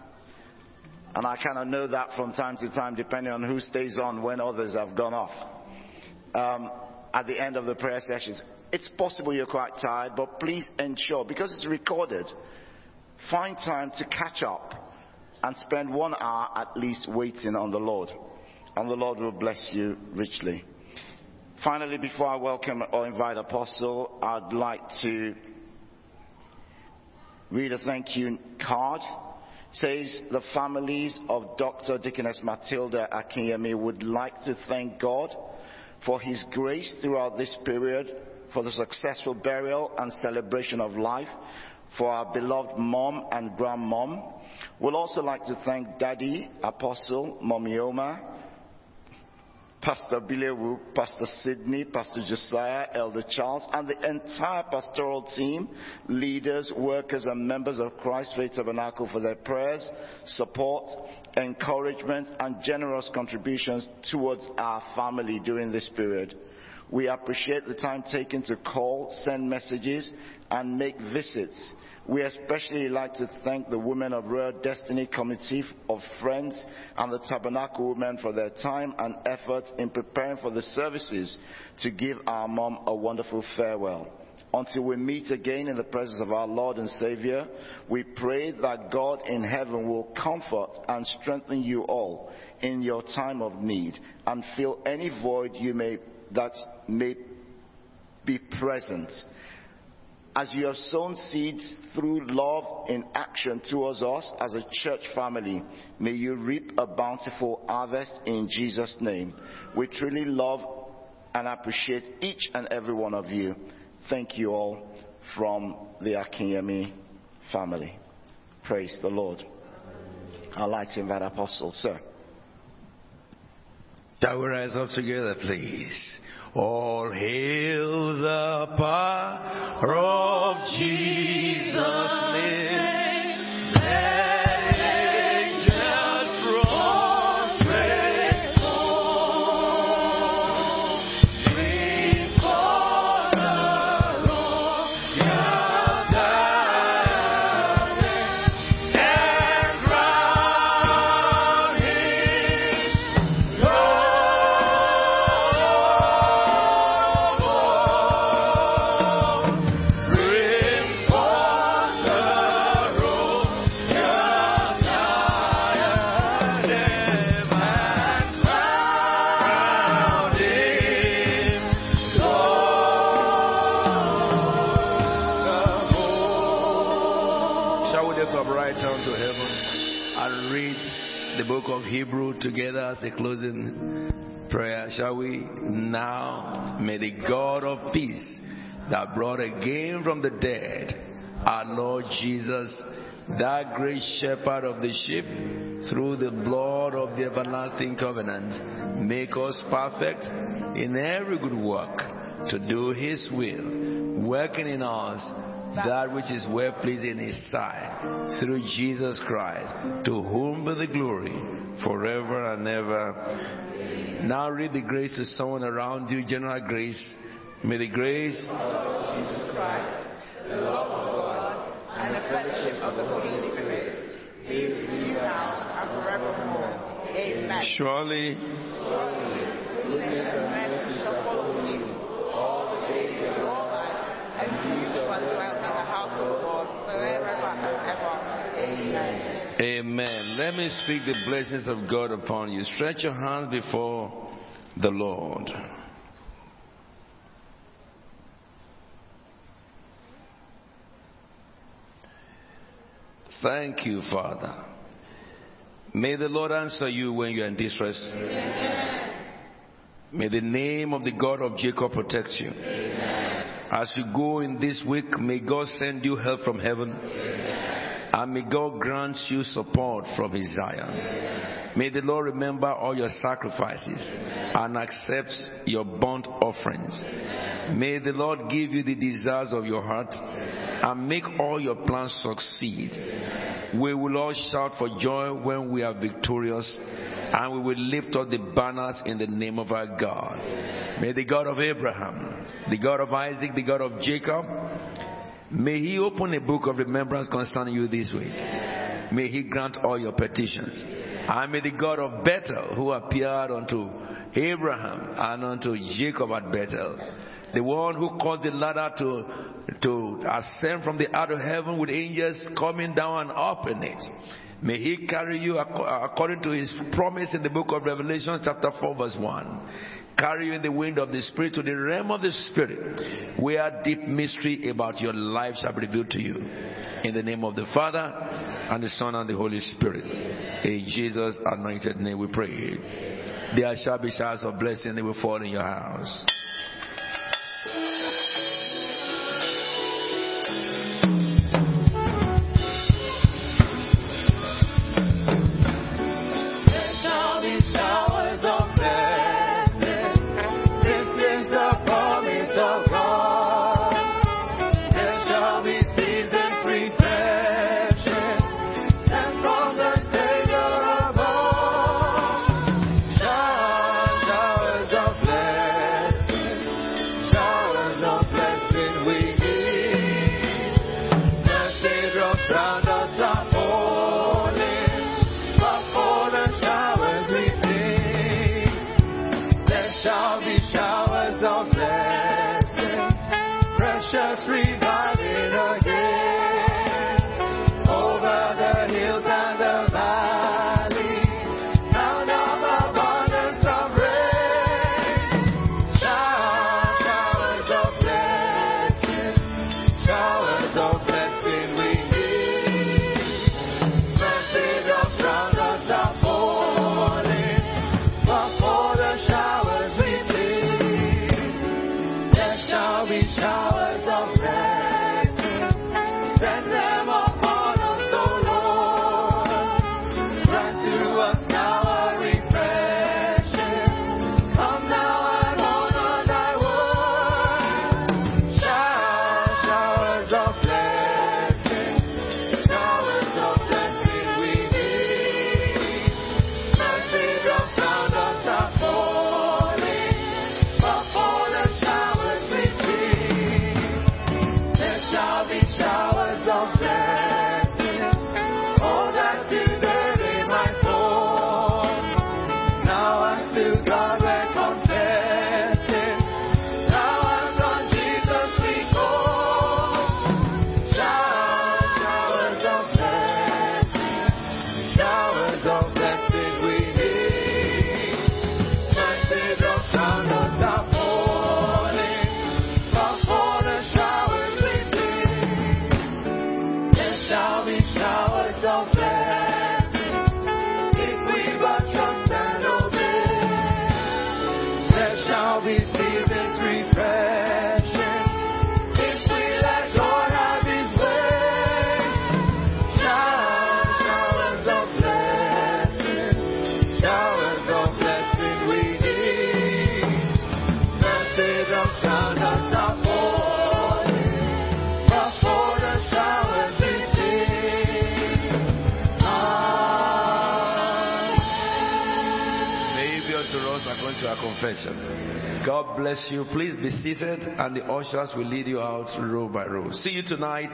And I kind of know that from time to time, depending on who stays on when others have gone off. Um, at the end of the prayer sessions, it's possible you're quite tired, but please ensure, because it's recorded, find time to catch up and spend one hour at least waiting on the Lord. And the Lord will bless you richly. Finally, before I welcome or invite Apostle, I'd like to read a thank you card. Says the families of Dr. Deaconess Matilda Akinyemi would like to thank God for His grace throughout this period, for the successful burial and celebration of life, for our beloved mom and grandmom. We'd also like to thank Daddy, Apostle, Momioma, Pastor Bilewu, Pastor Sidney, Pastor Josiah, Elder Charles, and the entire pastoral team, leaders, workers, and members of Christ Faith Tabernacle for their prayers, support, encouragement, and generous contributions towards our family during this period. We appreciate the time taken to call, send messages, and make visits. We especially like to thank the Women of Royal Destiny Committee of Friends and the Tabernacle Women for their time and effort in preparing for the services to give our mom a wonderful farewell. Until we meet again in the presence of our Lord and Savior, we pray that God in heaven will comfort and strengthen you all in your time of need and fill any void you may that may be present. As you have sown seeds through love in action towards us as a church family, may you reap a bountiful harvest in Jesus' name. We truly love and appreciate each and every one of you. Thank you all from the Akinyemi family. Praise the Lord. I'd like to invite Apostle, sir. Shall we rise up together, please? All hail the power of Jesus' name. Hebrew together as a closing prayer? Shall we? Now, may the God of peace that brought again from the dead our Lord Jesus, that great shepherd of the sheep, through the blood of the everlasting covenant, make us perfect in every good work to do his will, working in us that which is well pleasing in his sight through Jesus Christ, to whom be the glory forever and ever. Now read the grace to someone around you, general grace. May the grace of Jesus Christ, the love of God, and the fellowship of the Holy Spirit be with you now and forevermore. Amen. surely Goodness Amen. Let me speak the blessings of God upon you. Stretch your hands before the Lord. Thank you, Father. May the Lord answer you when you are in distress. Amen. May the name of the God of Jacob protect you. Amen. As you go in this week, may God send you help from heaven. Amen. And may God grant you support from his Zion. May the Lord remember all your sacrifices and accept your burnt offerings. May the Lord give you the desires of your heart and make all your plans succeed. We will all shout for joy when we are victorious and we will lift up the banners in the name of our God. May the God of Abraham, the God of Isaac, the God of Jacob, may he open a book of remembrance concerning you this week. May he grant all your petitions. And may the God of Bethel, who appeared unto Abraham and unto Jacob at Bethel, the one who caused the ladder to, to ascend from the out of heaven with angels coming down and in it. May he carry you according to his promise in the book of Revelation, chapter 4, verse 1. Carry you in the wind of the Spirit to the realm of the Spirit, where deep mystery about your life shall be revealed to you. In the name of the Father, and the Son, and the Holy Spirit. In Jesus' anointed name we pray. There shall be showers of blessing, they will fall in your house. Confession. God bless you. Please be seated, and the ushers will lead you out row by row. See you tonight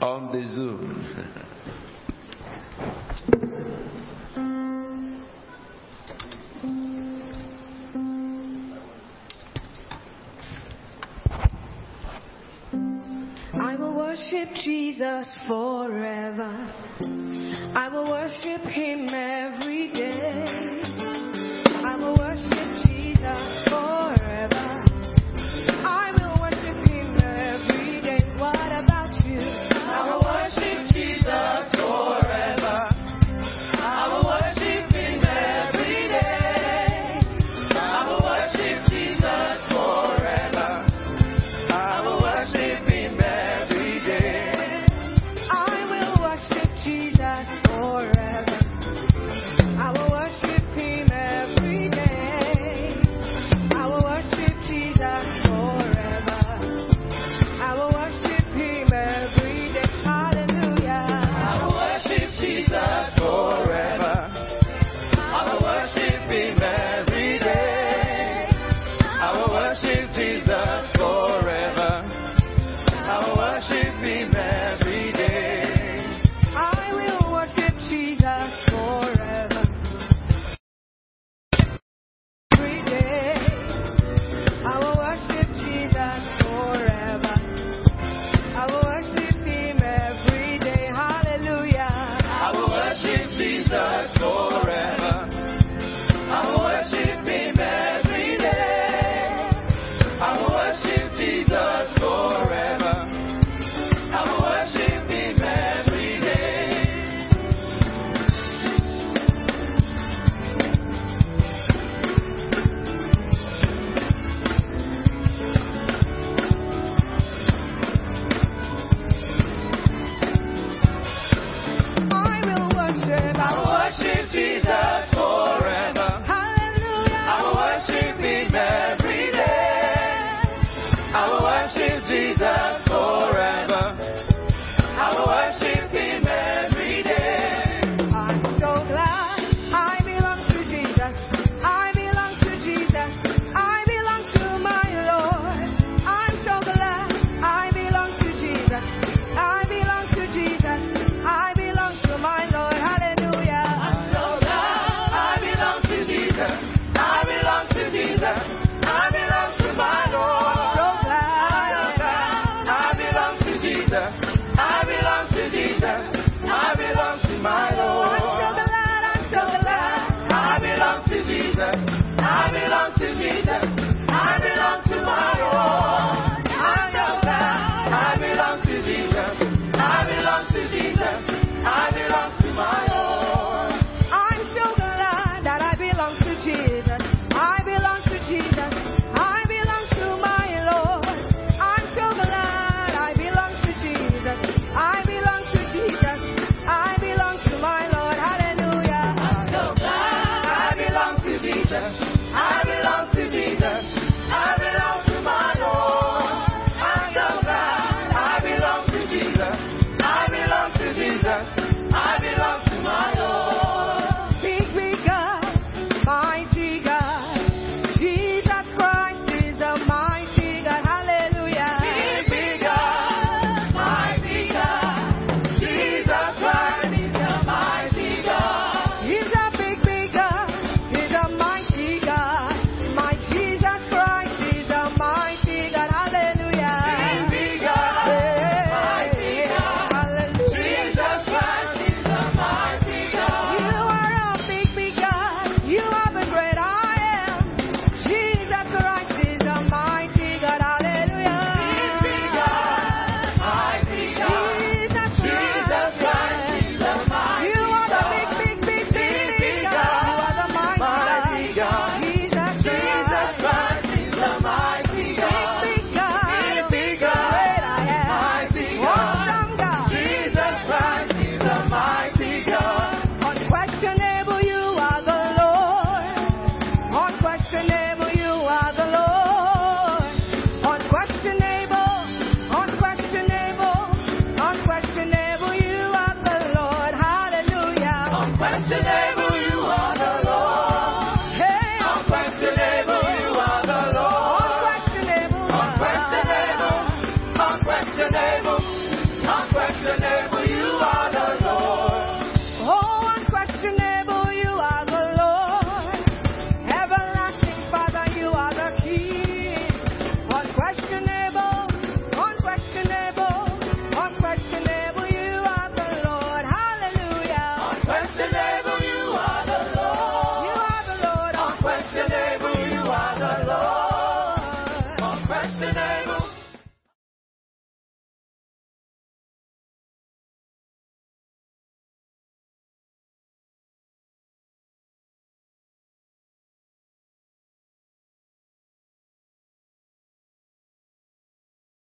on the Zoom. I will worship Jesus forever. I will worship him